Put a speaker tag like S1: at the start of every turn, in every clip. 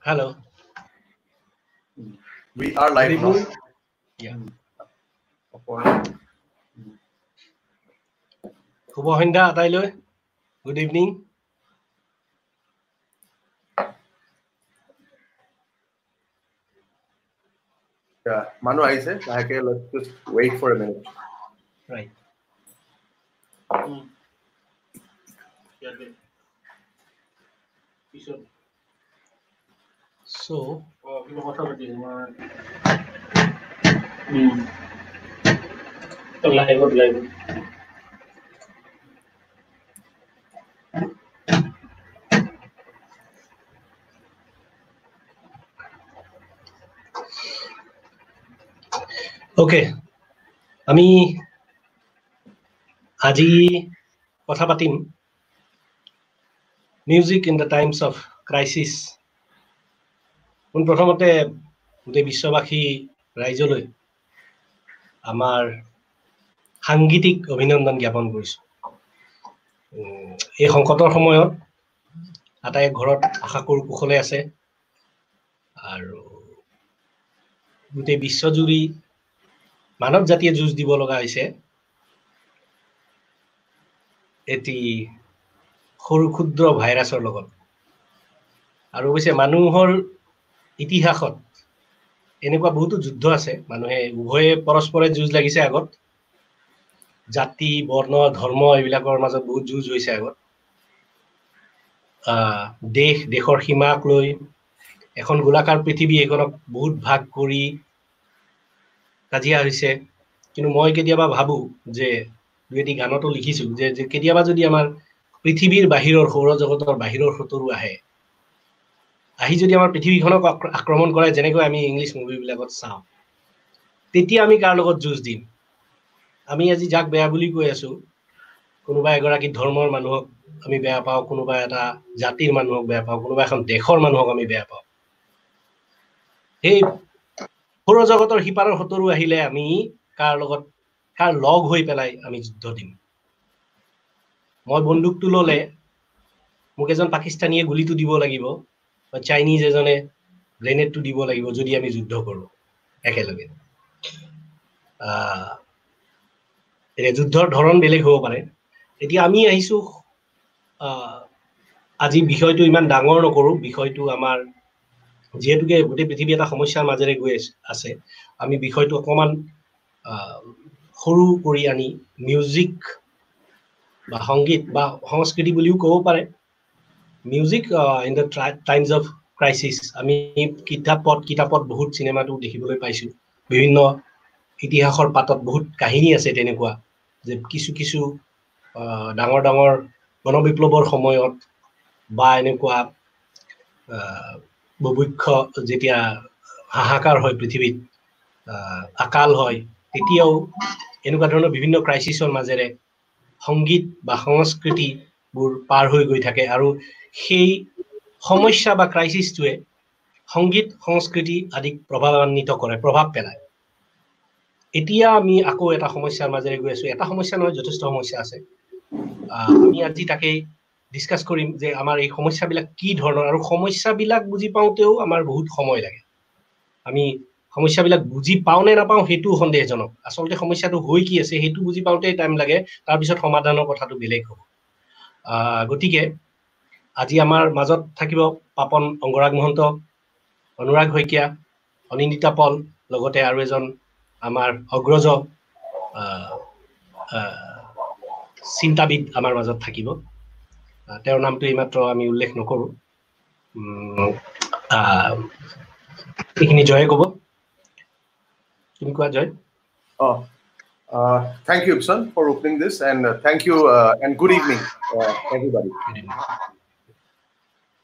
S1: Hello.
S2: We are live now.
S1: Yeah. শুভ
S2: Upon-
S1: সন্ধ্যা আটাইলৈ গুড ইভিনিং
S2: Yeah, মানুহ আহিছে লাহেকে let's just wait for a minute.
S1: Right so'
S3: লাইভত live
S1: okay আমি আজি কথা পাতিম। Music in the times of crisis পোনপ্ৰথমতে গোটেই বিশ্ববাসী ৰাইজলৈ আমাৰ সাংগীতিক অভিনন্দন জ্ঞাপন কৰিছোঁ। এই সংকটৰ সময়ত আটাই ঘৰত আশা কৰোঁ কুশলে আছে আৰু গোটেই বিশ্বজুৰি মানৱ জাতিয়ে যুঁজ দিব লগা হৈছে। এটি সৰু ক্ষুদ্ৰ ভাইৰাছৰ লগত। আৰু অৱশ্যে মানুহৰ ইতিহাসত। এনেকুৱা বহুতো যুদ্ধ আছে। মানুহে উভয়ে পৰস্পৰে যুঁজ লাগিছে আগত। জাতি বৰ্ণ ধৰ্ম এইবিলাকৰ মাজত বহুত যুঁজ হৈছে আগত। দেশ দেশৰ সীমাক লৈ এখন গোলাকাৰ পৃথিৱী এইখনক বহুত ভাগ কৰি কাজিয়া হৈছে। কিন্তু মই কেতিয়াবা ভাবোঁ যে দুই এটি গানতো লিখিছোঁ যে কেতিয়াবা যদি আমাৰ পৃথিৱীৰ বাহিৰৰ সৌৰজগতৰ বাহিৰৰ শত্ৰু আহে আহি যদি আমাৰ পৃথিৱীখনক আক্ৰ- আক্ৰমণ কৰে যেনেকৈ আমি ইংলিছ মুভিবিলাকত চাওঁ তেতিয়া আমি কাৰ লগত যুঁজ দিম? আমি আজি যাক বেয়া বুলি কৈ আছো কোনোবা এগৰাকী ধৰ্মৰ মানুহক আমি বেয়া পাওঁ কোনোবা এটা জাতিৰ মানুহক বেয়া পাওঁ কোনোবা এখন দেশৰ মানুহক আমি বেয়া পাওঁ। সেই সৌৰজগতৰ সিপাৰৰ শত্ৰু আহিলে আমি কাৰ লগত কাৰ লগ হৈ পেলাই আমি যুদ্ধ দিম। মই বন্দুকটো ললে মোক এজন পাকিস্তানীয়ে গুলীটো দিব লাগিব। বা চাইনিজ এজনে গ্ৰেনেডটো দিব লাগিব যদি আমি যুদ্ধ কৰোঁ একেলগে। এতিয়া যুদ্ধৰ ধৰণ বেলেগ হ'ব পাৰে। এতিয়া আমি আহিছো আহ, আজি বিষয়টো ইমান ডাঙৰ নকৰোঁ বিষয়টো আমাৰ যিহেতুকে গোটেই পৃথিৱী এটা সমস্যাৰ মাজেৰে গৈ আছ- আমি বিষয়টো অকণমান সৰু কৰি আনি মিউজিক বা সংগীত বা সংস্কৃতি বুলিও ক'ব পাৰে। Music in the times of crisis আমি কিতাপত কিতাপত বহুত চিনেমাটো দেখিবলৈ পাইছোঁ। বিভিন্ন ইতিহাসৰ পাতত বহুত কাহিনী আছে তেনেকুৱা যে কিছু কিছু ডাঙৰ ডাঙৰ গণবিপ্লৱৰ সময়ত বা এনেকুৱা বুভুক্ষ যেতিয়া হাহাকাৰ হয় পৃথিৱীত আকাল হয় তেতিয়াও এনেকুৱা ধৰণৰ বিভিন্ন ক্ৰাইচিছৰ মাজেৰে সংগীত বা সংস্কৃতিবোৰ পাৰ হৈ গৈ থাকে আৰু সেই সমস্যা বা ক্ৰাইচিছটোৱে সংগীত সংস্কৃতি আদিক প্ৰভাৱান্বিত কৰে প্ৰভাৱ পেলায়। এতিয়া আমি আকৌ এটা সমস্যাৰ মাজেৰে গৈ আছো। এটা সমস্যা নহয় যথেষ্ট সমস্যা আছে। আমি আজি তাকেই ডিছকাছ কৰিম যে আমাৰ এই সমস্যাবিলাক কি ধৰণৰ আৰু সমস্যাবিলাক বুজি পাওঁতেও আমাৰ বহুত সময় লাগে। আমি সমস্যাবিলাক বুজি পাওঁ নে নাপাওঁ সেইটোও সন্দেহজনক। আচলতে সমস্যাটো হৈ কি আছে সেইটো বুজি পাওঁতেই টাইম লাগে। তাৰপিছত সমাধানৰ কথাটো বেলেগ হ'ব। গতিকে আজি আমাৰ মাজত থাকিব পাপন অংগৰাগ মহন্ত অনুৰাগ শইকীয়া অনিন্দিতা পল লগতে আৰু এজন আমাৰ অগ্ৰজ চিন্তাবিদ আমাৰ মাজত থাকিব। তেওঁৰ নামটো এইমাত্ৰ আমি উল্লেখ নকৰোঁ। এইখিনি জয়ে ক'ব। তুমি কোৱা Joy.
S2: Oh, uh, thank you, Ibsen, for opening this, and uh, thank you, uh, and good evening, uh, everybody.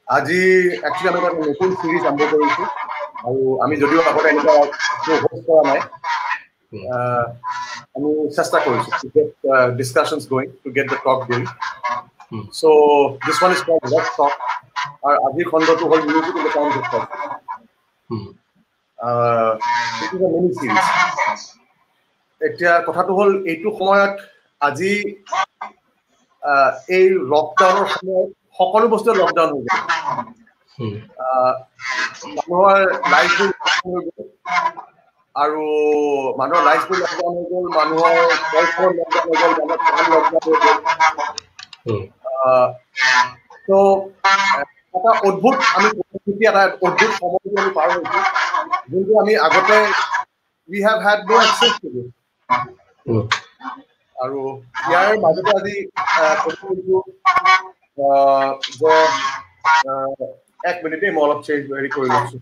S2: আজি একচুৱেলি আমি এটা নতুন চিৰিজ আৰম্ভ কৰিছোঁ আৰু আমি যদিও আগতে এনেকুৱা হোষ্ট কৰা নাই আহ, আমি চেষ্টা কৰিছোঁ to get discussions going to get the talk going
S1: Hmm.
S2: So' this one is call let talk আৰু আজিৰ খণ্ডটো হ'ল music in the times of talk
S1: um,
S2: it is a mini series এতিয়া কথাটো হ'ল এইটো সময়ত আজি এই লকডাউনৰ সময়ত সকলো বস্তুৱে লকডাউন হৈ গ'ল। মানুহৰ লাইফবোৰ আৰু মানুহৰ লাইফবোৰ লকডাউন হৈ গ'ল মানুহৰ লকডাউন হৈ গ'ল মানুহৰ লকডাউন হৈ গ'ল। ত' এটা অদ্ভুত আমি পৰিস্থিতি এটা অদ্ভুত সময়টো আমি পাৰ হৈছো। যোনটো আমি আগতে we have had no access to আৰু ইয়াৰ মাজতে আজি যে এক মিনিটে মই অলপ চেঞ্জ হেৰি কৰি লৈছো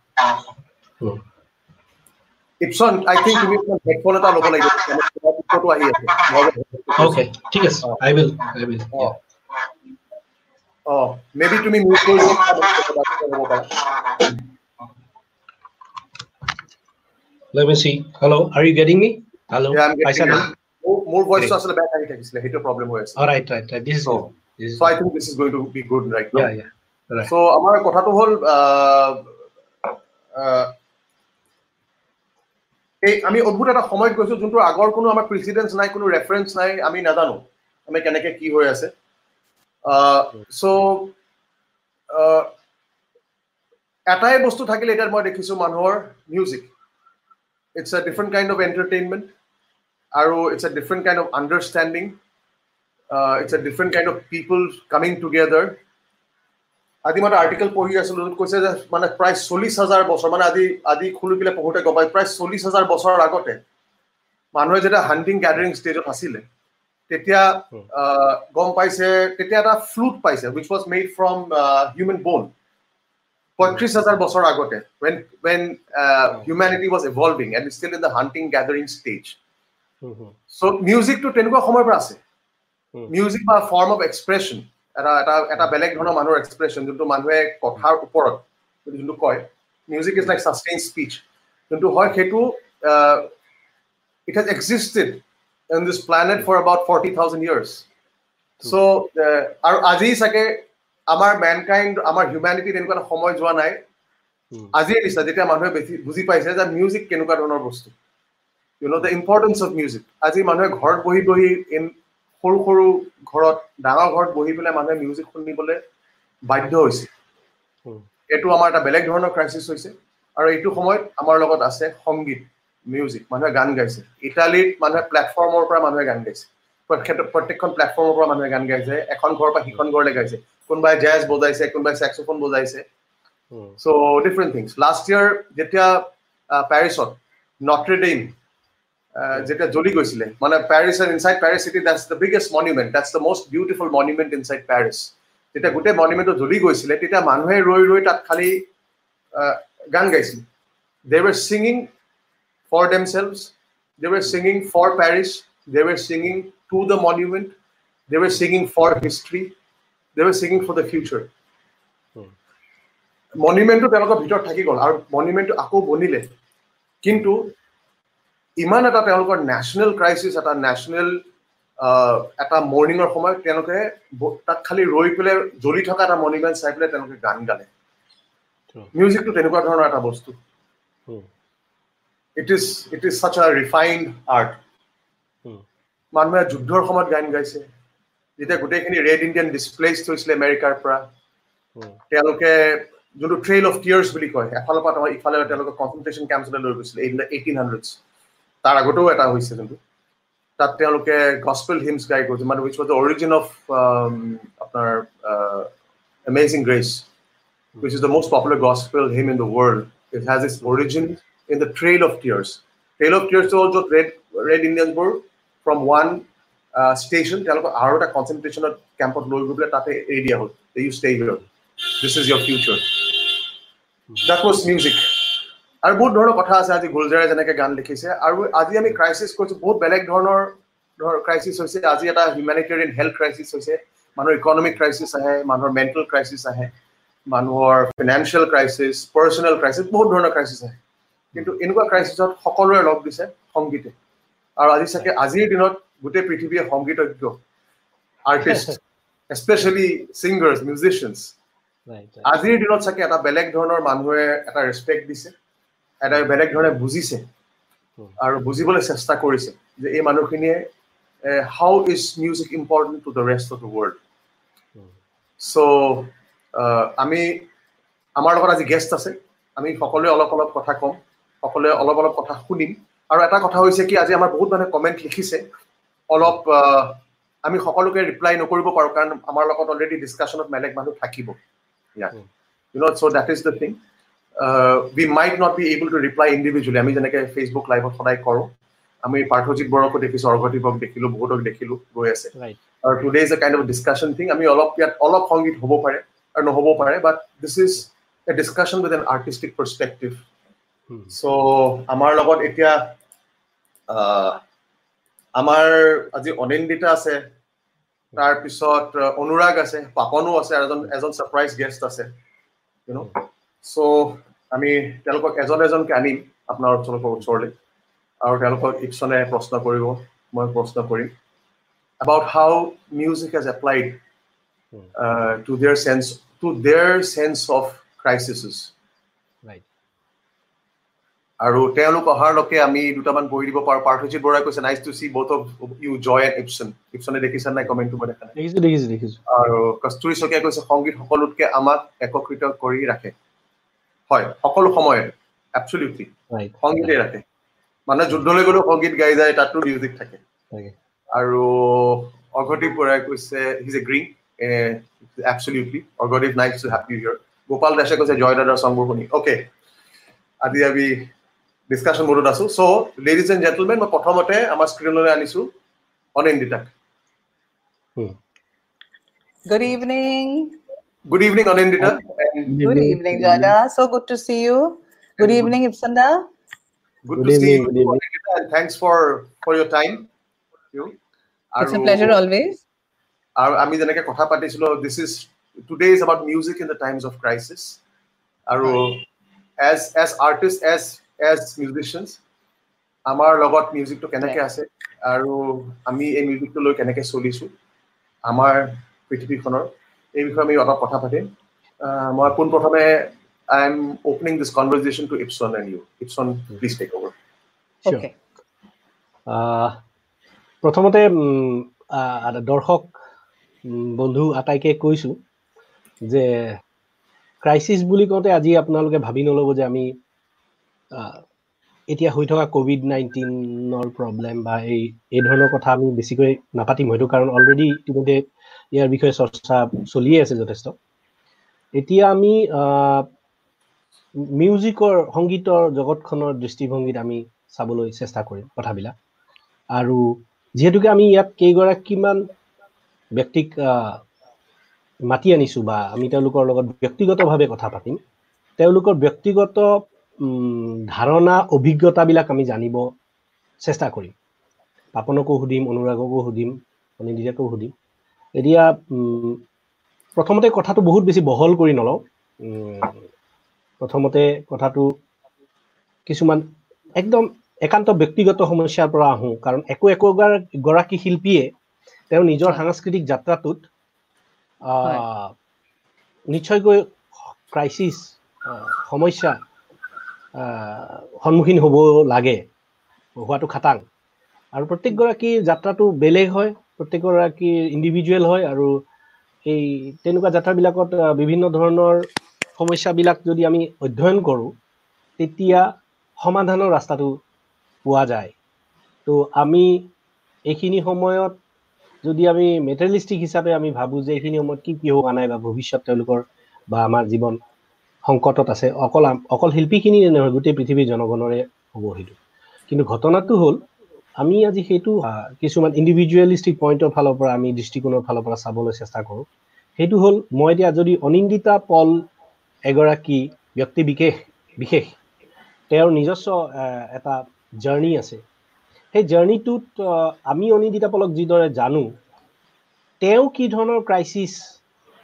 S2: ইপছন আই থিংক তুমি হেডফোন এটা ল'ব লাগিব ফটো আহি আছে
S1: অ'কে ঠিক আছে I will I will
S2: uh maybe তুমি মিউট কৰি ল'ব পাৰা
S1: Let me see. Hello, are you getting me? Paisa,
S2: you. মোৰ ভইচটো আসলে বেক আহি থাকিছিলে সেইটো প্ৰবলেম হৈ আছে
S1: is
S2: so i think this is going to be good right now.
S1: Yeah, yeah. Right.
S2: so আমাৰ কথাটো হ'ল এই আমি অদ্ভুত এটা সময়ত গৈছো যোনটো আগৰ কোনো আমাৰ প্ৰেচিডেন্স নাই কোনো ৰেফাৰেঞ্চ নাই আমি নাজানো। আমি কেনেকে কি হৈ আছে। চ' এটাই বস্তু থাকিলে এতিয়া মই দেখিছো মানুহৰ music it's a different kind of entertainment আৰু it's a different kind of understanding it's a different kind of people coming together আজি মই এটা আৰ্টিকেল পঢ়ি আছিলো য'ত কৈছে যে মানে প্ৰায় চল্লিছ হাজাৰ বছৰ মানে আজি আজি খুলি পেলাই পঢ়োতে গম পাই প্ৰায় চল্লিছ হাজাৰ বছৰৰ আগতে মানুহে যেতিয়া হাণ্টিং গেডাৰিং ষ্টেজত আছিলে তেতিয়া গম পাইছে তেতিয়া এটা ফ্লুট পাইছে which was made from human bone পঁয়ত্ৰিছ হাজাৰ বছৰ আগতে when when humanity was evolving and still in the hunting gathering stage so' মিউজিকটো তেনেকুৱা সময়ৰ পৰা আছে। মিউজিক বা ফৰ্ম অফ এক্সপ্ৰেছন এটা এটা এটা বেলেগ ধৰণৰ মানুহৰ এক্সপ্ৰেছন যোনটো মানুহে কথাৰ ওপৰত যোনটো কয় music is like sustain speech যোনটো হয় সেইটো it has existed in this planet for about forty thousand years so' আৰু আজি চাগে আমাৰ মেনকাইণ্ড আমাৰ হিউমেনিটি তেনেকুৱা এটা সময় যোৱা নাই। আজিয়ে নিচিনা যেতিয়া মানুহে বেছি বুজি পাইছে যে মিউজিক কেনেকুৱা ধৰণৰ বস্তু। You know' the importance of music আজি মানুহে ঘৰত বহি বহি ইন সৰু সৰু ঘৰত ডাঙৰ ঘৰত বহি পেলাই মানুহে মিউজিক শুনিবলৈ বাধ্য হৈছে। এইটো আমাৰ এটা বেলেগ ধৰণৰ ক্ৰাইচিছ হৈছে। আৰু এইটো সময়ত আমাৰ লগত আছে সংগীত মিউজিক মানুহে গান গাইছে। ইটালীত মানুহে প্লেটফৰ্মৰ পৰা মানুহে গান গাইছে। প্ৰত্যেকখন প্লেটফৰ্মৰ পৰা মানুহে গান গাইছে। এখন ঘৰৰ পৰা সিখন ঘৰলৈ গাইছে। কোনোবাই জেজ বজাইছে কোনোবাই চেক্সোফোন বজাইছে। So' different things last year যেতিয়া পেৰিছত নট্ৰেডেইম যেতিয়া জ্বলি গৈছিলে। মানে Paris and inside Paris city that's the biggest monument that's the most beautiful monument inside Paris যেতিয়া গোটেই মনিউমেণ্টটো জ্বলি গৈছিলে তেতিয়া মানুহে ৰৈ ৰৈ তাত খালি গান গাইছিল। They were singing for themselves they were singing for Paris they were singing to the monument they were singing for history they were singing for the future মনিউমেণ্টটো তেওঁলোকৰ ভিতৰত থাকি গ'ল আৰু মনিউমেণ্টটো আকৌ বনিলে। কিন্তু ইমান এটা তেওঁলোকৰ নেশ্যনেল ক্ৰাইচিছ এটা নেশ্যনেল এটা মৰ্ণিঙৰ সময়ত তেওঁলোকে তাত খালি ৰৈ পেলাই জ্বলি থকা এটা মনিউমেণ্ট চাই পেলাই তেওঁলোকে গান গালে। মিউজিকটো তেনেকুৱা ধৰণৰ এটা বস্তু। It is it is such a refined art মানুহে যুদ্ধৰ সময়ত গান গাইছে। যেতিয়া গোটেইখিনি ৰেড ইণ্ডিয়ান ডিছপ্লেচ হৈছিলে আমেৰিকাৰ পৰা তেওঁলোকে যোনটো ট্ৰেইল অফ টিয়াৰ্ছ বুলি কয় এফালৰ পৰা ইফালে তেওঁলোকে কনচেনট্ৰেশ্যন কেম্পছলৈ লৈ গৈছিলে এইটিন হাণ্ড্ৰেডছ তাৰ আগতেও এটা হৈছে যোনটো তাত তেওঁলোকে গছপেল হিমছ গাই গৈছে মানে which was the origin of আপোনাৰ amazing grace which is the most popular gospel hymn in the world it has its origin in the trail of tears trail of tears হ'ল য'ত ৰেড ৰেড ইণ্ডিয়ানছবোৰ from one station তেওঁলোকক আৰু এটা কনচেনট্ৰেশ্যনত কেম্পত লৈ গৈ পেলাই তাতে এৰি দিয়া হ'ল। You stay here this is your future that was music আৰু বহুত ধৰণৰ কথা আছে আজি গুলজাৰে যেনেকে গান লিখিছে। আৰু আজি আমি ক্ৰাইচিছ কৰিছোঁ বহুত বেলেগ ধৰণৰ ধৰ ক্ৰাইচিছ হৈছে। আজি এটা হিউমেনিটেৰিয়ান হেল্থ ক্ৰাইচিছ হৈছে মানুহৰ ইকনমিক ক্ৰাইচিছ আহে মানুহৰ মেণ্টেল ক্ৰাইচিছ আহে মানুহৰ ফিনেন্সিয়েল ক্ৰাইচিছ পাৰ্চনেল ক্ৰাইচিছ বহুত ধৰণৰ ক্ৰাইচিছ আহে। কিন্তু এনেকুৱা ক্ৰাইচিছত সকলোৰে লগ দিছে সংগীতে। আৰু আজি চাগে আজিৰ দিনত গোটেই পৃথিৱীয়ে সংগীতজ্ঞ আৰ্টিষ্ট এস্পেচিয়েলি ছিংগাৰ্ছ মিউজিচিয়ানছ আজিৰ দিনত চাগে এটা বেলেগ ধৰণৰ মানুহে এটা ৰেচপেক্ট দিছে। এটা বেলেগ ধৰণে বুজিছে আৰু বুজিবলৈ চেষ্টা কৰিছে যে এই মানুহখিনিয়ে how is music important to the rest of the world so' আমি আমাৰ লগত আজি গেষ্ট আছে। আমি সকলোৱে অলপ অলপ কথা ক'ম সকলোৱে অলপ অলপ কথা শুনিম। আৰু এটা কথা হৈছে কি আজি আমাৰ বহুত মানুহে কমেণ্ট লিখিছে। অলপ আমি সকলোকে ৰিপ্লাই নকৰিব পাৰোঁ কাৰণ আমাৰ লগত অলৰেডি ডিছকাশ্যনত বেলেগ মানুহ থাকিব। You know' so' that is the thing we might not be able to reply individually আমি যেনেকৈ ফেচবুক লাইভত সদায় কৰোঁ। আমি পাৰ্থজিৎ বৰকো দেখিছোঁ অৰ্ঘদীপক দেখিলোঁ বহুতক দেখিলোঁ গৈ আছে। আৰু today is a kind of discussion thing আমি অলপ ইয়াত অলপ সংগীত হ'ব পাৰে আৰু নহ'ব পাৰে but this is a discussion with an artistic perspective so' আমাৰ লগত এতিয়া আমাৰ আজি অনিন্দিতা আছে। তাৰপিছত অনুৰাগ আছে পাপনো আছে এজন এজন ছাৰপ্ৰাইজ গেষ্ট আছে। ইউ ন' চ' আমি তেওঁলোকক এজন এজনকে আনিম আপোনাৰ তেওঁলোকৰ ওচৰলৈ আৰু তেওঁলোকক ইপছনে প্ৰশ্ন কৰিব মই প্ৰশ্ন কৰিম about how music has applied uh, to their sense to their sense of crises.
S1: Right.
S2: আৰু তেওঁলোক অহাৰলৈকে আমি দুটামান পঢ়ি দিব পাৰোঁ। পাৰ্থজিৎ বৰাই কৈছে nice to see both of you Joy and Ipson ইপছনে দেখিছে নাই কমেণ্টটো মই দেখা
S1: দেখিছো।
S2: আৰু কস্তুৰী শইকীয়াই কৈছে সংগীত সকলোতকে আমাক একত্ৰিত কৰি ৰাখে। হয় সকলো সময়তে এবচলিউটলি সংগীতেই ৰাখে। মানুহে যুদ্ধলৈ গ'লেও সংগীত গাই যায় তাতো মিউজিক থাকে। আৰু অৰ্ঘদীপ বৰাই কৈছে he's agreeing absolutely Arghadeep nice to happy here Gopal দাসে কৈছে জয় দাদাৰ চংবোৰ শুনি। অ'কে আজি আমি ডিছকাশ্যন মোডত আছো। চ' লেডিজ এণ্ড জেণ্টলমেন মই প্ৰথমতে আমাৰ স্ক্ৰীণলৈ আনিছো অনিন্দিতাক।
S3: Good evening.
S2: Good evening, Anindita.
S3: Good evening, Jada. So good to see you. Good evening, Ipsanda.
S2: Good, good to evening, see you, good Anindita, and thanks for for your time. You.
S3: It's a pleasure always.
S2: আৰু আমি যেনেকে কথা পাতিছিলো this is today is about music in the times of crisis আৰু as as artist as as musicians আমাৰ লগত মিউজিকটো কেনেকে আছে আৰু আমি এই মিউজিকটো লৈ কেনেকে চলিছো আমাৰ পৃথিৱীখনৰ এই বিষয়ে আমি অলপ কথা পাতিম। মই পোনপ্ৰথমে I am opening this conversation to Ipson and you Ipson please take over
S1: প্ৰথমতে দৰ্শক বন্ধু আটাইকে কৈছো যে ক্ৰাইচিছ বুলি কওঁতে আজি আপোনালোকে ভাবি নল'ব যে আমি এতিয়া হৈ থকা ক'ভিড নাইণ্টিনৰ প্ৰব্লেম বা এই এই ধৰণৰ কথা আমি বেছিকৈ নাপাতিম হয়তো কাৰণ অলৰেডি ইতিমধ্যে ইয়াৰ বিষয়ে চৰ্চা চলিয়ে আছে যথেষ্ট। এতিয়া আমি মিউজিকৰ সংগীতৰ জগতখনৰ দৃষ্টিভংগীত আমি চাবলৈ চেষ্টা কৰিম কথাবিলাক। আৰু যিহেতুকে আমি ইয়াত কেইগৰাকীমান ব্যক্তিক মাতি আনিছোঁ বা আমি তেওঁলোকৰ লগত ব্যক্তিগতভাৱে কথা পাতিম তেওঁলোকৰ ব্যক্তিগত ধাৰণা অভিজ্ঞতাবিলাক আমি জানিব চেষ্টা কৰিম। পাপনকো সুধিম অনুৰাগকো সুধিম অনিন্দিতাকো সুধিম। এতিয়া প্ৰথমতে কথাটো বহুত বেছি বহল কৰি নলওঁ। প্ৰথমতে কথাটো কিছুমান একদম একান্ত ব্যক্তিগত সমস্যাৰ পৰা আহোঁ। কাৰণ একো একোগৰাকী শিল্পীয়ে তেওঁ নিজৰ সাংস্কৃতিক যাত্ৰাটোত নিশ্চয়কৈ ক্ৰাইচিছ সমস্যা সন্মুখীন হ'ব লাগে হোৱাটো খাটাং। আৰু প্ৰত্যেকগৰাকীৰ যাত্ৰাটো বেলেগ হয় প্ৰত্যেকগৰাকীৰ ইণ্ডিভিজুৱেল হয় আৰু এই তেনেকুৱা যাত্ৰাবিলাকত বিভিন্ন ধৰণৰ সমস্যাবিলাক যদি আমি অধ্যয়ন কৰোঁ তেতিয়া সমাধানৰ ৰাস্তাটো পোৱা যায়। তো আমি এইখিনি সময়ত যদি আমি মেটেৰিয়েলিষ্টিক হিচাপে আমি ভাবোঁ যে এইখিনি সময়ত কি কি হোৱা নাই বা ভৱিষ্যত তেওঁলোকৰ বা আমাৰ জীৱন সংকটত আছে। অকল অকল শিল্পীখিনিয়ে নহয় গোটেই পৃথিৱীৰ জনগণৰে হ'ব সেইটো। কিন্তু ঘটনাটো হ'ল আমি আজি সেইটো কিছুমান ইণ্ডিভিজুৱেলিষ্টিক পইণ্টৰ ফালৰ পৰা আমি দৃষ্টিকোণৰ ফালৰ পৰা চাবলৈ চেষ্টা কৰোঁ। সেইটো হ'ল মই এতিয়া যদি অনিন্দিতা পল এগৰাকী ব্যক্তি বিশেষ বিশেষ তেওঁৰ নিজস্ব এটা জাৰ্ণি আছে। সেই জাৰ্ণিটোত আমি অনিন্দিতা পলক যিদৰে জানো তেওঁ কি ধৰণৰ ক্ৰাইচিছ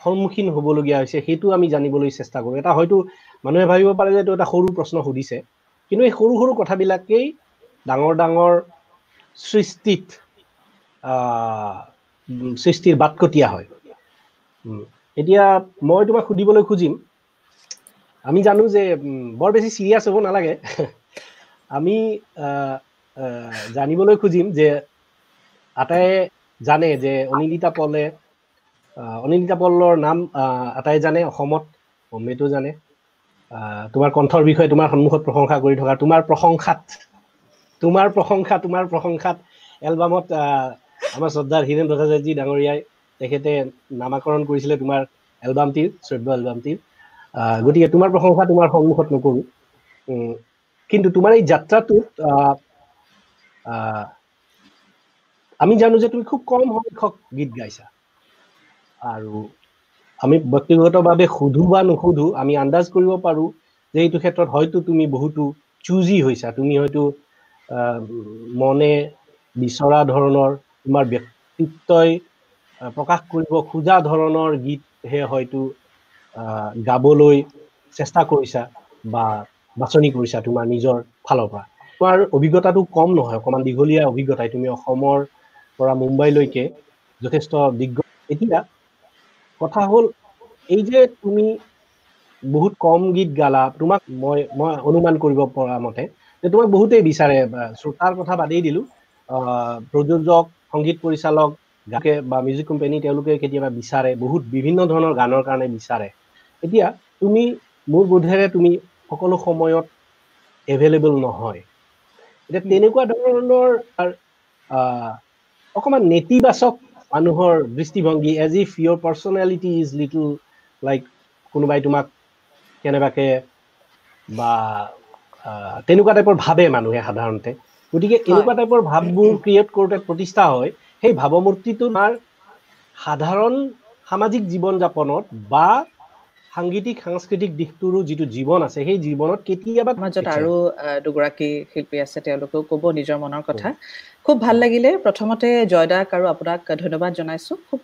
S1: সন্মুখীন হ'বলগীয়া হৈছে সেইটো আমি জানিবলৈ চেষ্টা কৰোঁ। এটা হয়তো মানুহে ভাবিব পাৰে যে এইটো এটা সৰু প্ৰশ্ন সুধিছে। কিন্তু এই সৰু সৰু কথাবিলাকেই ডাঙৰ ডাঙৰ সৃষ্টিত সৃষ্টিৰ বাটকটীয়া হয়। এতিয়া মই তোমাক সুধিবলৈ খুজিম আমি জানো যে বৰ বেছি চিৰিয়াছ হ'ব নালাগে। আমি জানিবলৈ খুজিম যে আটাইয়ে জানে যে অনিন্দিতা পলে অনিন্দিতা পলৰ নাম আটাইয়ে জানে অসমত অমৃতো জানে। তোমাৰ কণ্ঠৰ বিষয়ে তোমাৰ সন্মুখত প্ৰশংসা কৰি থকা তোমাৰ প্ৰশংসাত তোমাৰ প্ৰশংসা তোমাৰ প্ৰশংসাত এলবামত আমাৰ শ্ৰদ্ধাৰ হীৰেণ ভট্টাচাৰ্যী ডাঙৰীয়াই তেখেতে নামাকৰণ কৰিছিলে তোমাৰ এলবামটিৰ শ্ৰব্য এলবামটিৰ। গতিকে তোমাৰ প্ৰশংসা তোমাৰ সন্মুখত নকৰো। কিন্তু তোমাৰ এই যাত্ৰাটোত আমি জানো যে তুমি খুব কম সংখ্যক গীত গাইছা। আৰু আমি ব্যক্তিগতভাৱে সোধো বা নুসুধো আমি আন্দাজ কৰিব পাৰো যে এইটো ক্ষেত্ৰত হয়তো তুমি বহুতো চুজি হৈছা। তুমি হয়তো মনে বিচৰা ধৰণৰ তোমাৰ ব্যক্তিত্বই প্ৰকাশ কৰিব খোজা ধৰণৰ গীতহে হয়তো গাবলৈ চেষ্টা কৰিছা বা বাছনি কৰিছা তোমাৰ নিজৰ ফালৰ পৰা। তোমাৰ অভিজ্ঞতাটো কম নহয় অকণমান দীঘলীয়া অভিজ্ঞতাই। তুমি অসমৰ পৰা মুম্বাইলৈকে যথেষ্ট দিগ্গ এতিয়া কথা হ'ল এই যে তুমি বহুত কম গীত গালা তোমাক মই মই অনুমান কৰিব পৰা মতে যে তোমাক বহুতেই বিচাৰে শ্ৰোতাৰ কথা বাদেই দিলো প্ৰযোজক সংগীত পৰিচালক গাকে বা মিউজিক কোম্পানী তেওঁলোকে কেতিয়াবা বিচাৰে বহুত বিভিন্ন ধৰণৰ গানৰ কাৰণে বিচাৰে। এতিয়া তুমি মোৰ বোধেৰে তুমি সকলো সময়ত এভেইলেবল নহয়। এতিয়া তেনেকুৱা ধৰণৰ অকণমান নেতিবাচক মানুহৰ দৃষ্টিভংগী as if your personality is little like কোনোবাই তোমাক কেনেবাকে বা তেনেকুৱা টাইপৰ ভাবে মানুহে সাধাৰণতে। গতিকে এনেকুৱা টাইপৰ ভাৱবোৰ ক্ৰিয়েট কৰোঁতে প্ৰতিষ্ঠা হয় সেই ভাৱমূৰ্তিটো তোমাৰ সাধাৰণ সামাজিক জীৱন যাপনত বা সাংগীতিক সাংস্কৃতিক দিশটোৰো যিটো জীৱন আছে সেই জীৱনত কেতিয়াবা
S3: মাজত আৰু দুগৰাকী শিল্পী আছে তেওঁলোকেও ক'ব নিজৰ মনৰ কথা। খুব ভাল লাগিলে। প্ৰথমতে জয়দাক আৰু আপোনাক ধন্যবাদ জনাইছো। খুব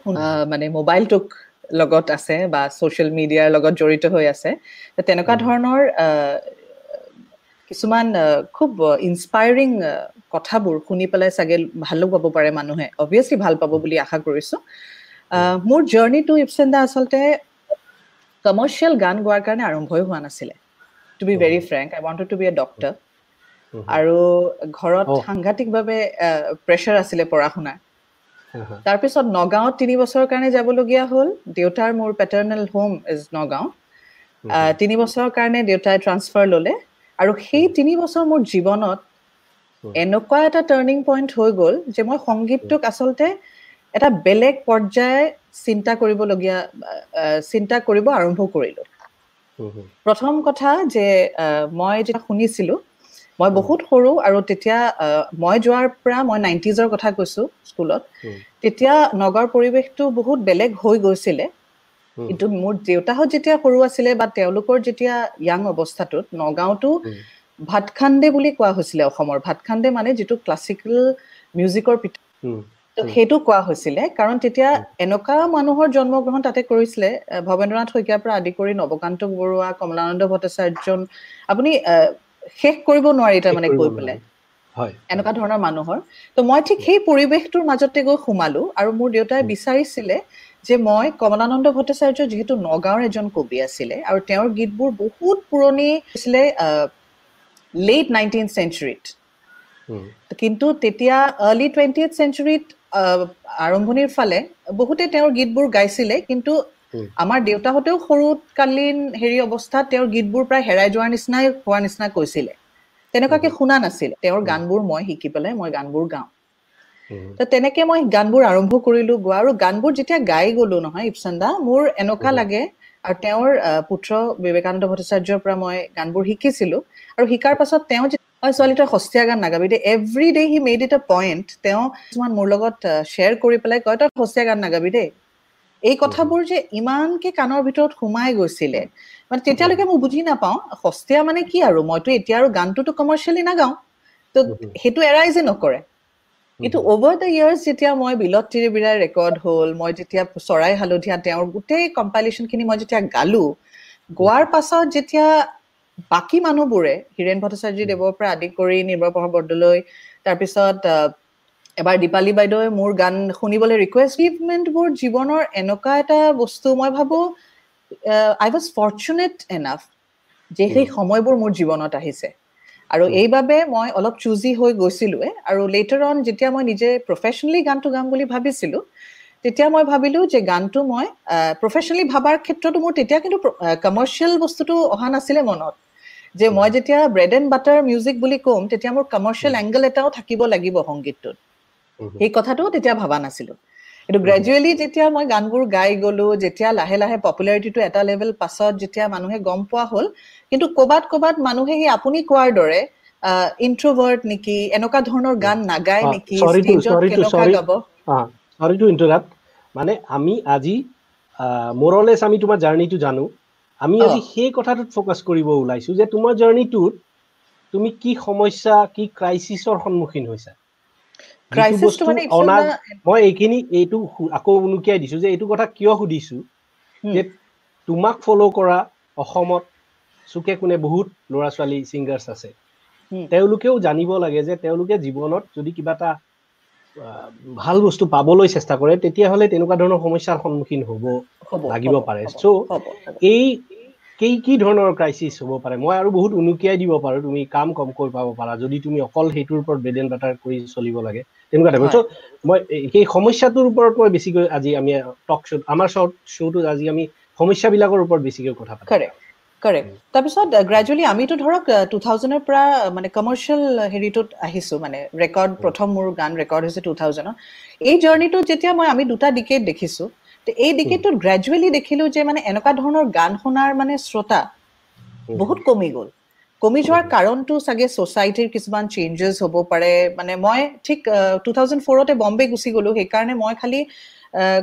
S3: মানে মোবাইলটোক লগত আছে বা ছ'চিয়েল মিডিয়াৰ লগত জড়িত হৈ আছে। তেনেকুৱা ধৰণৰ কিছুমান খুব ইনস্পায়াৰিং কথাবোৰ শুনি পেলাই চাগে ভালো পাব পাৰে মানুহে। অভিয়াছলি ভাল পাব বুলি আশা কৰিছো। মোৰ জাৰ্ণিটো ইপচেন্দা আচলতে কমাৰ্চিয়েল গান গোৱাৰ কাৰণে আৰম্ভই হোৱা নাছিলে। To be very frank I wanted to be a doctor আৰু ঘৰত সাংঘাতিকভাৱে প্ৰেছাৰ আছিলে পঢ়া শুনাৰ তাৰপিছত নগাঁৱত তিনি বছৰৰ কাৰণে যাবলগীয়া হ'ল। দেউতাৰ মোৰ পেটাৰ্নেল হোম ইজ নগাঁও। তিনি বছৰৰ কাৰণে দেউতাই ট্ৰান্সফাৰ ল'লে। আৰু সেই তিনি বছৰ মোৰ জীৱনত এনেকুৱা এটা টাৰ্ণিং পইণ্ট হৈ গ'ল যে মই সংগীতটোক আচলতে এটা বেলেগ পৰ্যায় চিন্তা কৰিবলগীয়া চিন্তা কৰিব আৰম্ভ কৰিলোঁ। প্ৰথম কথা যে মই যেতিয়া শুনিছিলোঁ মই বহুত সৰু আৰু তেতিয়া মই যোৱাৰ পৰা মই নাইণ্টিজৰ কথা কৈছো স্কুলত তেতিয়া নগৰ পৰিৱেশটো বহুত বেলেগ হৈ গৈছিলে। কিন্তু মোৰ দেউতাহঁত যেতিয়া সৰু আছিলে বা তেওঁলোকৰ যেতিয়া য়াং অৱস্থাটোত নগাঁওটো ভাতখান্দে বুলি কোৱা হৈছিলে অসমৰ। ভাতখান্দে মানে যিটো ক্লাছিকেল মিউজিকৰ সেইটো কোৱা হৈছিলে কাৰণ তেতিয়া এনেকুৱা মানুহৰ জন্মগ্ৰহণ তাতে কৰিছিলে ভৱেন্দ্ৰনাথ শইকীয়াৰ পৰা আদি কৰি নৱকান্ত বৰুৱা কমলানন্দ ভট্টাচাৰ্য আপুনি শেষ কৰিব নোৱাৰি তাৰমানে কৈ পেলাই। এনেকুৱা ধৰণৰ মানুহৰ। ত' মই ঠিক সেই পৰিৱেশটোৰ মাজতে গৈ সোমালো আৰু মোৰ দেউতাই বিচাৰিছিলে যে মই কমলানন্দ ভট্টাচাৰ্য যিহেতু নগাঁৱৰ এজন কবি আছিলে আৰু তেওঁৰ গীতবোৰ বহুত পুৰণি আছিলে লেট নাইনটিন চেঞ্চুৰীত কিন্তু তেতিয়া আৰ্লি টুৱেণ্টিথ চেঞ্চুৰীত আৰম্ভণিৰ ফালে বহুতে তেওঁৰ গীতবোৰ গাইছিলে কিন্তু আমাৰ দেউতাহঁতেও সৰুকালীন হেৰি অৱস্থাত তেওঁৰ গীতবোৰ প্ৰায় হেৰাই যোৱাৰ নিচিনাই হোৱাৰ নিচিনা কৈছিলে। তেনেকুৱাকে শুনা নাছিলে। তেওঁৰ গানবোৰ মই শিকি পেলাই মই গানবোৰ গাওঁ। তো তেনেকে মই গানবোৰ আৰম্ভ কৰিলো গোৱা আৰু গানবোৰ যেতিয়া গাই গলো নহয় ইপচন্দা মোৰ এনেকুৱা লাগে আৰু তেওঁৰ পুত্ৰ বিবেকানন্দ ভট্টাচাৰ্যৰ পৰা মই গানবোৰ শিকিছিলো। আৰু শিকাৰ পাছত তেওঁ ছোৱালী তই সস্তীয়া গান নাগাবি দেই। Every day he made it a point তেওঁ কিছুমান মোৰ লগত শ্বেয়াৰ কৰি পেলাই কয় তই সস্তীয়া গান নাগাবি দেই। এই কথাবোৰ যে ইমানকে কাণৰ ভিতৰত সোমাই গৈছিলে মানে তেতিয়ালৈকে মই বুজি নাপাওঁ সস্তীয়া মানে কি আৰু? মইতো এতিয়া আৰু গানটোতো কমাৰ্চিয়েলি নাগাওঁ তো সেইটো এৰাই যে নকৰে। কিন্তু অভাৰ দ্য ইয়াৰ্ছ যেতিয়া মই বিলত তিৰিবিৰাই ৰেকৰ্ড হ'ল মই যেতিয়া চৰাই হালধীয়া তেওঁৰ গোটেই কম্পাইলেশ্যনখিনি মই যেতিয়া গালো গোৱাৰ পাছত যেতিয়া বাকী মানুহবোৰে হীৰেণ ভট্টাচাৰ্যী দেৱৰ পৰা আদি কৰি নিৰ্মল প্ৰভাৱ বৰদলৈ তাৰপিছত এবাৰ দীপালী বাইদেৱে মোৰ গান শুনিবলৈ ৰিকুৱেষ্ট গিভমেণ্টবোৰ জীৱনৰ এনেকুৱা এটা বস্তু মই ভাবোঁ আই ৱাজ ফৰ্চুনেট এনাফ যে সেই সময়বোৰ মোৰ জীৱনত আহিছে। আৰু এইবাবে মই অলপ চুজি হৈ গৈছিলোৱে আৰু লেটাৰ অন যেতিয়া মই নিজে প্ৰফেচনেলি গানটো গাম বুলি ভাবিছিলোঁ তেতিয়া মই ভাবিলো যে গানটো মই প্ৰফেচনেলি ভাবাৰ ক্ষেত্ৰতো মোৰ তেতিয়া কিন্তু কমাৰ্চিয়েল বস্তুটো অহা নাছিলে মনত। যে মই যেতিয়া ব্ৰেড এণ্ড বাটাৰ মিউজিক বুলি ক'ম তেতিয়া মোৰ কমাৰ্চিয়েল এংগল এটাও থাকিব লাগিব সংগীতটোত। সেই কথাটো তেতিয়া ভবা নাছিলো। কিন্তু গ্ৰেজুৱেলি যেতিয়া মই গানবোৰ গাই গলো যেতিয়া লাহে লাহে পপুলাৰিটিটো এটা লেভেল পাছত যেতিয়া মানুহে গম পোৱা হ'ল কিন্তু ক'বাত ক'বাত মানুহে সেই আপুনি কোৱাৰ দৰে ইন্ট্ৰভাৰ্ট নেকি এনেকুৱা ধৰণৰ গান নাগায় নেকি
S1: মানে আমি আজি মোৰলেছ আমি তোমাৰ জাৰ্ণিটো জানো। আমি আজি সেই কথাটোত ফ'কাছ কৰিব ওলাইছো যে তোমাৰ জাৰ্ণিটোত তুমি কি সমস্যা কি ক্ৰাইচিছৰ সন্মুখীন হৈছা? মই এইখিনি এইটো আকৌ উনুকিয়াই দিছো যে এইটো কথা কিয় সুধিছো? যে তোমাক ফ'ল' কৰা অসমত চুকে কোনে বহুত ল'ৰা ছোৱালী ছিংগাৰ্ছ আছে তেওঁলোকেও জানিব লাগে যে তেওঁলোকে জীৱনত যদি কিবা এটা ভাল বস্তু পাবলৈ চেষ্টা কৰে তেতিয়াহ'লে তেনেকুৱা ধৰণৰ সমস্যাৰ সন্মুখীন হ'ব লাগিব পাৰে। চ' এই কি কি ধৰণৰ ক্ৰাইচিছ হ'ব পাৰে? মই আৰু বহুত উনুকিয়াই দিব পাৰোঁ তুমি কাম কমকৈ পাব পাৰা যদি তুমি অকল সেইটোৰ ওপৰত বেড এণ্ড বাটাৰ কৰি চলিব লাগে তেনেকুৱা টাইপৰ চ' মই সেই সমস্যাটোৰ ওপৰত মই বেছিকৈ আজি আমি টক শ্ব' আমাৰ শ্ব'ত শ্ব'টোত আজি আমি সমস্যাবিলাকৰ ওপৰত বেছিকৈ কথা পাতিম।
S3: কাৰেক্ট তাৰপিছত গ্ৰেজুৱেলি আমিতো ধৰক টু থাউজেণ্ডৰ পৰা মানে কমাৰ্চিয়েল হেৰিটোত আহিছোঁ মানে ৰেকৰ্ড প্ৰথম মোৰ গান ৰেকৰ্ড হৈছে টু থাউজেণ্ডত এই জাৰ্ণিটোত যেতিয়া মই আমি দুটা ডিকেট দেখিছোঁ এই ডিকেটটোত গ্ৰেজুৱেলি দেখিলোঁ যে মানে এনেকুৱা ধৰণৰ গান শুনাৰ মানে শ্ৰোতা বহুত কমি গ'ল। কমি যোৱাৰ কাৰণটো চাগে ছ'চাইটিৰ কিছুমান চেঞ্জেছ হ'ব পাৰে। মানে মই ঠিক টু থাউজেণ্ড ফ'ৰতে বম্বে গুচি গ'লোঁ সেইকাৰণে মই খালি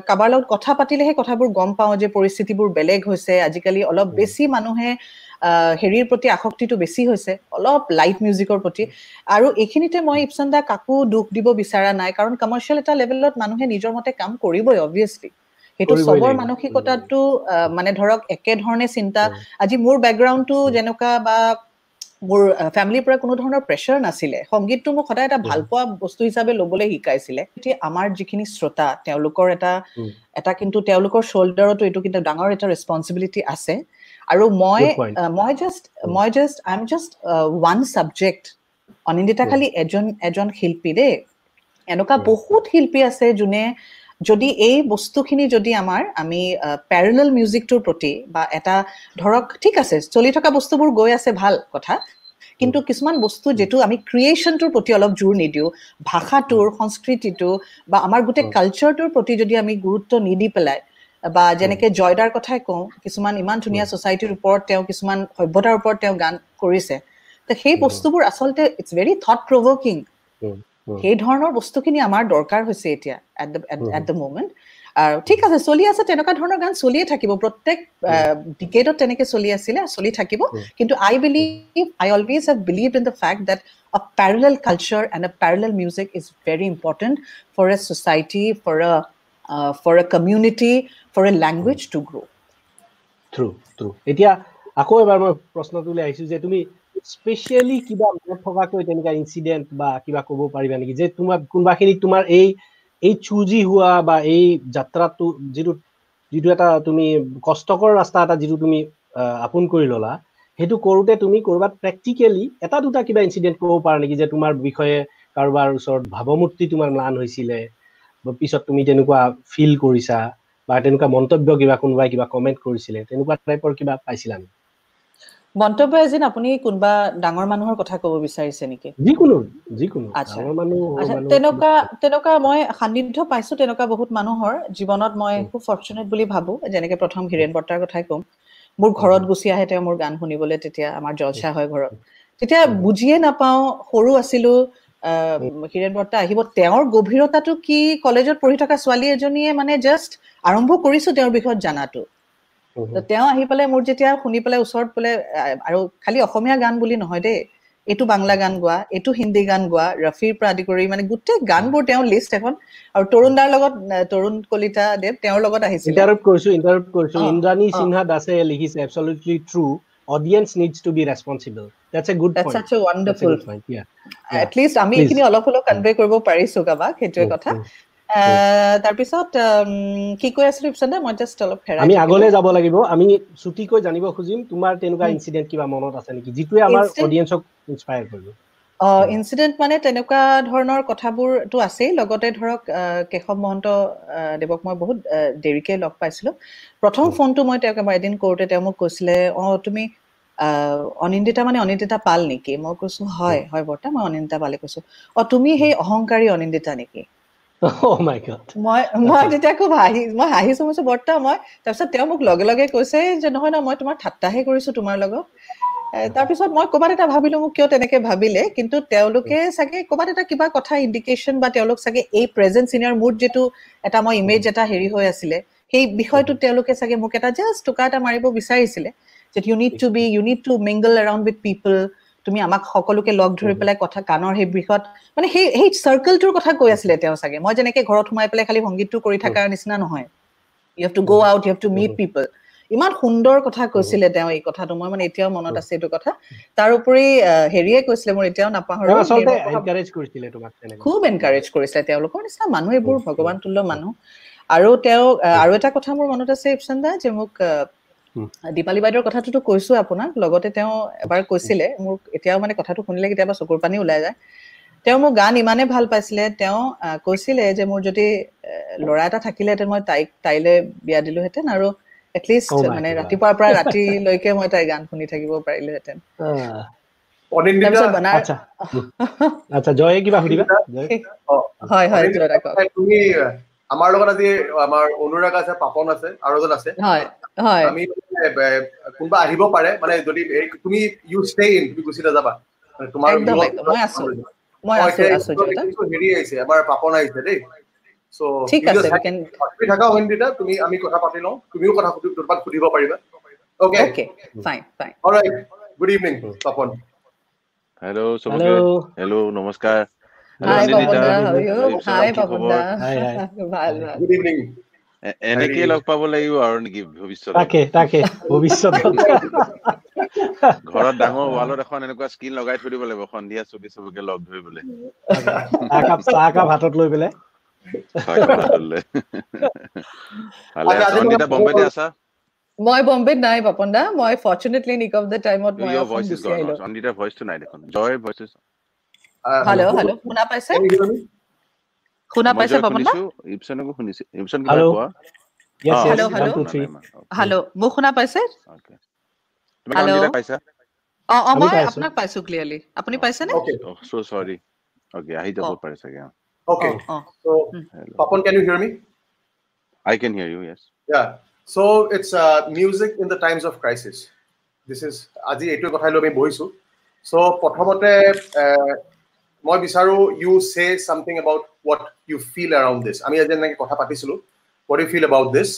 S3: কাৰোবাৰ লগত কথা পাতিলেহে কথাবোৰ গম পাওঁ যে পৰিস্থিতিবোৰ বেলেগ হৈছে। আজিকালি অলপ বেছি মানুহে হেৰিৰ প্ৰতি আসক্তিটো বেছি হৈছে অলপ লাইট মিউজিকৰ প্ৰতি। আৰু এইখিনিতে মই ইপচন দা কাকো দুখ দিব বিচৰা নাই কাৰণ কমাৰ্চিয়েল এটা লেভেলত মানুহে নিজৰ মতে কাম কৰিবই অভিয়াছলি সেইটো চবৰ মানসিকতাটো মানে ধৰক একেধৰণে চিন্তা। আজি মোৰ বেকগ্ৰাউণ্ডটো যেনেকুৱা বা মোৰ ফেমিলিৰ পৰা কোনো ধৰণৰ প্ৰেছাৰ নাছিলে। সংগীতটো মোক সদায় এটা ভাল পোৱা বস্তু হিচাপে ল'বলৈ শিকাইছিলে। এতিয়া আমাৰ যিখিনি শ্ৰোতা তেওঁলোকৰ এটা এটা কিন্তু তেওঁলোকৰ শ্বল্ডাৰতো এইটো কিন্তু ডাঙৰ এটা ৰেচপনচিবিলিটি আছে। আৰু মই মই জাষ্ট মই just I am just one subject Anindita খালি এজন এজন শিল্পী দেই। এনেকুৱা বহুত শিল্পী আছে যোনে যদি এই বস্তুখিনি যদি আমাৰ আমি পেৰেলেল মিউজিকটোৰ প্ৰতি বা এটা ধৰক ঠিক আছে চলি থকা বস্তুবোৰ গৈ আছে ভাল কথা কিন্তু কিছুমান বস্তু যিটো আমি ক্ৰিয়েশ্যনটোৰ প্ৰতি অলপ জোৰ নিদিওঁ ভাষাটোৰ সংস্কৃতিটো বা আমাৰ গোটেই কালচাৰটোৰ প্ৰতি যদি আমি গুৰুত্ব নিদি পেলাই বা যেনেকে জয়দাৰ কথাই কওঁ কিছুমান ইমান ধুনীয়া ছ'চাইটিৰ ওপৰত তেওঁ কিছুমান সভ্যতাৰ ওপৰত তেওঁ গান কৰিছে তো সেই বস্তুবোৰ আচলতে ইটছ ভেৰি থট প্ৰভকিং সেই ধৰণৰ বস্তুখিনি আমাৰ দৰকাৰ হৈছে এতিয়া এট দ্য মুমেণ্ট আৰু ঠিক আছে চলি আছে তেনেকুৱা ধৰণৰ গান চলিয়ে থাকিব। প্ৰত্যেক ডিকেটত তেনেকে চলি আছিলে চলি থাকিব। কিন্তু I believe I always have believe in the fact that a parallel culture and a parallel music is very important for a society, for a uh, for a community, for a language to grow.
S1: True, true. এতিয়া আকৌ এবাৰ মই প্ৰশ্নটোলৈ আহিছো যে তুমি specially কিবা মনত থকাকৈ তেনেকুৱা ইনচিডেণ্ট বা কিবা ক'ব পাৰিবা নেকি? যে তোমাৰ কোনোবাখিনিত তোমাৰ এই এই চুজি হোৱা বা এই যাত্ৰাটো যিটো যিটো এটা তুমি কষ্টকৰ ৰাস্তা এটা যিটো তুমি আপোন কৰি ল'লা সেইটো কৰোঁতে তুমি ক'ৰবাত প্ৰেক্টিকেলি এটা দুটা কিবা ইনচিডেণ্ট ক'ব পাৰা নেকি? যে তোমাৰ বিষয়ে কাৰোবাৰ ওচৰত ভাৱমূৰ্তি তোমাৰ ম্লান হৈছিলে পিছত তুমি তেনেকুৱা ফিল কৰিছা বা তেনেকুৱা মন্তব্য কিবা কোনোবাই কিবা কমেণ্ট কৰিছিলে তেনেকুৱা টাইপৰ কিবা পাইছিলা নেকি?
S3: মন্তব্য এজিন আপুনি কোনোবা ডাঙৰ মানুহৰ কথা ক'ব বিচাৰিছে নেকি?
S1: যিকোনো যিকোনো।
S3: তেনেকুৱা তেনেকুৱা মই সান্নিধ্য পাইছো তেনেকুৱা বহুত মানুহৰ জীৱনত মই খুব ফৰ্চুনেট বুলি ভাবো যেনেকে প্ৰথম হীৰেণ বৰ্তাৰ কথাই ক'ম। মোৰ ঘৰত গুচি আহে তেওঁ মোৰ গান শুনিবলৈ তেতিয়া আমাৰ জলচা হয় ঘৰত। তেতিয়া বুজিয়ে নাপাওঁ সৰু আছিলো হীৰেণ বৰ্তা আহিব তেওঁৰ গভীৰতাটো কি কলেজত পঢ়ি থকা ছোৱালী এজনীয়ে মানে জাষ্ট আৰম্ভ কৰিছো তেওঁৰ বিষয়ত জানাটো। তেওঁ আহি পেলাই মোৰ যেতিয়া শুনি পেলাই ওচৰত বোলে আৰু খালি অসমীয়া গান বুলি নহয় দেই। এইটো বাংলা গান গোৱা এইটো হিন্দী গান গোৱা ৰফিৰ পৰা আদি কৰি মানে গোটেই গানবোৰ তেওঁৰ লিষ্ট এখন। আৰু তৰুণ দাৰ লগত তৰুণ কলিতা দেৱ তেওঁৰ লগত আহিছিল।
S1: ইণ্টাৰপ্ট কৰিছো ইণ্টাৰপ্ট কৰিছো। ইন্দ্ৰাণী সিনহা দাসে লিখিছে absolutely true audience needs to be responsible that's a
S3: good that's a wonderful point at least আমি এইখিনি অলপ অলপ কনভে কৰিব পাৰিছো কাবাক সেইটোৱে কথা। তাৰপিছত কি কৈ আছিলো ইপচন্দা মই জাষ্ট অলপ হেৰাই
S1: আমি আগলৈ যাব লাগিব আমি ছুটিকৈ জানিব খুজিম তোমাৰ তেনেকুৱা ইনচিডেণ্ট কিবা মনত আছে নেকি? যিটোৱে আমাৰ অডিয়েঞ্চক ইনস্পায়াৰ কৰিব।
S3: ইনচিডেণ্ট মানে তেনেকুৱা ধৰণৰ কথাবোৰতো আছেই। লগতে ধৰক কেশৱ মহন্ত দেৱক মই বহুত দেৰিকে লগ পাইছিলোঁ। প্ৰথম ফোনটো মই তেওঁক এবাৰ এদিন কৰোঁতে তেওঁ মোক কৈছিলে অঁ তুমি অনিন্দিতা মানে অনিন্দিতা পাল নেকি? মই কৈছোঁ হয় হয় বৰ্তা মই অনিন্দিতা পালে কৈছোঁ। অঁ তুমি সেই অহংকাৰী অনিন্দিতা নেকি?
S1: মই
S3: মই তেতিয়া খুব হাঁহি মই হাঁহিছো মই বৰ্তা মই তাৰপিছত তেওঁ মোক লগে লগে কৈছে যে নহয় ন মই তোমাৰ ঠাট্টাহে কৰিছো তোমাৰ লগত। তাৰপিছত মই ক'ৰবাত এটা ভাবিলো মোক কিয় তেনেকে ভাবিলে কিন্তু তেওঁলোকে চাগে ক'ৰবাত এটা কিবা কথা ইণ্ডিকেশ্যন বা তেওঁলোক চাগে এই প্ৰেজেণ্ট চিনিয়ৰ মোৰ যিটো এটা মই ইমেজ এটা হেৰি হৈ আছিলে সেই বিষয়টোত তেওঁলোকে চাগে মোক এটা জাষ্ট টোকা এটা মাৰিব বিচাৰিছিলে যে you need to be you need to mingle around with people তুমি আমাক সকলোকে লগ ধৰি পেলাই কথা কাণৰ সেই বিষয়ত মানে সেই সেই চাৰ্কেলটোৰ কথা কৈ আছিলে তেওঁ চাগে। মই যেনেকে ঘৰত সোমাই পেলাই খালি সংগীতটো কৰি থকাৰ নিচিনা নহয়। You have to go' out you have to meet people ইমান সুন্দৰ কথা কৈছিলে তেওঁ এই কথাটো। মই মানে এতিয়াও মনত আছে এইটো কথা। তাৰ উপৰি হেৰিয়ে কৈছিলে মোৰ এতিয়াও নাপাহৰো। খুব এনকাৰেজ কৰিছিলে তেওঁলোকৰ নিচিনা মানুহ এইবোৰ ভগৱান তুল্য মানুহ। আৰু তেওঁ আৰু এটা কথা মোৰ মনত আছে ইপচন দা যে মোক দীপালী বাইদেউৰ কথাটোতো কৈছো আপোনাক লগতে তেওঁ এবাৰ কৈছিলে মোক এতিয়াও মানে কথাটো শুনিলে কেতিয়াবা চকুৰ পানী ওলাই যায়। তেওঁ মোৰ গান ইমানে ভাল পাইছিলে তেওঁ কৈছিলে যে মোৰ যদি ল'ৰা এটা থাকিলেহেঁতেন মই তাইক তাইলৈ বিয়া দিলোহেঁতেন আৰু এটলিষ্ট মানে ৰাতিপুৱাৰ পৰা ৰাতিলৈকে মই তাইৰ গান শুনি থাকিব পাৰিলোহেঁতেন।
S2: আমাৰ লগত আজি আমাৰ অনুৰাগ আছে পাপন আছে আৰু এজন আছে আমি কোনোবা আহিব পাৰে মানে যদি তুমি ইউ ষ্টে ইন তুমি গুচি নাযাবা। তোমাৰ হেৰি আহিছে আমাৰ পাপন আহিছে দেই। থাকা অইনদিতা তুমি আমি কথা পাতি লওঁ। তুমিও কথা তোমাক সুধিব পাৰিবা। Good evening Papon.
S4: হেল্ল' চবকে হেল্ল' নমস্কাৰ।
S2: গুড ইভিনিং
S4: এনেকেই লগ পাব লাগিব আৰু নেকি ভৱিষ্যত ঘৰত ডাঙৰ ৱালত এখন এনেকুৱা স্ক্ৰীন লগাই থৈ দিব লাগিব সন্ধিয়া চুটি চবকে লগ ধৰিবলৈ
S1: চাহকাপ হাতত লৈ পেলাই
S4: বম্বেতে আছা
S3: মই বম্বেত নাই পাপন দা মই ফৰ্চুনেটলি নিক অফ দ্য টাইমত মই
S4: ভইচ ভইচটো নাই দেখোন জয় ভইচ
S3: হেল্ল' হেল্ল' শুনা পাইছে? শুনা পাইছে পাপন দা
S4: ইপছনকো শুনিছে ইপছন কিবা কোৱা?
S3: হেল্ল' হেল্ল' হেল্ল' মোক শুনা পাইছে?
S4: হেল্ল' পাইছা?
S3: অ অ মই আপোনাক পাইছো ক্লিয়াৰলি আপুনি পাইছে নে
S4: সো সৰি ওকে আহি যাব পাৰে চাগে
S2: Okay. Oh, oh. So, Hello. Papan, can you hear me?
S4: I can hear you, yes.
S2: Yeah. So it's uh, music in the times of crisis. This is আজি এইটো কথাই লৈ আমি বহিছোঁ। চ' প্ৰথমতে মই বিচাৰোঁ you say something about what you feel around this আমি আজি এনেকৈ কথা পাতিছিলোঁ what you feel about this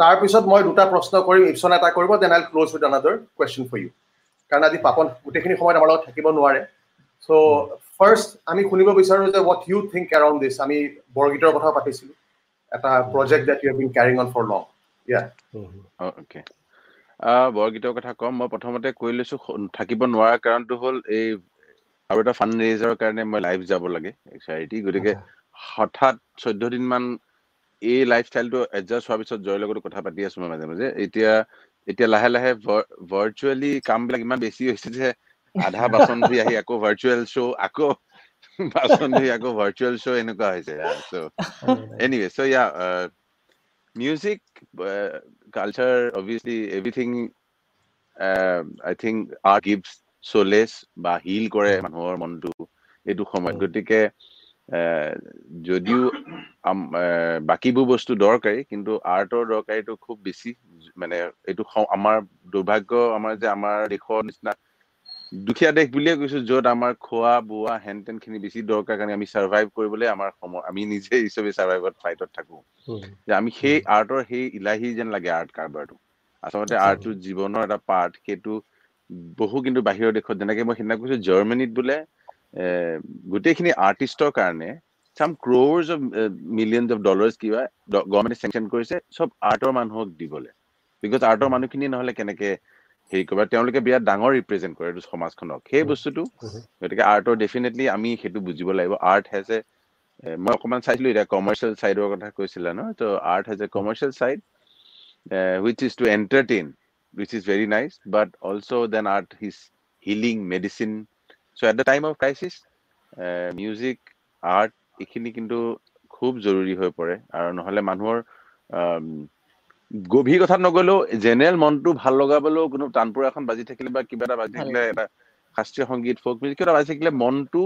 S2: তাৰপিছত মই দুটা প্ৰশ্ন কৰিম ইপচন এটা কৰিব then I close with another question for you কাৰণ আজি পাপন গোটেইখিনি সময়ত আমাৰ লগত থাকিব নোৱাৰে। চ' ফাৰ্ষ্ট আমি শুনিব বিচাৰোঁ যে what you think around this আমি বৰগীতৰ কথা পাতিছিলোঁ এটা project that you been carrying on for
S4: long বৰগীতৰ কথা ক'ম মই প্ৰথমতে কৈ লৈছোঁ থাকিব নোৱাৰা কাৰণটো হ'ল এই আৰু এটা ফাণ্ড ৰেইজৰ কাৰণে মই লাইভ যাব লাগে চেৰিটি গতিকে হঠাৎ চৈধ্য দিনমান এই লাইফষ্টাইলটো এডজাষ্ট হোৱাৰ পিছত জয়ৰ লগতো কথা পাতি আছোঁ মই মাজে মাজে। এতিয়া এতিয়া লাহে লাহে ভাৰ্চুৱেলি কামবিলাক ইমান বেছি হৈছে যে আধা বাচন ধুই আহি আকৌ ভাৰ্চুৱেল শ্ব' আকৌ বাচন ধুই আকৌ ভাৰ্চুৱেল শ্ব' এনেকুৱা হৈছে। Anyway so' yeah music culture obviously everything I think art gives solace বা হিল কৰে মানুহৰ মনটো এইটো সময়ত। গতিকে যদিও বাকীবোৰ বস্তু দৰকাৰী কিন্তু আৰ্টৰ দৰকাৰীটো খুব বেছি মানে এইটো আমাৰ দুৰ্ভাগ্য আমাৰ যে আমাৰ দেশৰ নিচিনা দুখীয়া দেশ বুলিয়ে কৈছো য'ত আমাৰ খোৱা বোৱা হেন তেন খিনি বেছি দৰকাৰ কাৰণে আমি চাৰ্ভাইভ কৰিবলৈ আমাৰ সময় আমি নিজে চবেই চাৰ্ভাইভত ফ্লাইটত থাকো। যে আমি সেই আৰ্টৰ সেই ইলাহী যেন লাগে আৰ্ট কাৰবাৰটো। আচলতে আৰ্টটো জীৱনৰ এটা পাৰ্ট সেইটো বহু কিন্তু বাহিৰৰ দেশত যেনেকে মই সিদিনা কৈছো জাৰ্মানীত বোলে গোটেইখিনি আৰ্টিষ্টৰ কাৰণে some crores of millions of dollars কিবা গভৰ্ণমেণ্টে চেংচন কৰিছে চব আৰ্টৰ মানুহক দিবলৈ। বিকজ আৰ্টৰ মানুহখিনি নহ'লে কেনেকে হেৰি কৰিব? তেওঁলোকে বিৰাট ডাঙৰ ৰিপ্ৰেজেণ্ট কৰে এইটো সমাজখনক। সেই বস্তুটো গতিকে আৰ্টৰ ডেফিনেটলি আমি সেইটো বুজিব লাগিব। আৰ্ট হেজ এ মই অকণমান চাইছিলো এতিয়া কমাৰ্চিয়েল চাইডৰ কথা কৈছিলা ন? So' art has a commercial side which is to entertain which is very nice, but also then art is healing medicine. So at the time of crisis, music art এইখিনি কিন্তু খুব জৰুৰী হৈ পৰে। আৰু নহ'লে মানুহৰ গভীৰ কথাত নগলেও জেনেৰেল মনটো ভাল লগাবলৈও কোনো তানপুৰ এখন বাজি থাকিলে বা কিবা এটা বাজি থাকিলে এটা শাস্ত্ৰীয় সংগীত ফ'ক মিউজিক কিবা এটা বাজি থাকিলে মনটো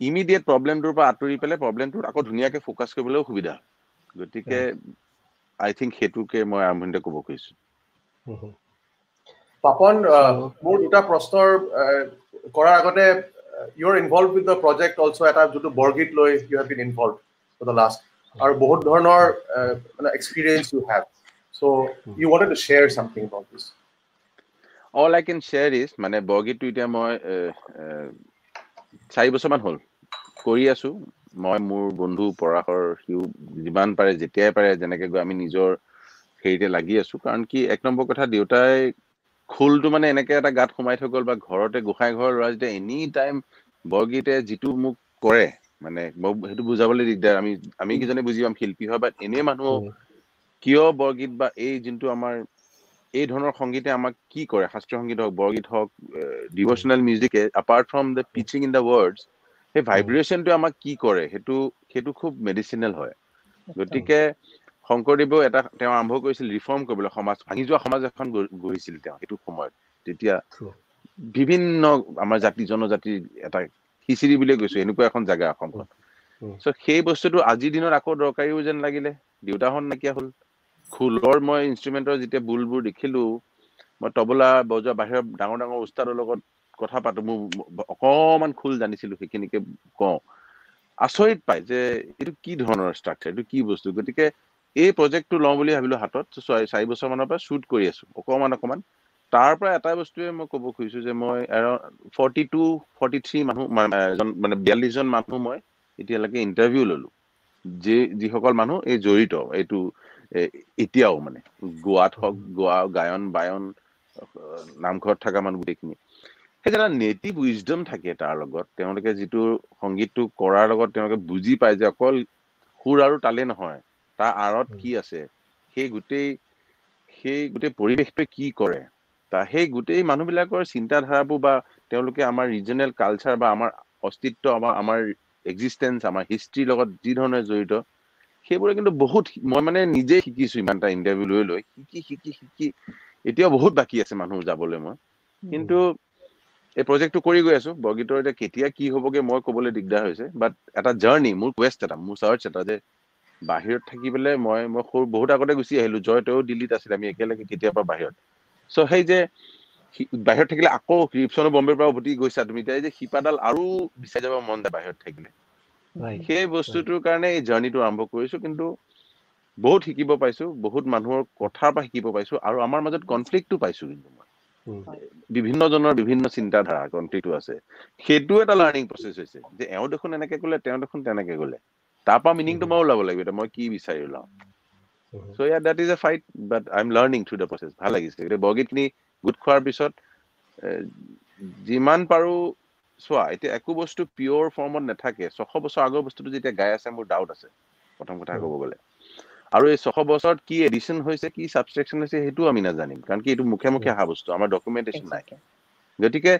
S4: ইমিডিয়েট প্ৰব্লেমটোৰ পৰা আঁতৰি পেলাই প্ৰব্লেমটোত আকৌ ধুনীয়াকৈ ফ'কাছ কৰিবলৈও সুবিধা হয়। গতিকে আই থিংক সেইটোকে মই আৰম্ভণিতে ক'ব খুজিছো।
S2: পাপন মোৰ দুটা প্ৰশ্নৰ কৰাৰ আগতে you are involve with the project also' এটা যোনটো বৰগীত লৈ you have been involve for the last আৰু বহুত ধৰণৰ মানে experience you have so' you wanted to share something about this
S4: all I can share is মানে বৰগীতটো এতিয়া মই চাৰি বছৰমান হ'ল। কৰি আছো। মই মোৰ বন্ধু পৰাশৰ সিও যিমান পাৰে যেতিয়াই পাৰে যেনেকে গৈ আমি নিজৰ হেৰিতে লাগি আছো। কাৰণ কি এক নম্বৰ কথা দেউতাই খোলটো মানে এনেকে এটা গাত সোমাই থৈ গ'ল বা ঘৰতে গোসাঁই ঘৰৰ ল'ৰা যেতিয়া এনি টাইম বৰগীতে যিটো মোক কৰে মানে সেইটো বুজাবলৈ দিগদাৰ। আমি আমি কিজনে বুজি পাম শিল্পী হয় বা এনেই মানুহ কিয় বৰগীত বা এই যোনটো আমাৰ এই ধৰণৰ সংগীতে আমাক কি কৰে? শাস্ত্ৰীয় সংগীত হওক বৰগীত হওক ডিভচনেল মিউজিকে apart from the pitching in the words সেই ভাইব্ৰেশ্যনটোৱে আমাক কি কৰে? সেইটো সেইটো খুব মেডিচিনেল হয়। গতিকে শংকৰদেৱেও এটা তেওঁ আৰম্ভ কৰিছিল ৰিফৰ্ম কৰিবলৈ সমাজ ভাঙি যোৱা সমাজ এখন গঢ়িছিল তেওঁ সেইটো সময়ত। তেতিয়া বিভিন্ন আমাৰ জাতি জনজাতিৰ এটা খিচিৰি বুলিয়ে কৈছো এনেকুৱা এখন জেগা অসমখন চ' সেই বস্তুটো আজিৰ দিনত আকৌ দৰকাৰীও যেন লাগিলে দেউতাহঁত নাইকিয়া হ'ল। খোলৰ মই ইনষ্ট্ৰুমেণ্টৰ যেতিয়া বুলবোৰ দেখিলো মই তবলা বজোৱা বাহিৰৰ ডাঙৰ ডাঙৰ উস্তাদৰ লগত কথা পাতো মোৰ অকমান খোল জানিছিলো সেইখিনিকে কওঁ। আচৰিত পাই যে এইটো কি ধৰণৰ ষ্ট্ৰাকচাৰ এইটো কি বস্তু? গতিকে এই প্ৰজেক্টটো লওঁ বুলি ভাবিলো হাতত চাৰি বছৰ মানৰ পৰা শ্বুট কৰি আছো অকমান অকমান তাৰ পৰা এটা বস্তুৱে মই ক'ব খুজিছো যে মই ফৰ্টি টু ফৰ্টি থ্ৰী মানুহ মানে বিয়াল্লিছজন মানুহ মই এতিয়ালৈকে ইণ্টাৰভিউ ললো। যি যিসকল মানুহ এই জড়িত এইটো এতিয়াও মানে গোৱাত হওক গোৱা গায়ন বায়ন নামঘৰত থকা মানুহ গোটেইখিনি। সেই এটা নেটিভ উইজডম থাকে তাৰ লগত তেওঁলোকে যিটো সংগীতটো কৰাৰ লগত তেওঁলোকে বুজি পায় যে অকল সুৰ আৰু তালে নহয় তাৰ আঁৰত কি আছে? সেই গোটেই সেই গোটেই পৰিৱেশটোৱে কি কৰে? তা সেই গোটেই মানুহবিলাকৰ চিন্তাধাৰাবোৰ বা তেওঁলোকে আমাৰ ৰিজনেল কালচাৰ বা আমাৰ অস্তিত্ব আমাৰ আমাৰ এক্সিষ্টেঞ্চ আমাৰ হিষ্ট্ৰীৰ লগত যি ধৰণে জড়িত সেইবোৰে কিন্তু বহুত মই মানে নিজে শিকিছো ইমান এটা ইণ্টাৰভিউ লৈ লৈ শিকি শিকি শিকি এতিয়াও বহুত বাকী আছে মানুহ যাবলৈ মই। কিন্তু এই প্ৰজেক্টটো কৰি গৈ আছো। বৰগীতৰ এতিয়া কেতিয়া কি হ'বগে মই ক'বলৈ দিগদাৰ হৈছে। বাট এটা জাৰ্ণি মোৰ কুৱেষ্ট এটা মোৰ চাৰ্চ এটা যে বাহিৰত থাকি পেলাই মই মই সৰু বহুত আগতে গুচি আহিলো। জয় তয়ো দিল্লীত আছিলে আমি একেলগে কেতিয়াবা বাহিৰত। চ' সেই যে বাহিৰত থাকিলে আকৌ ৰিপচনৰ বম্বেৰ পৰা উভতি গৈছা তুমি। এতিয়া যে শিপাডাল আৰু বিচাৰি যাব মন যায় বাহিৰত থাকিলে। সেই বস্তুটোৰ কাৰণে এই জাৰ্ণিটো আৰম্ভ কৰিছো কিন্তু বহুত শিকিব পাইছো বহুত মানুহৰ কথাৰ পৰা শিকিব পাইছো আৰু আমাৰ মাজত কনফ্লিক্টটো পাইছো কিন্তু মই। বিভিন্নজনৰ বিভিন্ন চিন্তাধাৰা কনফ্লিক্টটো আছে। সেইটো এটা লাৰ্ণিং প্ৰচেছ হৈছে যে এওঁ দেখোন এনেকে গ'লে তেওঁ দেখোন তেনেকে গ'লে তাৰ পৰা মিনিংটো মই ওলাব লাগিব এতিয়া মই কি বিচাৰি ওলাওঁ so' here that is a fight but I am learning through the process ভাল লাগিছে এতিয়া বৰগীতখিনি গোট খোৱাৰ পিছত যিমান পাৰো চোৱা এতিয়া একো বস্তু পিয়ৰ ফৰ্মত নাথাকে ছশ বছৰ আগৰ বস্তুটো যেতিয়া গাই আছে মোৰ ডাউট আছে প্ৰথম কথা ক'ব গ'লে আৰু এই ছশ বছৰত কি এডিশ্যন হৈছে কি ছাবষ্ট্ৰেকশ্যন হৈছে সেইটোও আমি নাজানিম কাৰণ কি এইটো মুখে মুখে অহা বস্তু আমাৰ ডকুমেণ্টেশ্যন নাই গতিকে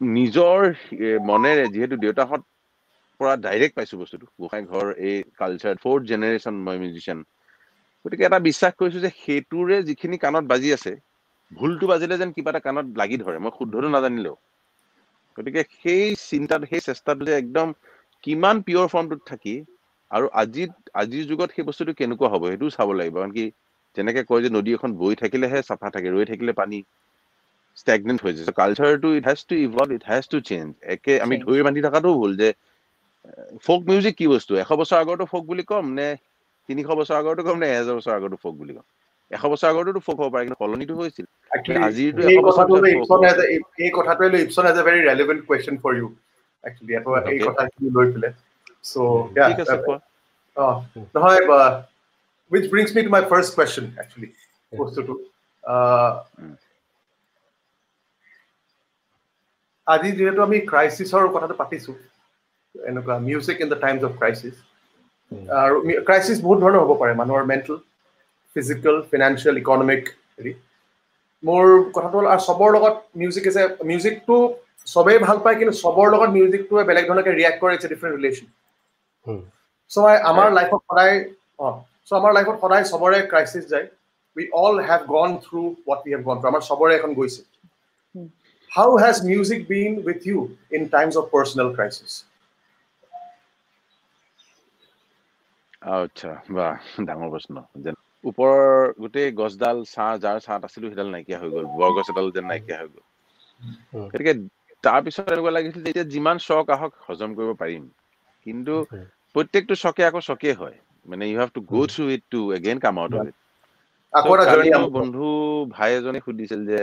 S4: নিজৰ মনেৰে যিহেতু দেউতাহঁত পৰা ডাইৰেক্ট পাইছো বস্তুটো। গোসাঁই ঘৰ এই কালচাৰ ফ'ৰ্থ জেনেৰেশ্যন মই মিউজিচিয়ান গতিকে এটা বিশ্বাস কৰিছো যে সেইটোৰে যিখিনি কাণত বাজি আছে ভুলটো বাজিলে যেন কিবা এটা কাণত লাগি ধৰে মই শুদ্ধটো নাজানিলেও। গতিকে সেই চিন্তাত সেই চেষ্টাটো যে একদম কিমান পিয়ৰ ফৰ্মটোত থাকি আৰু আজিত আজিৰ যুগত সেই বস্তুটো কেনেকুৱা হ'ব সেইটোও চাব লাগিব। কাৰণ কি যেনেকে কয় যে নদী এখন বৈ থাকিলেহে চাফা থাকে ৰৈ থাকিলে পানী ষ্টেগনেণ্ট হৈ যায়। কালচাৰটো it has to evolve it has to change একে আমি ধৰি বান্ধি থকাটো ভুল যে ফ'ক মিউজিক কি বস্তু? এশ বছৰ আগৰটো ফ'ক বুলি ক'ম নে তিনিশ বছৰ আগৰটো ক'ম নে এহেজাৰ বছৰ আগৰটো ফ'ক বুলি ক'ম? এশ বছৰ আগৰটো ফ'ক হ'ব পাৰে কিন্তু সলনিটো হৈছিল। আজিৰটো
S2: এই কথাটোৱে লৈ Ipson as a very relevant question for you actually এই কথাখিনি লৈ পেলাই। চ' নহয় which brings me to my first question actually বস্তুটো। আজি যিহেতু আমি ক্ৰাইচিছৰ কথাটো পাতিছো এনেকুৱা music in the times of crisis আৰু ক্ৰাইচিছ বহুত ধৰণৰ হ'ব পাৰে মানুহৰ মেণ্টেল ফিজিকেল ফিনান্সিয়েল ইকনমিক হেৰি। মোৰ কথাটো হ'ল আৰু চবৰ লগত মিউজিক এ মিউজিকটো চবেই ভাল পায় কিন্তু চবৰ লগত মিউজিকটোৱে বেলেগ ধৰণে ৰিয়েক্ট কৰে it's a different relation so' আমাৰ লাইফত সদায় অঁ চ' আমাৰ লাইফত সদায় চবৰে ক্ৰাইচিছ যায়। We all have gone through what we have gone through আমাৰ চবৰে এখন গৈছে। How has music been with you in times of personal crisis
S4: আচ্ছা বাহ ডাঙৰ প্ৰশ্ন। যেন ওপৰৰ গোটেই গছডাল ছাঁ যাৰ ছাঁত আছিলো সেইডাল নাইকিয়া হৈ গ'ল বৰগছ এডাল যেন নাইকিয়া হৈ গ'ল। গতিকে তাৰপিছত এনেকুৱা লাগিছিল যে এতিয়া যিমান চক আহক হজম কৰিব পাৰিম। কিন্তু প্ৰত্যেকটো চকে আকৌ চকেই হয়। মানে you have to go' through it to again come out of it বন্ধু ভাই এজনে সুধিছিল যে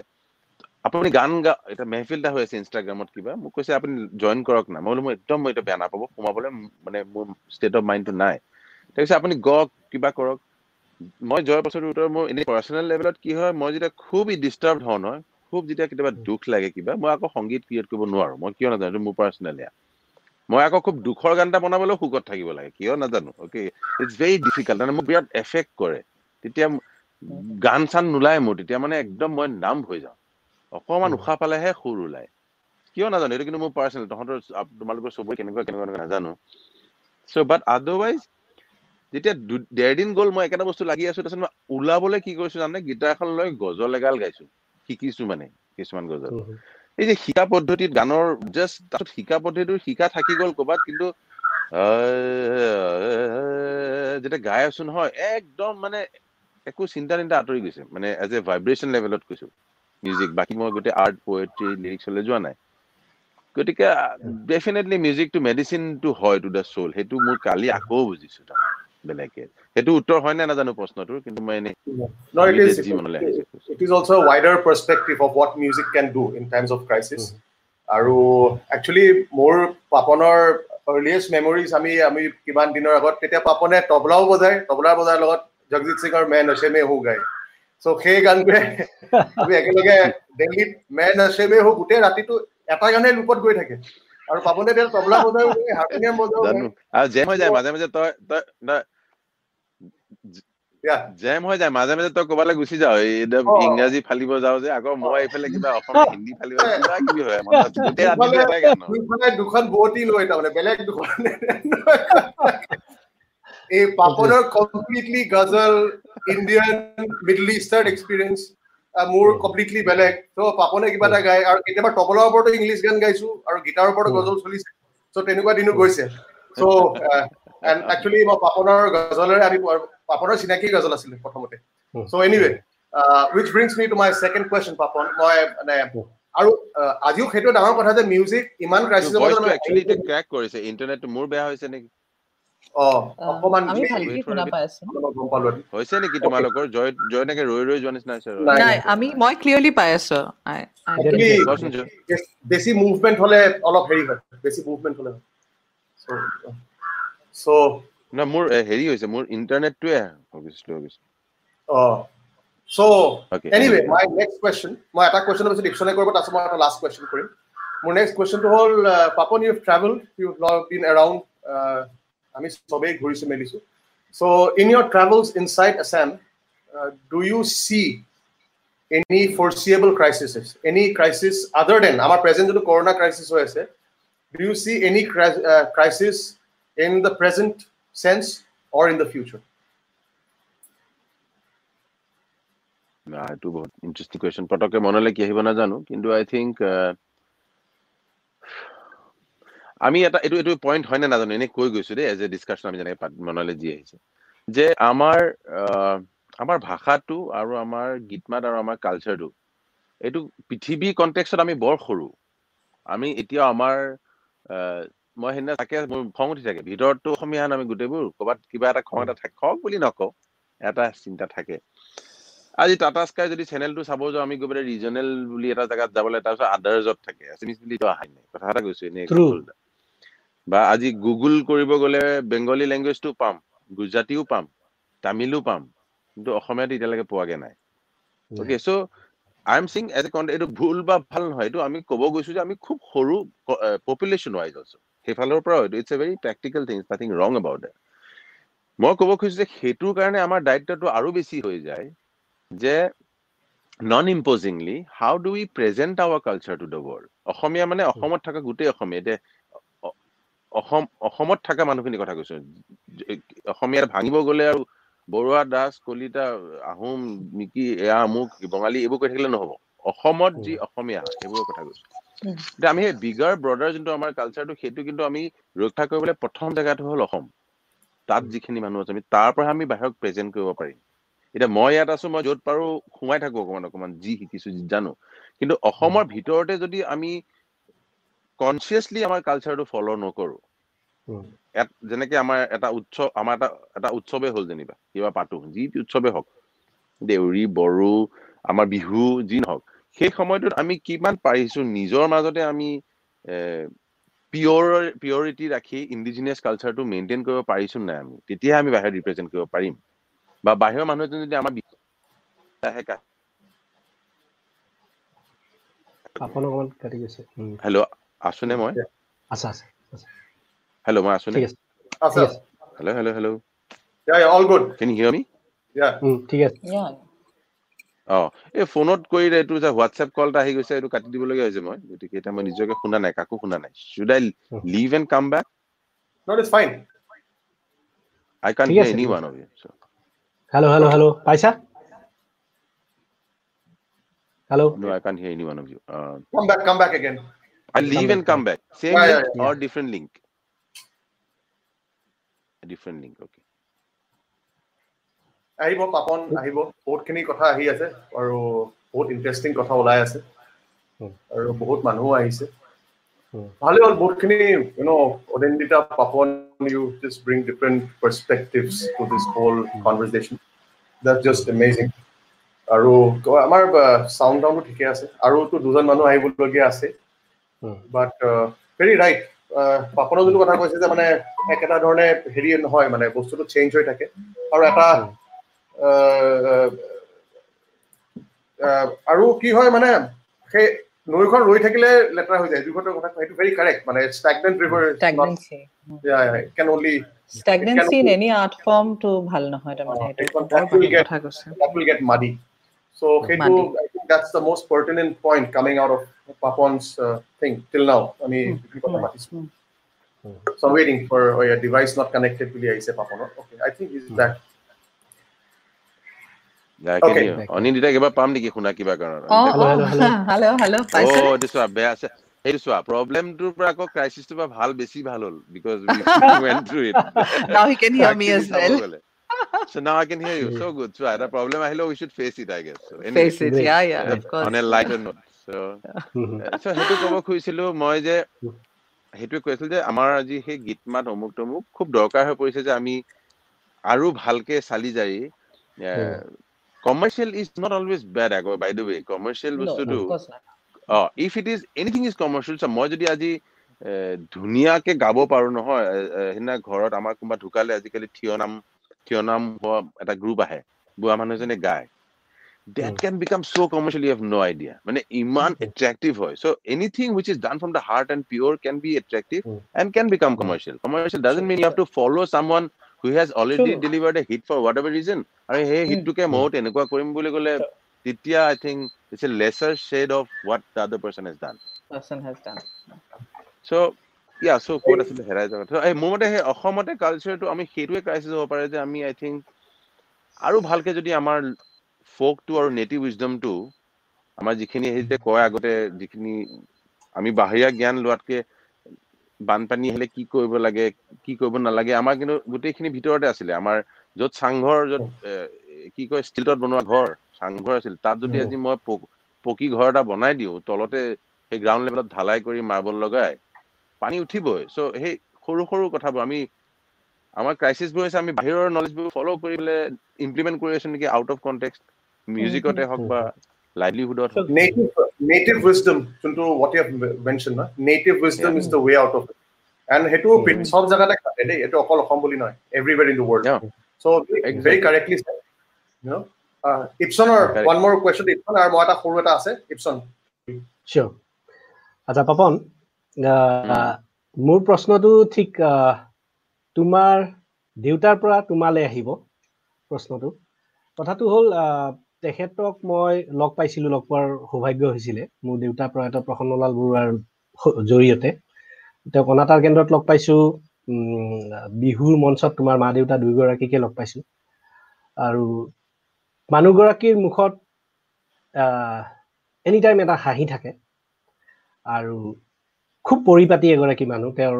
S4: আপুনি গান গা এটা মেহফিল এটা হৈ আছে ইনষ্টাগ্ৰামত কিবা। মোক কৈছে আপুনি জইন কৰক না। মই বোলো মই একদম মই এতিয়া বেয়া নাপাব। সোমাবলৈ মানে মোৰ ষ্টেট অফ মাইণ্ডটো নাই। তাৰপিছত আপুনি গওক কিবা কৰক। মই যোৱাৰ পাছতো উত্তৰ মোৰ এনেই পাৰ্চনেল লেভেলত কি হয় মই যেতিয়া খুব ডিষ্টাৰ্ব হওঁ নহয় খুব যেতিয়া কেতিয়াবা দুখ লাগে কিবা মই আকৌ সংগীত ক্ৰিয়েট কৰিব নোৱাৰো। মই কিয় নাজানো মোৰ পাৰ্চনেল এয়া। মই আকৌ খুব দুখৰ গান এটা বনাবলৈও সুখত থাকিব লাগে কিয় নাজানো অ'কে ইটছ ভেৰি ডিফিকাল্ট মানে মোক বিৰাট এফেক্ট কৰে। তেতিয়া গান চান নোলায় মোৰ তেতিয়া মানে একদম মই নাম হৈ যাওঁ। অকণমান উশাহ পালেহে সুৰ ওলায়। কিয় নাজানো এইটো কিন্তু মোৰ পাৰ্চনেল তহঁতৰ তোমালোকৰ চবৰে কেনেকুৱা কেনেকুৱা নাজানো। চ' বাট আদাৰৱাইজ যেতিয়া ডেৰ দিন গ'ল মই একেটা বস্তু লাগি আছো তাৰপিছত মই ওলাবলৈ কি কৰিছো জানে গীটাৰ এখন লৈ গজল এগাল গাইছো শিকিছো মানে কিছুমান গজল। এই যে শিকা পদ্ধতিত গানৰ জাষ্ট শিকা পদ্ধতিটো শিকা থাকি গ'ল ক'ৰবাত কিন্তু যেতিয়া গাই আছো নহয় একদম মানে একো চিন্তা চিন্তা আঁতৰি গৈছে মানে এজ এ ভাইব্ৰেশ্যন লেভেলত কৈছো মিউজিক বাকী মই গোটেই আৰ্ট পয়েট্ৰি লিৰিক্সলৈ যোৱা নাই। গতিকে ডেফিনেটলি মিউজিকটো মেডিচিনটো হয় টু দ্য চ'ল সেইটো মোৰ কালি আকৌ বুজিছো তাৰমানে। বেলেগে। সেইটো উত্তৰ হয় নে নাজানো প্ৰশ্নটোৰ কিন্তু মই এনেই
S2: it is also wider perspective of what music can do in times of crisis আৰু একচুৱেলি মোৰ পাপনৰ আৰ্লিয়েষ্ট মেমৰিজ আমি আমি কিমান দিনৰ আগত তেতিয়া পাপনে তবলাও বজায় তবলা বজাৰ লগত জগজিৎ সিঙৰ মে নচে মে হো গায়। চ' সেই গানটোৱে আমি একেলগে দিল্লীত মে নচে মে হো গোটেই ৰাতিটো এটা গানে লুপত গৈ থাকে। আৰু পাপনে তেতিয়া তবলা বজায় হাৰমনিয়াম
S4: বজায় জেম হৈ যায় মাজে মাজে তই তই জেম হৈ যায় মাজে মাজে তই ক'বালৈ গুচি যাও একদম ইংৰাজী ফালিব যাও যে আকৌ মই এইফালে কিবা অসমীয়া হিন্দী ফালিব কিবা কিবি হয়
S2: দুখন বোৱতী লৈ তাৰমানে বেলেগ দুখন। এই পাপনৰ completely ghazal Indian Middle Eastern experience মোৰ কমপ্লিটলি বেলেগ। ত' পাপনে কিবা এটা গায় আৰু কেতিয়াবা তবলাৰ ওপৰতো ইংলিছ গান গাইছো আৰু গীটাৰৰ ওপৰতো গজল চলিছে। চ' তেনেকুৱা দিনো গৈছে। চ' এণ্ড একচুৱেলি মই পাপনৰ গজলেৰে আমি পাপনৰ চিনাকি গজল আছিলে প্ৰথমতে। So' anyway which brings me to my second question Papon. মই মানে আৰু আজিও সেইটো ডাঙৰ কথা যে মিউজিক ইমান ক্ৰাইচিছ
S4: ক্ৰেক কৰিছে। ইণ্টাৰনেটটো মোৰ বেয়া হৈছে নেকি? হৈছে নেকি তোমালোকৰ? জয় জয় এনেকে ৰৈ ৰৈ যোৱা নিচিনা হৈছে
S3: নাই আমি মই ক্লিয়াৰলি পাই আছো।
S2: বেছি মুভমেণ্ট হলে অলপ হেৰি হয়। বেছি মুভমেণ্ট হলে চ'
S4: না মোৰ হেৰি হৈছে মোৰ ইণ্টাৰনেটটোৱে গৈছিলো গৈছিলো
S2: অ চ' এনিৱে মাই নেক্সট কুৱেশ্যন মই এটা কুৱেশ্যনৰ পিছত ডিকশ্যনে কৰিব তাৰপিছত মই এটা লাষ্ট কুৱেশ্যন কৰিম। মোৰ নেক্সট কুৱেশ্যনটো হ'ল Papon you travel you been around আমি চবেই ঘূৰিছো মেলিছো। So' in your travels inside Assam do you see any foreseeable crises any crisis other than আমাৰ প্ৰেজেণ্ট যোনটো কৰোণা ক্ৰাইচিছ হৈ আছে do you see any crisis in the present sense or in the future
S4: এইটো বহুত interesting question পটককে মনলৈ কি আহিব নাজানো কিন্তু আই থিংক আমি এটা এইটো এইটো পইণ্ট হয় নে নাজানো এনেই কৈ গৈছো দেই এজ এ ডিছকাশ্যন আমি যেনেকে মনলৈ যি আহিছে। যে আমাৰ আমাৰ ভাষাটো আৰু আমাৰ গীত মাত আৰু আমাৰ কালচাৰটো এইটো পৃথিৱী কণ্টেক্সত আমি বৰ সৰু। আমি এতিয়াও আমাৰ মই সেইদিনা তাকে মোৰ খং উঠি থাকে ভিতৰততো অসমীয়া আমি গোটেইবোৰ ক'ৰবাত কিবা এটা খং এটা থাকে খং বুলি নকওঁ এটা চিন্তা থাকে। আজি টাটা স্কাই যদি চেনেলটো চাব যাওঁ আমি গৈ পেলাই ৰিজনেল বুলি এটা জেগাত যাবলৈ তাৰপিছত আদাৰ্জত থাকে অহাই নাই? কথা এটা কৈছো এনেই বা আজি গুগল কৰিব গ'লে বেংগলী লেংগুৱেজটো পাম গুজৰাটীও পাম তামিলো পাম কিন্তু অসমীয়াটো এতিয়ালৈকে পোৱাগে নাই। Okay so' I am sing as a count এইটো ভুল বা ভাল নহয় এইটো আমি ক'ব গৈছো যে আমি খুব সৰু পপুলেশ্যন ৱাইজ আছো। সেইফালৰ পৰা হয়তো it's a very practical things nothing wrong about that মই ক'ব খুজিছো যে সেইটোৰ কাৰণে আমাৰ দায়িত্বটো আৰু বেছি হৈ যায় যে non imposingly how do we present our culture to the world Asomiya মানে অসমত থকা গোটেই অসমীয়া এতিয়া অসম অসমত থকা মানুহখিনিৰ কথা কৈছো। অসমীয়াত ভাঙিব গ'লে আৰু বৰুৱা দাস কলিতা আহোম মিকি এয়া আমুক বঙালী এইবোৰ কৈ থাকিলে নহ'ব। অসমত যি অসমীয়া সেইবোৰৰ কথা কৈছো। আমি সেই বিগাৰ ব্ৰডাৰ যোনটো আমাৰ কালচাৰটো সেইটো কিন্তু আমি ৰক্ষা কৰিবলৈ প্ৰথম জেগাটো হ'ল অসম। তাত যিখিনি মানুহ আছে আমি তাৰ পৰা আমি বাহিৰক প্ৰেজেণ্ট কৰিব পাৰিম। এতিয়া মই ইয়াত আছো মই য'ত পাৰো সোমাই থাকো অকমান অকমান যি শিকিছো যি জানো। কিন্তু অসমৰ ভিতৰতে যদি আমি কনচিয়াছলি আমাৰ কালচাৰটো ফল' নকৰো যেনেকে আমাৰ এটা উৎসৱ আমাৰ এটা এটা উৎসৱে হ'ল যেনিবা কিবা পাতো যি উৎসৱে হওক। দেউৰী বড়ো আমাৰ বিহু যি নহওক। সেই সময়টোত আমি কিমান পাৰিছো নিজৰ মাজতে আমি পিয়ৰ পিয়ৰিটি ৰাখি ইণ্ডিজিনিয়াছ কালচাৰটো মেইনটেইন কৰিব পাৰিছো নাই আমি? তেতিয়াহে আমি বাহিৰত ৰিপ্ৰেজেণ্ট কৰিব পাৰিম। বা বাহিৰৰ মানুহ এজন যদি আমাৰ হেল্ল' আছোনে মই? হেল্ল' মই আছোনে? Hello' hello' hello' can hear me
S1: ঠিক আছে।
S4: অ এই ফোনত কৰি এইটো যে হোৱাটছএপ কল এটা আহি গৈছে এইটো কাটি দিবলগীয়া হৈছে মই গতিকে এতিয়া মই নিজকে শুনা নাই কাকো শুনা নাই should I leave and come back
S2: Not it's fine.
S4: I can't hear any one of you. So.
S1: Hello, hello, hello. Paisa? Hello?
S4: No, I can't hear any one of you. Uh,
S2: come back, come back again.
S4: I'll leave and come back. Same
S2: Yeah,
S4: link
S2: yeah, yeah.
S4: or
S2: আহিব পাপন আহিব। বহুতখিনি কথা আহি আছে আৰু বহুত interesting কথা ওলাই আছে। আৰু বহুত মানুহো আহিছে। ভালে হ'ল বহুতখিনি you know Adindita Papon you just bring different perspectives to this whole conversation that just amazing আৰু আমাৰ চাউণ্ড টাউনো ঠিকে আছে। আৰুতো দুজন মানুহ আহিবলগীয়া আছে। বাট ভেৰি ৰাইট পাপনৰ যোনটো কথা কৈছে যে মানে একেটা ধৰণে হেৰি নহয় মানে বস্তুটো চেঞ্জ হৈ থাকে। আৰু এটা আৰু কি হয় মানে সেই নৈখন ৰৈ থাকিলে লেতেৰা হৈ যায়। জোখৰ কথা সেইটো ভেৰি কাৰেক্ট মানে stagnant river
S3: stagnancy
S2: can only
S3: stagnancy in any art form to ভাল নহয় মানে এটো কথা কৈছে।
S2: That will get muddy so হেটো I think that's the most pertinent point coming out of Papon's thing till now আমি কথা মাতিছো। So waiting for our device not connected বুলি আইছে Papon okay I think is that
S4: Anindita কিবা পাম নেকি শুনা কিবা কাৰণত
S3: হেল্ল' হেল্ল'
S4: অ এইটো চোৱা বেয়া আছে সেইটো চোৱা প্ৰব্লেমটোৰ পৰা আকৌ ক্ৰাইচিছটোৰ পৰা ভাল বেছি ভাল হ'ল because went through it.
S3: Now he can hear me as well.
S4: So now i can hear you. So good so এটা problem আহিলে we should face it i guess. So
S3: anyway, face it yeah yeah of course.
S4: on a lighter note so. So সেইটো ক'ব খুজিছিলো মই যে সেইটোৱে কৈ আছিলো যে আমাৰ আজি সেই গীত মাত অমুক তমুক খুব দৰকাৰ হৈ পৰিছে যে আমি আৰু ভালকে চালি জাৰি commercial is not always bad আকৌ by the way commercial বস্তুটো অ if it is anything is commercial so মই যদি আজি ধুনীয়াকে গাব পাৰো নহয় সেইদিনা ঘৰত আমাৰ কোনোবা ঢুকালে আজিকালি থিয় নাম থিয় নাম হোৱা এটা গ্ৰুপ আহে বুঢ়া মানুহ এজনে গায় that can become so commercial you have no idea মানে ইমান attractive হয় so anything which is done from the heart and pure can be attractive and can become commercial commercial doesn't mean you have to follow someone who has already sure. delivered a hit for whatever reason আৰু সেই হিটটোকে ময়ো তেনেকুৱা কৰিম বুলি ক'লে তেতিয়া I think it's a lesser shade of what the other person has done
S3: person has done.
S4: So yeah so ক'ত আছিলে হেৰাই কথা। মোৰ মতে সেই অসমতে কালচাৰটো আমি সেইটোৱে ক্ৰাইচিছ হ'ব পাৰে যে আমি আই থিংক আৰু ভালকে যদি আমাৰ ফকটো আৰু নেটিভ উইজডমটো আমাৰ যিখিনি সেই যে কয় আগতে যিখিনি আমি বাহিৰা জ্ঞান লোৱাতকে বানপানী আহিলে কি কৰিব লাগে কি কৰিব নালাগে আমাৰ কিন্তু গোটেইখিনি ভিতৰতে আছিলে। আমাৰ য'ত চাংঘৰ য'ত কি কয় ষ্টিলত বনোৱা ঘৰ চাংঘৰ আছিল তাত যদি আজি মই পকী ঘৰ এটা বনাই দিওঁ তলতে সেই গ্ৰাউণ্ড লেভেলত ঢালাই কৰি মাৰ্বল লগাই পানী উঠিবই। চ' সেই সৰু সৰু কথাবোৰ আমি আমাৰ ক্ৰাইচিছবোৰ হৈছে আমি বাহিৰৰ নলেজবোৰ ফ'ল' কৰি পেলাই ইমপ্লিমেণ্ট কৰি আছো নেকি আউট অফ কণ্টেক্সট মিউজিকতে হওক বা হওক
S2: নেটিভ উইজডম যোনটো হোৱাট ইউ মেনশ্যন না native wisdom is the way out of it and সেইটো চব জেগাতে খাটে দেই এইটো অকল অসম বুলি নহয় everywhere in the world so' very correctly ইপছনৰ one মোৰ কুৱেশ্যন ইপছন আৰু মই এটা সৰু এটা আছে ইপছন
S1: চিয়'ৰ আচ্ছা পাপন মোৰ প্ৰশ্নটো ঠিক তোমাৰ দেউতাৰ পৰা তোমালৈ আহিব প্ৰশ্নটো কথাটো হ'ল তেখেতক মই লগ পাইছিলো লগ পোৱাৰ সৌভাগ্য হৈছিলে। মোৰ দেউতা প্ৰয়াত প্ৰসন্নলাল বৰুৱাৰ জৰিয়তে। তেওঁক অনাতাৰ কেন্দ্ৰত লগ পাইছো। বিহুৰ মঞ্চত তোমাৰ মা দেউতা দুয়োগৰাকীকে লগ পাইছো। আৰু মানুহগৰাকীৰ মুখত এনি টাইম এটা হাঁহি থাকে। আৰু খুব পৰিপাতি এগৰাকী মানুহ। তেওঁৰ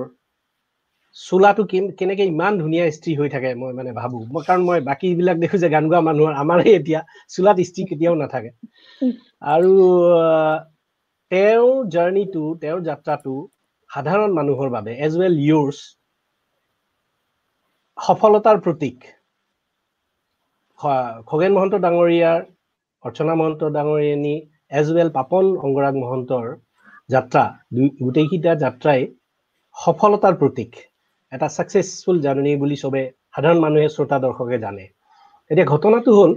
S1: চোলাটো কেনেকে ইমান ধুনীয়া ইস্ত্ৰি হৈ থাকে মই মানে ভাবো। মই কাৰণ মই বাকীবিলাক দেখো যে গান গোৱা মানুহৰ আমাৰে এতিয়া চোলাত ইস্ত্ৰি কেতিয়াও নাথাকে। আৰু তেওঁৰ জাৰ্ণিটো তেওঁৰ যাত্ৰাটো সাধাৰণ মানুহৰ বাবে এজ ৱেল ইউৰ্ছ সফলতাৰ প্ৰতীক। খগেন মহন্ত ডাঙৰীয়াৰ অৰ্চনা মহন্ত ডাঙৰীয়ানী এজ ৱেল পাপন অংগৰাগ মহন্তৰ যাত্ৰা গোটেইকেইটা যাত্ৰাই সফলতাৰ প্ৰতীক। এটা ছাকচেছফুল জাৰ্ণি বুলি চবে সাধাৰণ মানুহে শ্ৰোতা দৰ্শকে জানে। এতিয়া ঘটনাটো হ'ল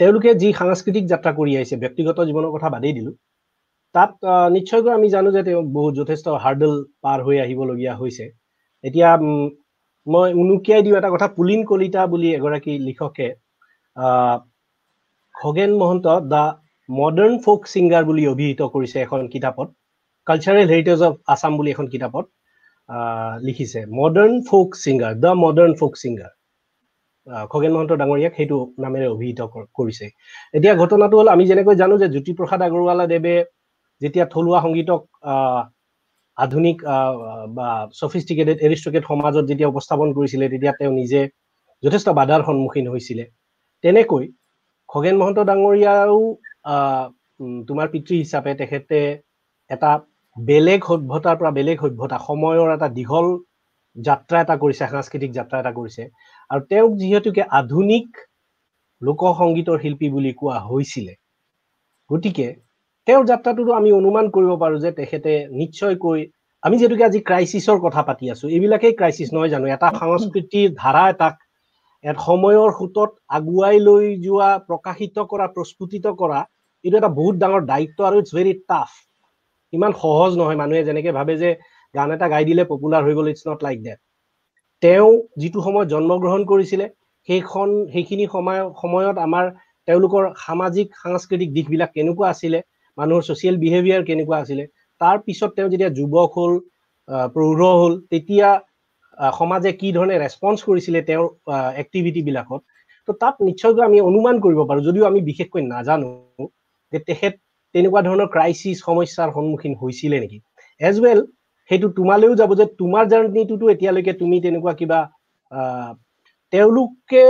S1: তেওঁলোকে যি সাংস্কৃতিক যাত্ৰা কৰি আহিছে ব্যক্তিগত জীৱনৰ কথা বাদেই দিলোঁ। তাত নিশ্চয়কৈ আমি জানো যে তেওঁ বহুত যথেষ্ট হাৰ্ডল পাৰ হৈ আহিবলগীয়া হৈছে। এতিয়া মই উনুকিয়াই দিওঁ এটা কথা পুলিন কলিতা বুলি এগৰাকী লিখকে Khagen Mahanta the modern folk singer বুলি অভিহিত কৰিছে এখন কিতাপত কালচাৰেল হেৰিটেজ অফ আছাম বুলি এখন কিতাপত। লিখিছে modern folk singer the modern folk singer Khagen Mahanta ডাঙৰীয়াক সেইটো নামেৰে অভিহিত কৰিছে। এতিয়া ঘটনাটো হ'ল আমি যেনেকৈ জানো যে জ্যোতিপ্ৰসাদ আগৰৱালাদেৱে যেতিয়া থলুৱা সংগীতক আধুনিক বা চফিষ্টিকেটেড এৰিষ্ট্ৰকেট সমাজত যেতিয়া উপস্থাপন কৰিছিলে তেতিয়া তেওঁ নিজে যথেষ্ট বাধাৰ সন্মুখীন হৈছিলে। তেনেকৈ খগেন মহন্ত ডাঙৰীয়াও তোমাৰ পিতৃ হিচাপে তেখেতে এটা বেলেগ সভ্যতাৰ পৰা বেলেগ সভ্যতা সময়ৰ এটা দীঘল যাত্ৰা এটা কৰিছে সাংস্কৃতিক যাত্ৰা এটা কৰিছে। আৰু তেওঁক যিহেতুকে আধুনিক লোক সংগীতৰ শিল্পী বুলি কোৱা হৈছিলে গতিকে তেওঁৰ যাত্ৰাটোতো আমি অনুমান কৰিব পাৰো যে তেখেতে নিশ্চয়কৈ আমি যিহেতুকে আজি ক্ৰাইচিছৰ কথা পাতি আছো এইবিলাকেই ক্ৰাইচিছ নহয় জানো? এটা সংস্কৃতিৰ ধাৰা এটাক সময়ৰ সোঁতত আগুৱাই লৈ যোৱা প্ৰকাশিত কৰা প্ৰস্ফুটিত কৰা এইটো এটা বহুত ডাঙৰ দায়িত্ব আৰু ইটছ ভেৰি টাফ ইমান সহজ নহয় মানুহে যেনেকে ভাবে যে গান এটা গাই দিলে পপুলাৰ হৈ গ'ল ইটছ নট লাইক ডেট তেওঁ যিটো সময়ত জন্মগ্ৰহণ কৰিছিলে সেইখন সেইখিনি সময় সময়ত আমাৰ তেওঁলোকৰ সামাজিক সাংস্কৃতিক দিশবিলাক কেনেকুৱা আছিলে মানুহৰ ছ'চিয়েল বিহেভিয়াৰ কেনেকুৱা আছিলে তাৰ পিছত তেওঁ যেতিয়া যুৱক হ'ল প্ৰৌঢ় হ'ল তেতিয়া সমাজে কি ধৰণে ৰেচপন্স কৰিছিলে তেওঁৰ এক্টিভিটিবিলাকত তো তাত নিশ্চয়কৈ আমি অনুমান কৰিব পাৰোঁ যদিও আমি বিশেষকৈ নাজানো যে তেখেত তেনেকুৱা ধৰণৰ ক্ৰাইচিছ সমস্যাৰ সন্মুখীন হৈছিলে নেকি? এজ ৱেল সেইটো তোমালৈও যাব যে তোমাৰ জাৰ্ণিটোতো এতিয়ালৈকে তুমি তেনেকুৱা কিবা তেওঁলোকে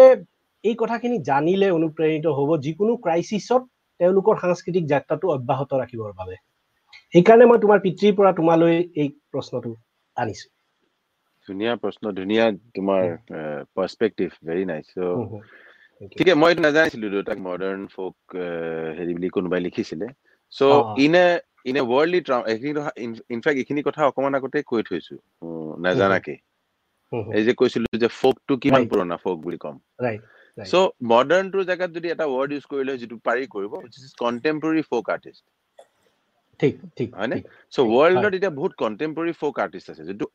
S1: এই কথাখিনি জানিলে অনুপ্ৰেৰিত হ'ব যিকোনো ক্ৰাইচিছত তেওঁলোকৰ সাংস্কৃতিক যাত্ৰাটো অব্যাহত ৰাখিবৰ বাবে। সেইকাৰণে মই তোমাৰ পিতৃৰ পৰা তোমালৈ এই প্ৰশ্নটো আনিছো।
S4: ধুনীয়া প্ৰশ্ন ধুনীয়া তোমাৰ পাৰ্চপেক্টিভ ভেৰি নাইচ ঠিকে মই এইটো নাজানিছিলো দেউতাক মডাৰ্ণ ফ'ক হেৰি বুলি কোনোবাই লিখিছিলে। So' in a in a worldly in fact এইখিনি কথা অকমান আগতে কৈ থৈছো নাজানাকে। এই যে কৈছিলো যে ফ'কটো কিমান পুৰণা ফ'ক বুলি ক'ম। চ' মডাৰ্ণটোৰ জেগাত যদি এটা ৱৰ্ড ইউজ কৰিলে যিটো পাৰি কৰিব কণ্টেম্পৰেৰী ফ'ক আৰ্টিষ্ট হয়নে? চ' ৱৰ্ল্ডত এতিয়া বহুত কণ্টেম্পৰেৰী ফ'ক আৰ্টিষ্ট আছে যিটো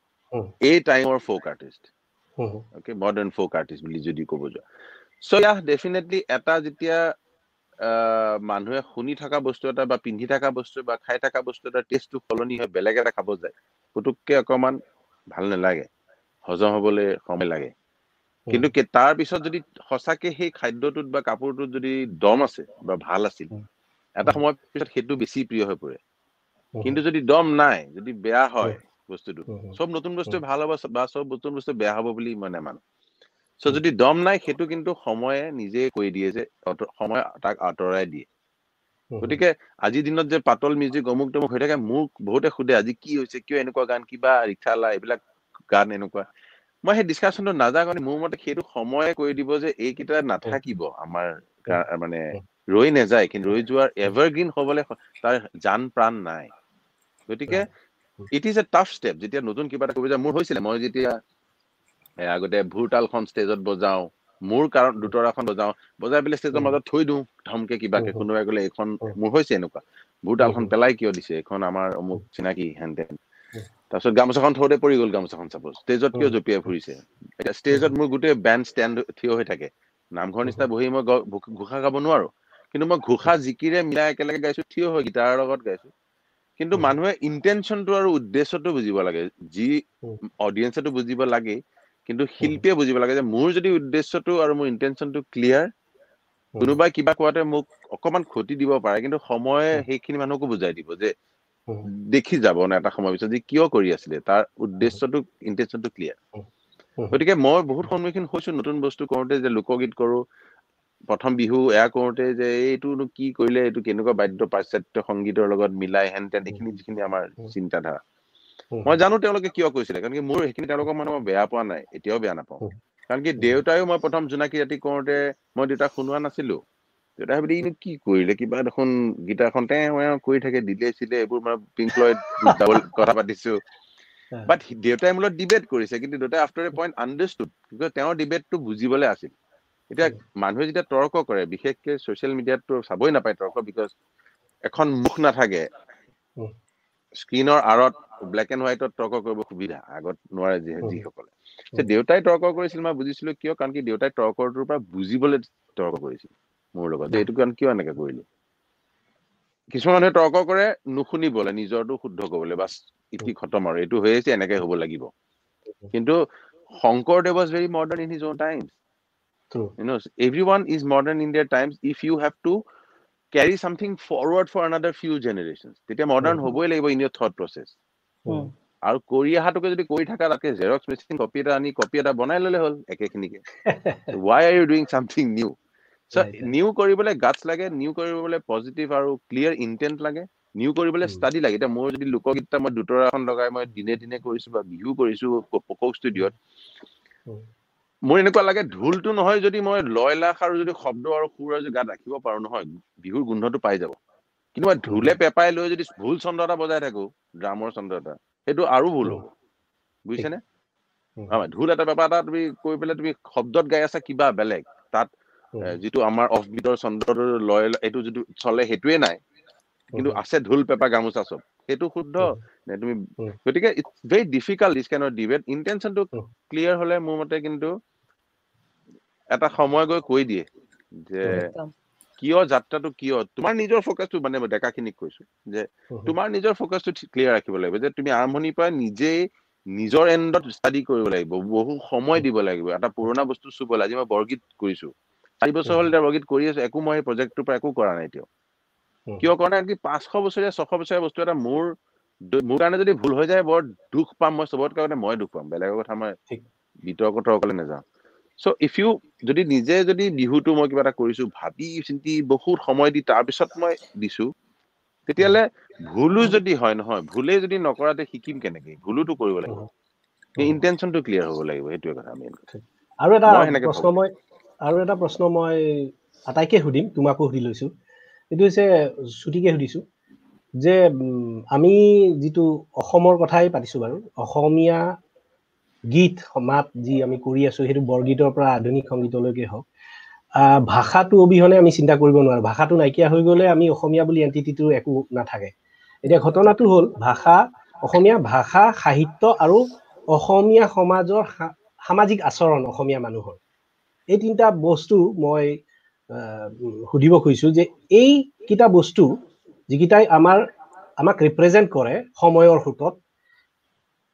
S4: এই টাইমৰ folk artist okay modern folk artist বুলি যদি ক'ব যোৱা। চ' ইয়াত ডেফিনেটলি এটা যেতিয়া মানুহে শুনি থকা বস্তু এটা বা পিন্ধি থকা বস্তু বা খাই থকা বস্তু এটা টেষ্টটো সলনি হয় বেলেগ এটা খাব যায়। পুতুককে অকমান ভাল নালাগে। হজম হবলৈ সময় লাগে। কিন্তু তাৰ পিছত যদি সঁচাকে সেই খাদ্যটোত বা কাপোৰটোত যদি দম আছে বা ভাল আছিল এটা সময়ৰ পিছত সেইটো বেছি প্ৰিয় হৈ পৰে। কিন্তু যদি দম নাই যদি বেয়া হয় বস্তুটো চব নতুন বস্তু ভাল হ'ব বা চব নতুন বস্তু বেয়া হ'ব বুলি মই নামানো। চ' যদি দম নাই সেইটো কিন্তু সময়ে নিজে কৈ দিয়ে যে সময় তাক আঁতৰাই দিয়ে। গতিকে আজিৰ দিনত যে পাতল মিউজিক অমুক তমুক হৈ থাকে মোক বহুতে সোধে আজি কি হৈছে কিয় এনেকুৱা গান কিবা ৰিক্সালা এইবিলাক গান এনেকুৱা। মই সেই ডিছকাশ্যনটো নাযাওঁ কাৰণে মোৰ মতে সেইটো সময়ে কৈ দিব যে এইকেইটা নাথাকিব আমাৰ মানে ৰৈ নাযায় কিন্তু ৰৈ যোৱাৰ এভাৰগ্ৰীণ হবলৈ তাৰ জান প্ৰাণ নাই। গতিকে it is a tough step যেতিয়া নতুন কিবা এটা কৰিব যায় মোৰ হৈছিলে মই যেতিয়া আগতে ভুৰতালখন ষ্টেজত বজাওঁ মোৰ কাৰণ দুতৰাখন বজাওঁ বজাই পেলাই ষ্টেজৰ মাজত থৈ দিওঁ ধমকে কিবাকে কোনোবাই গ'লে এইখন মোৰ হৈছে এনেকুৱা। ভুৰতালখন পেলাই কিয় দিছে? এইখন আমাৰ অমুক চিনাকি হেন তেন তাৰপিছত গামোচাখন থওঁতে পৰি গ'ল গামোচাখন চাপ'জ ষ্টেজত কিয় জঁপিয়াই ফুৰিছে? এতিয়া ষ্টেজত মোৰ গোটেই বেণ্ড ষ্টেণ্ড থিয় হৈ থাকে। নামঘৰ নিচিনা বহি মই ঘোষা গাব নোৱাৰো। কিন্তু মই ঘোষা জিকিৰে মিলাই একেলগে গাইছো থিয় হৈ গীটাৰৰ লগত গাইছো। কিন্তু মানুহে ইণ্টেনশ্যনটো আৰু উদ্দেশ্যটো বুজিব লাগে। যি অডিয়েঞ্চেটো বুজিব লাগে কিন্তু শিল্পীয়ে বুজিব লাগে যে মোৰ যদি উদ্দেশ্যটো আৰু মোৰ ইণ্টেনশ্যনটো ক্লিয়াৰ কোনোবাই কিবা কোৱাতে মোক অকমান ক্ষতি দিব পাৰে কিন্তু সময়ে সেইখিনি মানুহকো বুজাই দিব যে দেখি যাব না এটা সময় পিছত যে কিয় কৰি আছিলে তাৰ উদ্দেশ্যটো ইণ্টেনশ্যনটো ক্লিয়াৰ গতিকে মই বহুত সন্মুখীন হৈছো নতুন বস্তু কৰোঁতে যে লোকগীত কৰো প্ৰথম বিহু এয়া কৰোঁতে যে এইটোনো কি কৰিলে এইটো কেনেকুৱা বাদ্য পাশ্চাত্য সংগীতৰ লগত মিলাই হেন তেন এইখিনি যিখিনি আমাৰ চিন্তাধাৰা। মই জানো তেওঁলোকে কিয় কৈছিলে কাৰণ কি মোৰ সেইখিনি তেওঁলোকক মানে মই বেয়া পোৱা নাই এতিয়াও বেয়া নাপাওঁ। কাৰণ কি দেউতাইও মই প্ৰথম জোনাকী ৰাতি কৰোঁতে মই দেউতাক শুনোৱা নাছিলো। দেউতাই ভাবি ইনো কি কৰিলে কিবা দেখোন গীটাৰখন তেওঁ কৰি থাকে দিলে চিলে এইবোৰ মানে পিংক কথা পাতিছো। বাট দেউতাই মূলত ডিবেট কৰিছে কিন্তু দেউতাই after a point understood because তেওঁৰ ডিবেটটো বুজিবলৈ আছিল। এতিয়া মানুহে যেতিয়া তৰ্ক কৰে বিশেষকে ছচিয়েল মিডিয়াতটো চাবই নাপায় তৰ্ক বিকজ এখন মুখ নাথাকে। স্ক্ৰীনৰ আঁৰত ব্লেক এণ্ড হোৱাইটত তৰ্ক কৰিব সুবিধা আগত নোৱাৰে যি যিসকলে। দেউতাই তৰ্ক কৰিছিল মই বুজিছিলো কিয় কাৰণ কি দেউতাই তৰ্কটোৰ পৰা বুজিবলৈ তৰ্ক কৰিছিল মোৰ লগত। এইটো কাৰণ কিয় এনেকে কৰিলি? কিছুমান মানুহে তৰ্ক কৰে নুশুনিবলে নিজৰটো শুদ্ধ কৰিবলৈ বাছ ইতি খতম আৰু। এইটো হৈ আছে এনেকে হ'ব লাগিব। কিন্তু Sankardev was very modern in his own times you know everyone is modern in their times if you have to carry something forward for another few generations. তেতিয়া মডাৰ্ণ হ'বই লাগিব ইন ইয়ৰ থট প্ৰচেছ আৰু কৰি অহাটোকে যদি কৰি থাকা তাকে Xerox machine copy এটা আনি কপি এটা বনাই ললে হ'ল একেখিনিকে। Why are you doing something new so' new কৰিবলৈ গাছ লাগে নিউ কৰিবলৈ পজিটিভ আৰু ক্লিয়াৰ ইণ্টেণ্ট লাগে নিউ কৰিবলৈ ষ্টাডি লাগে। এতিয়া মোৰ যদি লোকগীত মই দুটৰা এখন লগাই মই দিনে দিনে কৰিছো বা বিহু কৰিছো পকক ষ্টুডিঅ'ত মোৰ এনেকুৱা লাগে ঢোলটো নহয় যদি মই লয় লাখ আৰু যদি শব্দ আৰু সুৰ যদি গাত ৰাখিব পাৰো নহয় বিহুৰ গোন্ধটো পাই যাব। কিন্তু মই ঢোলে পেপাই লৈ যদি ভুল চন্দ্ৰ এটা বজাই থাকো ড্ৰামৰ চন্দ্ৰ এটা সেইটো আৰু ভুল হ'ব। বুজিছেনে? ঢোল এটা পেপা এটা তুমি কৈ পেলাই তুমি শব্দত গাই আছা কিবা বেলেগ তাত যিটো আমাৰ অফ চন্দ্ৰটো লয় এইটো যিটো চলে সেইটোৱে নাই। কিন্তু আছে ঢোল পেপা গামোচা চব। সেইটো শুদ্ধ। তুমি গতিকে ইটছ ভেৰি ডিফিকাল্ট দিছ কেনৰ ডিবেট ইণ্টেনশ্যনটো ক্লিয়াৰ হলে মোৰ মতে কিন্তু এটা সময় গৈ কৈ দিয়ে যে কিয় যাত্ৰাটো কিয়? তোমাৰ নিজৰ ফকাছটো মানে ডেকাখিনিক কৈছো যে তোমাৰ নিজৰ ফকাছটো ক্লিয়াৰ ৰাখিব লাগিব যে তুমি আৰম্ভণিৰ পৰা নিজেই নিজৰ এণ্ডত ষ্টাডি কৰিব লাগিব বহু সময় দিব লাগিব। এটা পুৰণা বস্তু চুব লাগে আজি মই বৰগীত কৰিছো। চাৰি বছৰ হ'ল এতিয়া বৰগীত কৰি আছো একো মই প্ৰজেক্টটোৰ পৰা একো কৰা নাই এতিয়াও। কিয় কৰা নাই? কি পাঁচশ বছৰীয়া ছশ বছৰীয়া বস্তু এটা মোৰ মোৰ কাৰণে যদি ভুল হৈ যায় বৰ দুখ পাম মই চবত কাৰণে মই দুখ পাম। বেলেগৰ কথা মই বিতৰ্ক তৰ্কলে নাযাওঁ। চ' ইফ ইউ যদি নিজে যদি বিহুটো মই কিবা এটা কৰিছো ভাবি চিন্তি বহুত সময় দি তাৰপিছত মই দিছো তেতিয়াহ'লে ভুলো যদি হয় নহয় ভুলেই যদি নকৰাতে শিকিম কেনেকে? ভুলোটো কৰিব লাগিব। ইণ্টেনশ্যনটো ক্লিয়াৰ হ'ব লাগিব সেইটোৱে কথা মেইন
S1: আৰু এটা প্ৰশ্ন মই আৰু এটা প্ৰশ্ন মই আটাইকে সুধিম তোমাকো সুধি লৈছো। এইটো হৈছে ছুটিকে সুধিছো যে আমি যিটো অসমৰ কথাই পাতিছো বাৰু অসমীয়া গীত মাত যি আমি কৰি আছো সেইটো বৰগীতৰ পৰা আধুনিক সংগীতলৈকে হওক। ভাষাটো অবিহনে আমি চিন্তা কৰিব নোৱাৰো। ভাষাটো নাইকিয়া হৈ গ'লে আমি অসমীয়া বুলি এণ্টিটিটো একো নাথাকে। এতিয়া ঘটনাটো হ'ল ভাষা অসমীয়া ভাষা সাহিত্য আৰু অসমীয়া সমাজৰ সামাজিক আচৰণ অসমীয়া মানুহৰ। এই তিনিটা বস্তু মই সুধিব খুজিছো যে এইকেইটা বস্তু যিকেইটাই আমাৰ আমাক ৰিপ্ৰেজেণ্ট কৰে সময়ৰ সোঁতত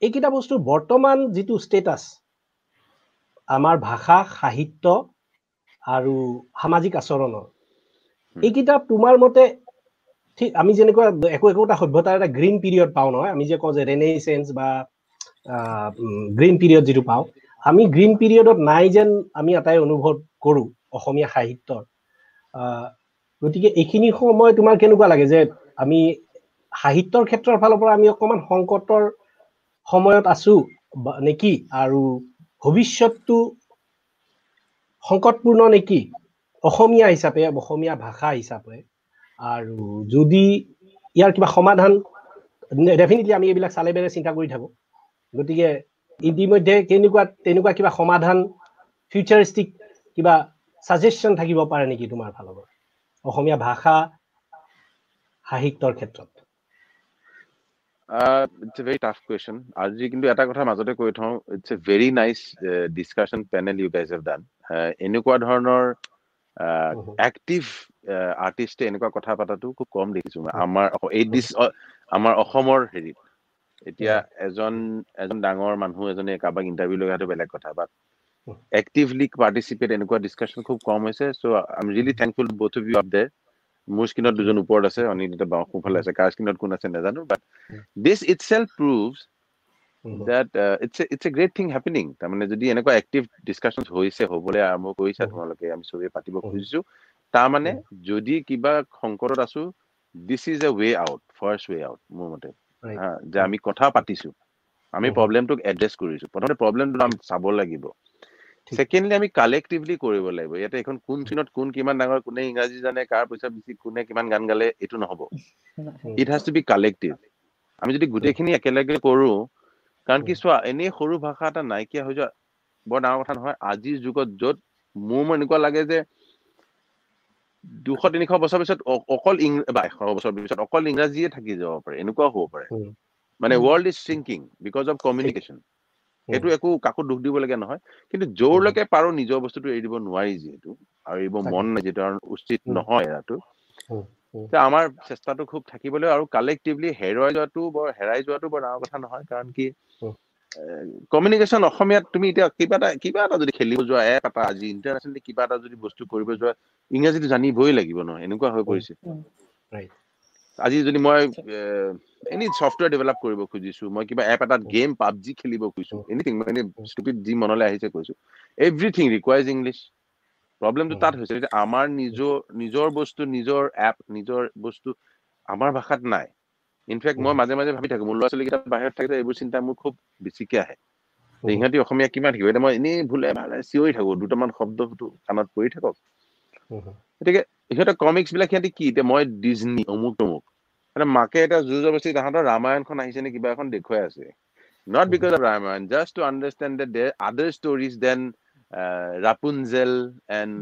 S1: এইকেইটা বস্তু বৰ্তমান যিটো ষ্টেটাছ আমাৰ ভাষা সাহিত্য আৰু সামাজিক আচৰণৰ এইকেইটা তোমাৰ মতে ঠিক আমি যেনেকুৱা একো একোটা সভ্যতাৰ এটা গ্ৰীণ পিৰিয়ড পাওঁ নহয় আমি যে কওঁ যে ৰেনেচেঞ্চ বা গ্ৰীণ পিৰিয়ড যিটো পাওঁ আমি গ্ৰীণ পিৰিয়ডত নাই যেন আমি এটাই অনুভৱ কৰোঁ অসমীয়া সাহিত্যৰ। গতিকে এইখিনি সময় তোমাৰ কেনেকুৱা লাগে যে আমি সাহিত্যৰ ক্ষেত্ৰৰ ফালৰ পৰা আমি অকণমান সংকটৰ সময়ত আছো নেকি আৰু ভৱিষ্যতটো সংকটপূৰ্ণ নেকি? অসমীয়া হিচাপে অসমীয়া ভাষা হিচাপে। আৰু যদি ইয়াৰ কিবা সমাধান ডেফিনেটলি আমি এইবিলাক চালে বেৰে চিন্তা কৰি থাকোঁ। গতিকে ইতিমধ্যে কেনেকুৱা তেনেকুৱা কিবা সমাধান ফিউচাৰিষ্টিক কিবা ছাজেশ্যন থাকিব পাৰে নেকি তোমাৰ ফালৰ পৰা? অসমীয়া ভাষা সাহিত্যৰ ক্ষেত্ৰত।
S4: It's a very tough question আজি কিন্তু এটা কথা মাজতে কৈ থওঁ it's a very nice discussion panel you guys have done এনেকুৱা ধৰণৰ এক্টিভ আৰ্টিষ্টে এনেকুৱা কথা পতাটো খুব কম দেখিছো আমাৰ এই দিছ আমাৰ অসমৰ হেৰিত। এতিয়া এজন এজন ডাঙৰ মানুহ এজনে কাৰোবাক ইণ্টাৰভিউ লগাটো বেলেগ কথা বাট এক্টিভলি পাৰ্টিচিপেট এনেকুৱা ডিছকাশ্যন খুব কম হৈছে so' I am really thankful both of you up দে মোৰ স্কিনত দুজন ওপৰত আছে অনিন্দিতা বাওঁ সোঁফালে আছে কাৰ স্কিনত কোন আছে নাজানো but this itself proves uh, it's a, it's a great thing happening তাৰমানে যদি এনেকুৱা এক্টিভ ডিছকাশ্যন হৈছে হ'বলৈ আৰম্ভ কৰিছা তোমালোকে আমি চবেই পাতিব খুজিছো তাৰমানে যদি কিবা সংকটত আছো this is a way out first way out মোৰ মতে যে আমি কথা পাতিছো আমি প্ৰব্লেমটোক এড্ৰেছ কৰিছো প্ৰথমতে প্ৰব্লেমটো আমি চাব লাগিব ছেকেণ্ডলি আমি কালেক্টিভলি কৰিব লাগিব। ইয়াতে এখন কোন চিনত কোন কিমান ডাঙৰ কোনে ইংৰাজী জানে কাৰ পইচা বেছি কোনে কিমান গান গালে এইটো নহ'ব। It has to be collective আমি যদি গোটেইখিনি একেলগে কৰো কাৰণ কি চোৱা এনেই সৰু ভাষা এটা নাইকিয়া হৈ যোৱা বৰ ডাঙৰ কথা নহয়। আজিৰ যুগত য'ত মোৰ মোৰ এনেকুৱা লাগে যে দুশ তিনিশ বছৰ পিছত অকল বা এশ বছৰ পিছত অকল ইংৰাজীয়ে থাকি যাব পাৰে এনেকুৱাও হ'ব পাৰে। মানে world is thinking because of communication সেইটো একো কাকো দুখ দিবলগীয়া নহয়। কিন্তু য'ৰলৈকে পাৰো নিজৰ বস্তুটো এৰি দিব নোৱাৰি যিহেতু আৰু এৰিব মন নাই যিহেতু উচিত নহয় এৰাটো। আমাৰ চেষ্টাটো খুব থাকিবলৈ আৰু কালেক্টিভলি হেৰুৱাই যোৱাটো বৰ হেৰাই যোৱাটো বৰ ডাঙৰ কথা নহয় কাৰণ কি কমিউনিকেশ্যন অসমীয়াত তুমি এতিয়া কিবা এটা কিবা এটা যদি খেলিব যোৱা এপ এটা আজি ইণ্টাৰনেশ্যনেলি কিবা এটা যদি বস্তু কৰিব যোৱা ইংৰাজীটো জানিবই লাগিব নহয় এনেকুৱা হৈ পৰিছে। আজি যদি মই এনি ছফ্টৱেৰ ডেভেলপ কৰিব খুজিছো মই কিবা এপ এটাত গেম পাবজি খেলিব খুজিছো এনিথিং মই এনে ষ্টুপিড যি মনলৈ আহিছে কৈছো। এভৰিথিং ৰিকুৱাৰ্ছ ইংলিছ প্ৰব্লেমটো তাত হৈছে এতিয়া আমাৰ নিজৰ নিজৰ বস্তু নিজৰ এপ নিজৰ বস্তু আমাৰ ভাষাত নাই। ইনফেক্ট মই মাজে মাজে ভাবি থাকো মোৰ ল'ৰা ছোৱালীকেইটা বাহিৰত থাকিলে এইবোৰ চিন্তা মোৰ খুব বেছিকে আহে। ইহঁতি অসমীয়া কিমান থাকিব এতিয়া মই এনেই ভুলে ভালে চিঞৰি থাকো দুটামান শব্দটো কাণত পৰি থাকক। গতিকে সিহঁতৰ কমিক্স বিলাক সিহঁতি কি? এতিয়া মই ডিজনি অমুক তমুক মানে মাকে এটা জোৰ জবস্তি তাহাঁতৰ ৰামায়ণখন আহিছে নে কিবা এখন দেখুৱাই আছে। Not because of Ramayana just to understand their other stories then Rapunzel and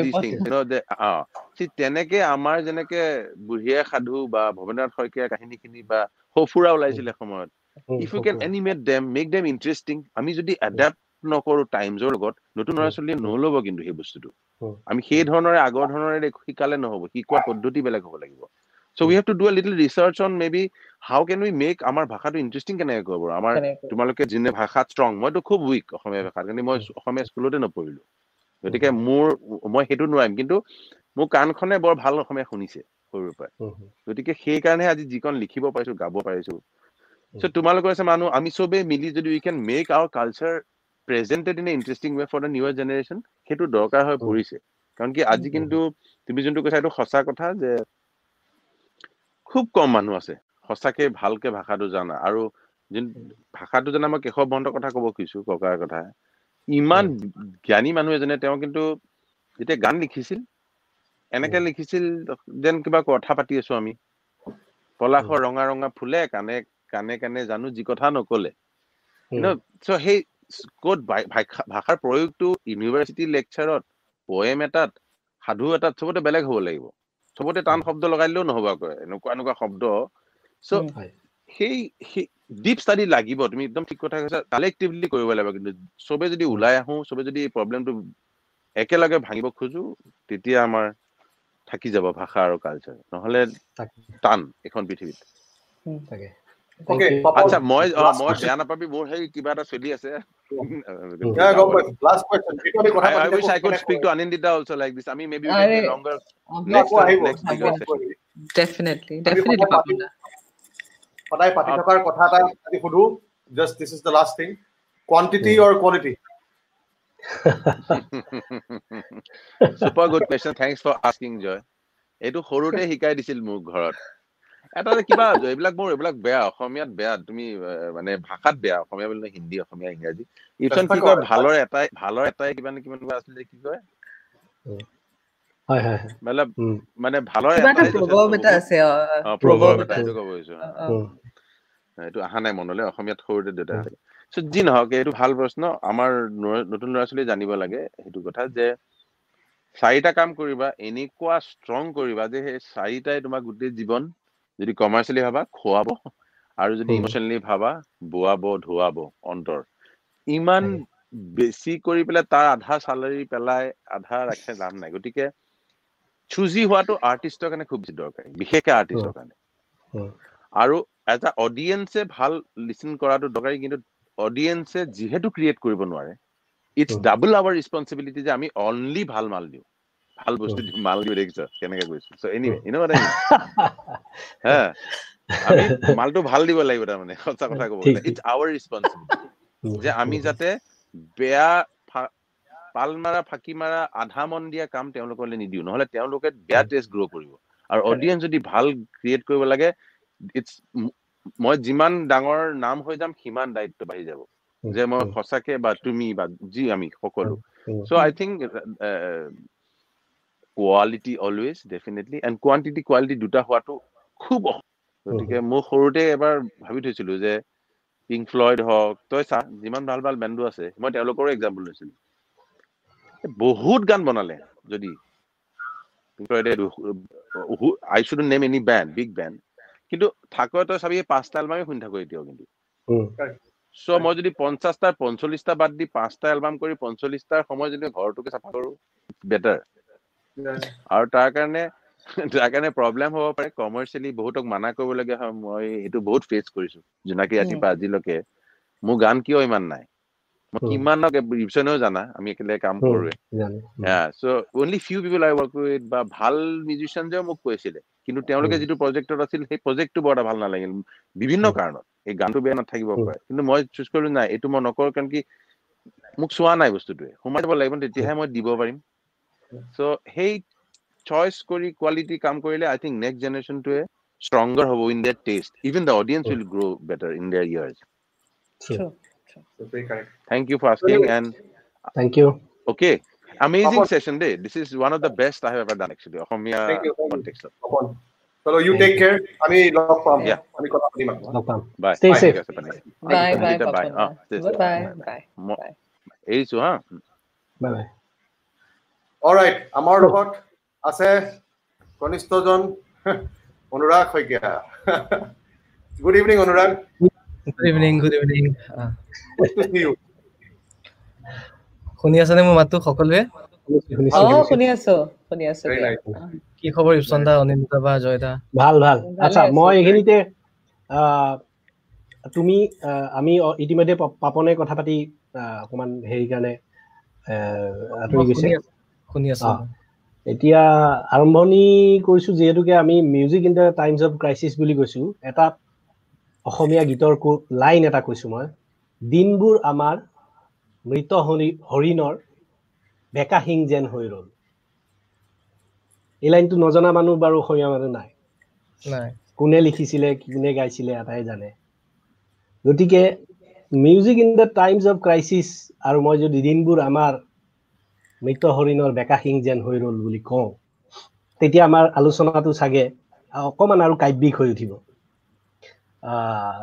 S4: these things. You know the uh see তেনেকে আমাৰ যেনেকে বুঢ়িয়া সাধু বা ভৱেন্দ্ৰনাথ শইকীয়াৰ কাহিনীখিনি বা সফুৰা ওলাইছিলে সময়ত if you can animate them make them interesting আমি যদি এডাপ্ট নকৰো টাইমছৰ লগত নতুন ল'ৰা ছোৱালীয়ে নল'ব কিন্তু সেই বস্তুটো। আমি সেই ধৰণৰে আগৰ ধৰণৰে শিকালে নহ'ব শিকোৱা পদ্ধতি বেলেগ হ'ব লাগিব। So' we have to do a little research on maybe how can we make আমাৰ ভাষাটো ইণ্টাৰেষ্টিং কেনেকে কৰিব আমাৰ তোমালোকে যোনে ভাষাত ষ্ট্ৰং মইতো খুব উইক অসমীয়া ভাষাত কিন্তু মই অসমীয়া স্কুলতে নপঢ়িলো। গতিকে মোৰ মই সেইটো নোৱাৰিম কিন্তু মোৰ কাণখনে বৰ ভাল অসমীয়া শুনিছে সৰুৰ পৰাই। গতিকে সেইকাৰণে আজি যিকণ লিখিব পাৰিছো গাব পাৰিছো। চ' তোমালোকৰ আছে মানুহ আমি চবেই মিলি যদি we can make our culture presented in a interesting way for the newer generation সেইটো দৰকাৰ হৈ পৰিছে। কাৰণ কি আজি কিন্তু তুমি যোনটো কৈছা এইটো সঁচা কথা যে খুব কম মানুহ আছে। সঁচাকে ভালকে ভাষাটো জানা। আৰু যোন ভাষাটো জানা মই কেশৱ মহন্তৰ কথা ক'ব খুজিছো ককাৰ কথা। ইমান জ্ঞানী মানুহ এজনে তেওঁ কিন্তু যেতিয়া গান লিখিছিল এনেকে লিখিছিল যেন কিবা কথা পাতি আছো আমি। পলাশৰ ৰঙা ৰঙা ফুলে কাণে কাণে কাণে জানো যি কথা নকলে। চ' সেই ক'ত ভাষাৰ প্ৰয়োগটো ইউনিভাৰ্চিটি লেকচাৰত পয়েম এটাত সাধু এটাত চবতে বেলেগ হ'ব লাগিব। চবতে টান শব্দ লগাই দিলেও নহ'ব আকৌ এনেকুৱা এনেকুৱা শব্দ। চ' সেই ডিপ ষ্টাডি লাগিব তুমি একদম ঠিক কথা কৈছা কালেক্টিভলি কৰিব লাগিব কিন্তু চবে যদি ওলাই আহো চবে যদি এই প্ৰব্লেমটো একেলগে ভাঙিব খোজো তেতিয়া আমাৰ থাকি যাব ভাষা আৰু কালচাৰ নহলে টান এখন পৃথিৱীত। আচ্ছা মই মই বেয়া নাপাবি মোৰ সেই কিবা এটা চলি আছে আনন্দিতা অলছ লাইক দিছ আমি maybe longer next
S3: definitely definitely Pabna
S2: সদায় পাতি থকাৰ কথা এটা আজি সুধো just this is the last thing quantity or quality
S4: super good question thanks for asking Joy এইটো সৰুতে শিকাই দিছিল মোক ঘৰত এটা কিবা এইবিলাক মোৰ এইবিলাক বেয়া অসমীয়াত বেয়া তুমি মানে ভাষাত বেয়া অসমীয়া বুলি হিন্দী অসমীয়া ইংৰাজী। ইপচন কি কয় ভালৰ এটাই ভালৰ এটাই কিবা নে কিমান আছিলে কি কয়? মানে ভালৰ এইটো অহা নাই মনলৈ অসমীয়াত সৰুতে দেউতা যি নহওক এইটো ভাল প্ৰশ্ন। আমাৰ নতুন ল'ৰা ছোৱালী জানিব লাগে সেইটো কথা যে চাৰিটা কাম কৰিবা এনেকুৱা ষ্ট্ৰং কৰিবা যে সেই চাৰিটাই তোমাক গোটেই জীৱন যদি কমাৰ্চিয়েলি ভাবা খুৱাব। আৰু যদি ইমচনেলি ভাবা বোৱাব ধুৱাব অন্তৰ। ইমান বেছি কৰি পেলাই তাৰ আধা চালাৰী পেলাই আধা ৰাখে লাভ নাই। গতিকে চুজি হোৱাটো আৰ্টিষ্টৰ কাৰণে খুব বেছি দৰকাৰী বিশেষকে আৰ্টিষ্টৰ কাৰণে। আৰু এজ আ অডিয়েঞ্চে ভাল লিচন কৰাটো দৰকাৰী কিন্তু অডিয়েঞ্চে যিহেতু ক্ৰিয়েট কৰিব নোৱাৰে ইটছ ডাবল আৱাৰ ৰেচপনচিবিলিটি যে আমি অনলি ভাল মাল দিওঁ। ভাল বস্তু মাল দিওঁ দেখিছ কেনেকে কৈছো চ' এনিৱে ইনো হা আমি মালটো ভাল দিব লাগিব তাৰমানে সঁচা কথা ক'ব ইটছ আৱাৰ ৰেচপনচিবিলিটি যে আমি যাতে বেয়া পাল মাৰা ফাঁকি মাৰা আধা মন দিয়া কাম তেওঁলোকলৈ নিদিওঁ। নহলে তেওঁলোকে বেয়া টেষ্ট গ্ৰ' কৰিব। আৰু অডিয়েঞ্চ যদি ভাল ক্ৰিয়েট কৰিব লাগে ইটছ মই যিমান ডাঙৰ নাম হৈ যাম সিমান দায়িত্ব বাঢ়ি যাব। যে মই সঁচাকে বা তুমি বা যি আমি সকলো। So' I think quality always definitely and quantity quality দুটা হোৱাটো খুব গতিকে মোৰ সৰুতে এবাৰ ভাবি থৈছিলো যে পিংক ফ্লয়ড হওক তই চা যিমান ভাল ভাল বেণ্ডো আছে মই তেওঁলোকৰো এক্সাম্পল লৈছিলো। বহুত গান বনালে যদি। I should name any band big band কিন্তু থাকৈ তই চাবি পাঁচটা এলবামেই শুনি থাকো এতিয়াও কিন্তু। চ' মই যদি পঞ্চাছটা পঞ্চল্লিছটা বাদ দি পাঁচটা এলবাম কৰি পঞ্চল্লিছটাৰ সময় যদি ঘৰটোকে চাফা কৰো বেটাৰ আৰু তাৰ কাৰণে তাৰ কাৰণে প্ৰব্লেম হ'ব পাৰে কমাৰ্চিয়েলি বহুতক মানা কৰিবলগীয়া হয় মই এইটো বহুত ফেচ কৰিছো জোনাকী ৰাতিপুৱা আজিলৈকে। মোৰ গান কিয় ইমান নাই? মই কিমান ৰিপচনেও জানা আমি একেলগে কাম কৰোৱে। So' only few people I work with বা ভাল মোক কৈছিলে কিন্তু তেওঁলোকে যিটো প্ৰজেক্টত আছিল সেই প্ৰজেক্টটো বৰ এটা ভাল নালাগিল বিভিন্ন কাৰণত। এই গানটো বেয়া নাথাকিব পাৰে কিন্তু মই চুজ কৰিলো নাই এইটো মই নকৰো কাৰণ কি মোক চোৱা নাই বস্তুটোৱে। সোমাই যাব লাগিব তেতিয়াহে মই দিব পাৰিম। চ' সেই চইচ কৰি কোৱালিটি কাম কৰিলে আই থিংক নেক্সট জেনেৰেশ্যনটোৱে ষ্ট্ৰংগাৰ হ'ব in their taste even the audience will grow' better in their years Thank you for asking and
S1: thank you.
S4: Okay, amazing session day. This is one of the best I have ever done actually. Ohomia context.
S2: So you take care. আমি লগ পাম
S4: Yeah.
S2: আমি কথা পাতিম
S1: লগ পাম
S4: Bye.
S1: Stay
S4: Bye.
S1: safe.
S4: ঠিক আছে, Pani.
S3: Bye, bye,
S4: Bye.
S3: Papa.
S4: Ah,
S2: alright আমাৰ লগত আছে কনিষ্ঠজন Anurag Saikia. Good evening Anurag.
S5: Good evening good evening
S2: Good to see you.
S5: শুনি আছেনে মোৰ মাতটো সকলোৱে?
S3: শুনি আছো শুনি আছো.
S5: কি খবৰ ইপচন দা অনিন্দিতা বা জয় দা
S1: ভাল। ভাল আচ্ছা। মই এইখিনিতে তুমি আমি ইতিমধ্যে পাপনে কথা পাতি আহ, অকমান হেৰি কাৰণে আঁতৰি গৈছে।
S5: শুনি আছো।
S1: এতিয়া আৰম্ভণি কৰিছো যিহেতুকে আমি music in the times of crisis বুলি কৈছো। এটা অসমীয়া গীতৰ লাইন এটা কৈছো মই। দিনবোৰ আমাৰ মৃত হৰি- হৰিণৰ বেকা শিং যেন হৈ ৰ'ল। এই লাইনটো নজনা মানুহ বাৰু অসমীয়া মানুহ নাই।
S5: নাই।
S1: কোনে লিখিছিলে কোনে গাইছিলে এটাই জানে। গতিকে music in the times of crisis আৰু মই যদি দিনবোৰ আমাৰ মৃত হৰিণৰ বেকা শিং যেন হৈ ৰ'ল বুলি কওঁ। তেতিয়া আমাৰ আলোচনাটো চাগে অকণমান আৰু কাব্যিক হৈ উঠিব।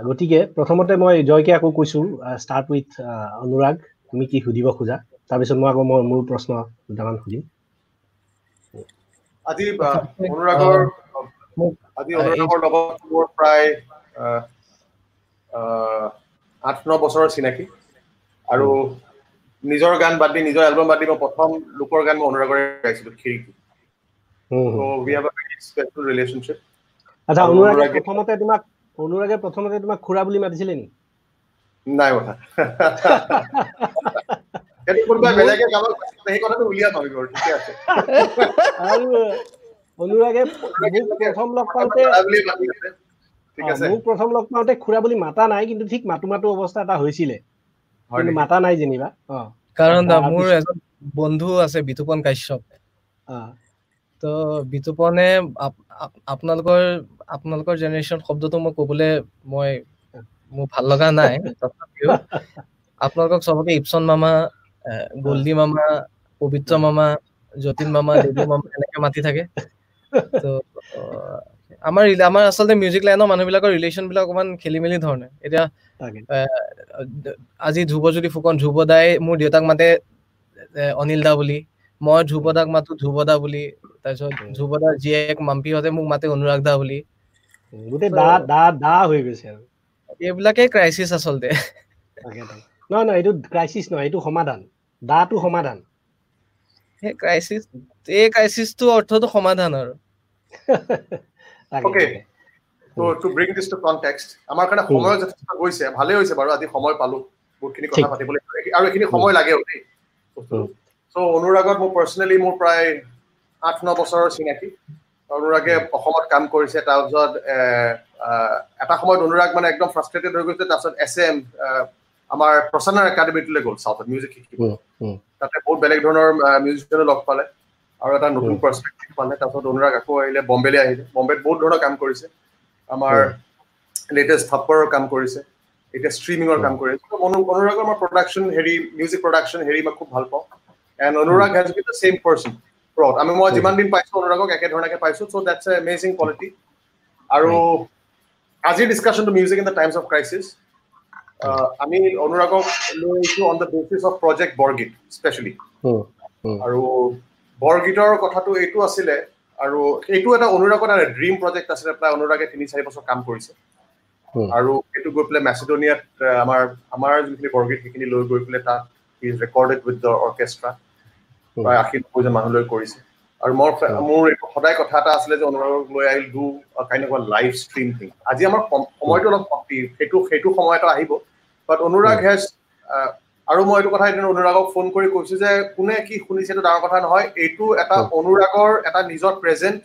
S1: গতিকে প্ৰথমতে মই জয়কে আকৌ কৈছো ষ্টাৰ্ট উইথ অনুৰাগ তুমি কি সুধিব খোজা? তাৰপিছত মই আকৌ মই মোৰ প্ৰশ্ন দুটামান সুধিম।
S2: আজি অনুৰাগৰ
S5: মোক-
S2: আজি অনুৰাগৰ লগত মোৰ প্ৰায় আঠ ন বছৰৰ চিনাকি। আৰু নিজৰ গান বাদ দি নিজৰ এলবাম বাদ দি মই প্ৰথম লোকৰ গান মই অনুৰাগৰে গাইছিলো খিৰিকী।
S1: আচ্ছা অনুৰাগে প্ৰথমতে তোমাক অনুৰাগে প্ৰথমতে তোমাক খুৰা বুলি মাতিছিলে নেকি
S2: নাই কথা
S1: অনুৰাগে মোক প্ৰথম লগ পাওঁতে মোক প্ৰথম লগ খুৰা বুলি মাতা নাই কিন্তু ঠিক মাতো মাতো অৱস্থা এটা হৈছিলে। কিন্তু? মাতা নাই যেনিবা।
S5: কাৰণ মোৰ এজন বন্ধু আছে বিতুপন কাশ্যপ। তো বিতুপনে আপ- আপ- আপোনালোকৰ আপোনালোকৰ জেনেৰেশ্যন শব্দটো মই ক'বলৈ মই মোৰ ভাল লগা নাই তথাপিও আপোনালোকক চবকে ইপচন মামা গল্ডি মামা পবিত্ৰ মামা যতীন মামা দেৱী মামা এনেকে মাতি থাকে। তো আমাৰ আমাৰ আচলতে মিউজিক লাইনৰ মানুহবিলাকৰ ৰিলেশ্যন বিলাক অকমান খেলি মেলি ধৰণে। এতিয়া আজি ধ্ৰুৱজ্যোতি ফুকন ধ্ৰুৱ দাই মোৰ দেউতাক মাতে অনিল দা বুলি। মই ধ্ৰুৱ দাক মাতো ধ্ৰুৱ দা বুলি। তাৰপিছত ধ্ৰুৱ দাৰ জীয়েক মাম্পীহঁতে মোক মাতে অনুৰাগ দা বুলি। এইবিলাকে ক্ৰাইচিছ আচলতে।
S1: নহয় নহয় এইটো ক্ৰাইচিছ নহয় এইটো সমাধান। দাটো সমাধান।
S5: সেই ক্ৰাইচিছ এই ক্ৰাইচিছটো অৰ্থটো সমাধান আৰু।
S2: তো to bring this to context আমাৰ কাৰণে সময় যথেষ্ট গৈছে ভালেই হৈছে বাৰু আজি সময় পালো। বহুতখিনি কথা। পাতিবলৈ আৰু এইখিনি সময় লাগেও দেই। চ' অনুৰাগত মোৰ পাৰ্চনেলি মোৰ প্ৰায় আঠ ন বছৰৰ চিনাকি। অনুৰাগে অসমত কাম কৰিছে তাৰপিছত এটা সময়ত অনুৰাগ মানে একদম ফ্ৰাষ্ট্ৰেটেড হৈ গৈছে তাৰপিছত এছ এম আমাৰ প্ৰচানৰ একাডেমীটোলৈ গ'ল চাউথত মিউজিক শিকিব। তাতে বহুত বেলেগ ধৰণৰ মিউজিচিয়ানো লগ পালে। আৰু এটা নতুন। পাৰ্চপেক্টিভ পালে তাৰপিছত অনুৰাগ আকৌ আহিলে বম্বেলৈ আহিলে। বম্বেত বহুত ধৰণৰ কাম কৰিছে। আমাৰ লেটেষ্ট থাপ্পৰৰ কাম কৰিছে। এতিয়া ষ্ট্ৰিমিঙৰ কাম কৰি আছে অনুৰাগৰ মই প্ৰডাকশ্যন হেৰি মিউজিক প্ৰডাকশ্যন হেৰি মই খুব ভাল পাওঁ। And Anurag has been the same person throughout আমি মই যিমান দিন পাইছো অনুৰাগক একেধৰণে পাইছো। So' that's a amazing quality আৰু আজিৰ ডিছকাশ্যনটো music in the times of crisis আমি অনুৰাগক লৈ আহিছো on the basis of project
S1: Borgeet specially.
S2: আৰু বৰগীতৰ কথাটো এইটো আছিলে আৰু এইটো এটা অনুৰাগৰ এটা ড্ৰিম প্ৰজেক্ট আছিলে প্ৰায় অনুৰাগে তিনি চাৰি বছৰ কাম কৰিছে। আৰু এইটো গৈ পেলাই মেচিডনিয়াত আমাৰ আমাৰ যোনখিনি বৰগীত সেইখিনি লৈ গৈ পেলাই তাত is recorded with the
S1: orchestra.
S2: প্ৰায় আশী নব্বৈজন মানুহ লৈ কৰিছে আৰু মোৰ। মোৰ সদায় কথা এটা আছিলে যে অনুৰাগক লৈ আহিল do kind of live stream thing আজি আমাৰ সম- সময়টো অলপ সেইটো সেইটো সময় এটা আহিব বাট অনুৰাগ হেজ আৰু মই এইটো কথা এদিন অনুৰাগক ফোন কৰি কৈছো যে কোনে কি শুনিছে এইটো ডাঙৰ কথা নহয় এইটো এটা। অনুৰাগৰ এটা নিজৰ present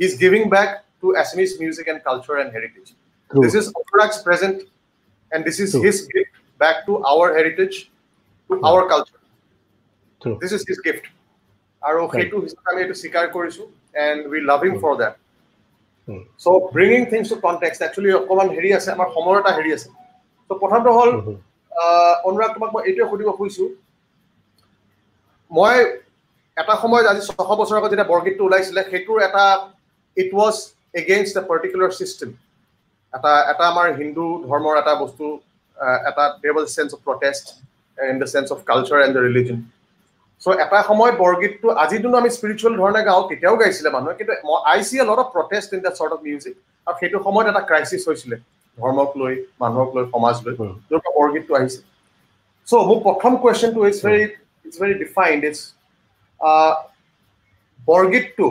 S2: is giving back to Assamese music and
S1: culture
S2: and heritage Anurag's present, and this is
S1: True.
S2: his gift back to our heritage, to our culture.
S1: True.
S2: This is his gift. আৰু. সেইটো হিচাপে আমি এইটো স্বীকাৰ কৰিছো and we love him for
S1: that.
S2: So' bringing things to context actually অকণমান হেৰি আছে আমাৰ সময়ৰ এটা হেৰি আছে চ' প্ৰথমটো হ'ল অনুৰাগ তোমাক মই এইটোৱে সুধিব খুজিছো। মই এটা সময়ত আজি ছশ বছৰ আগত যেতিয়া বৰগীতটো ওলাইছিলে সেইটোৰ এটা it was against a particular system এটা এটা আমাৰ হিন্দু ধৰ্মৰ এটা বস্তু এটা was sense of protest in the sense of culture and the religion so' এটা সময়ত বৰগীতটো আজি যোনটো আমি স্পিৰিচুৱেল ধৰণে গাওঁ তেতিয়াও গাইছিলে মানুহে। কিন্তু I see a lot of protest in the sort of music আৰু সেইটো সময়ত এটা ক্ৰাইচিছ হৈছিলে। ধৰ্মক লৈ মানুহক লৈ সমাজ লৈ
S1: উম।
S2: য'ৰ পৰা বৰগীতটো আহিছে চ' মোৰ প্ৰথম কুৱেশ্যনটো is very it's very defined it's বৰগীতটো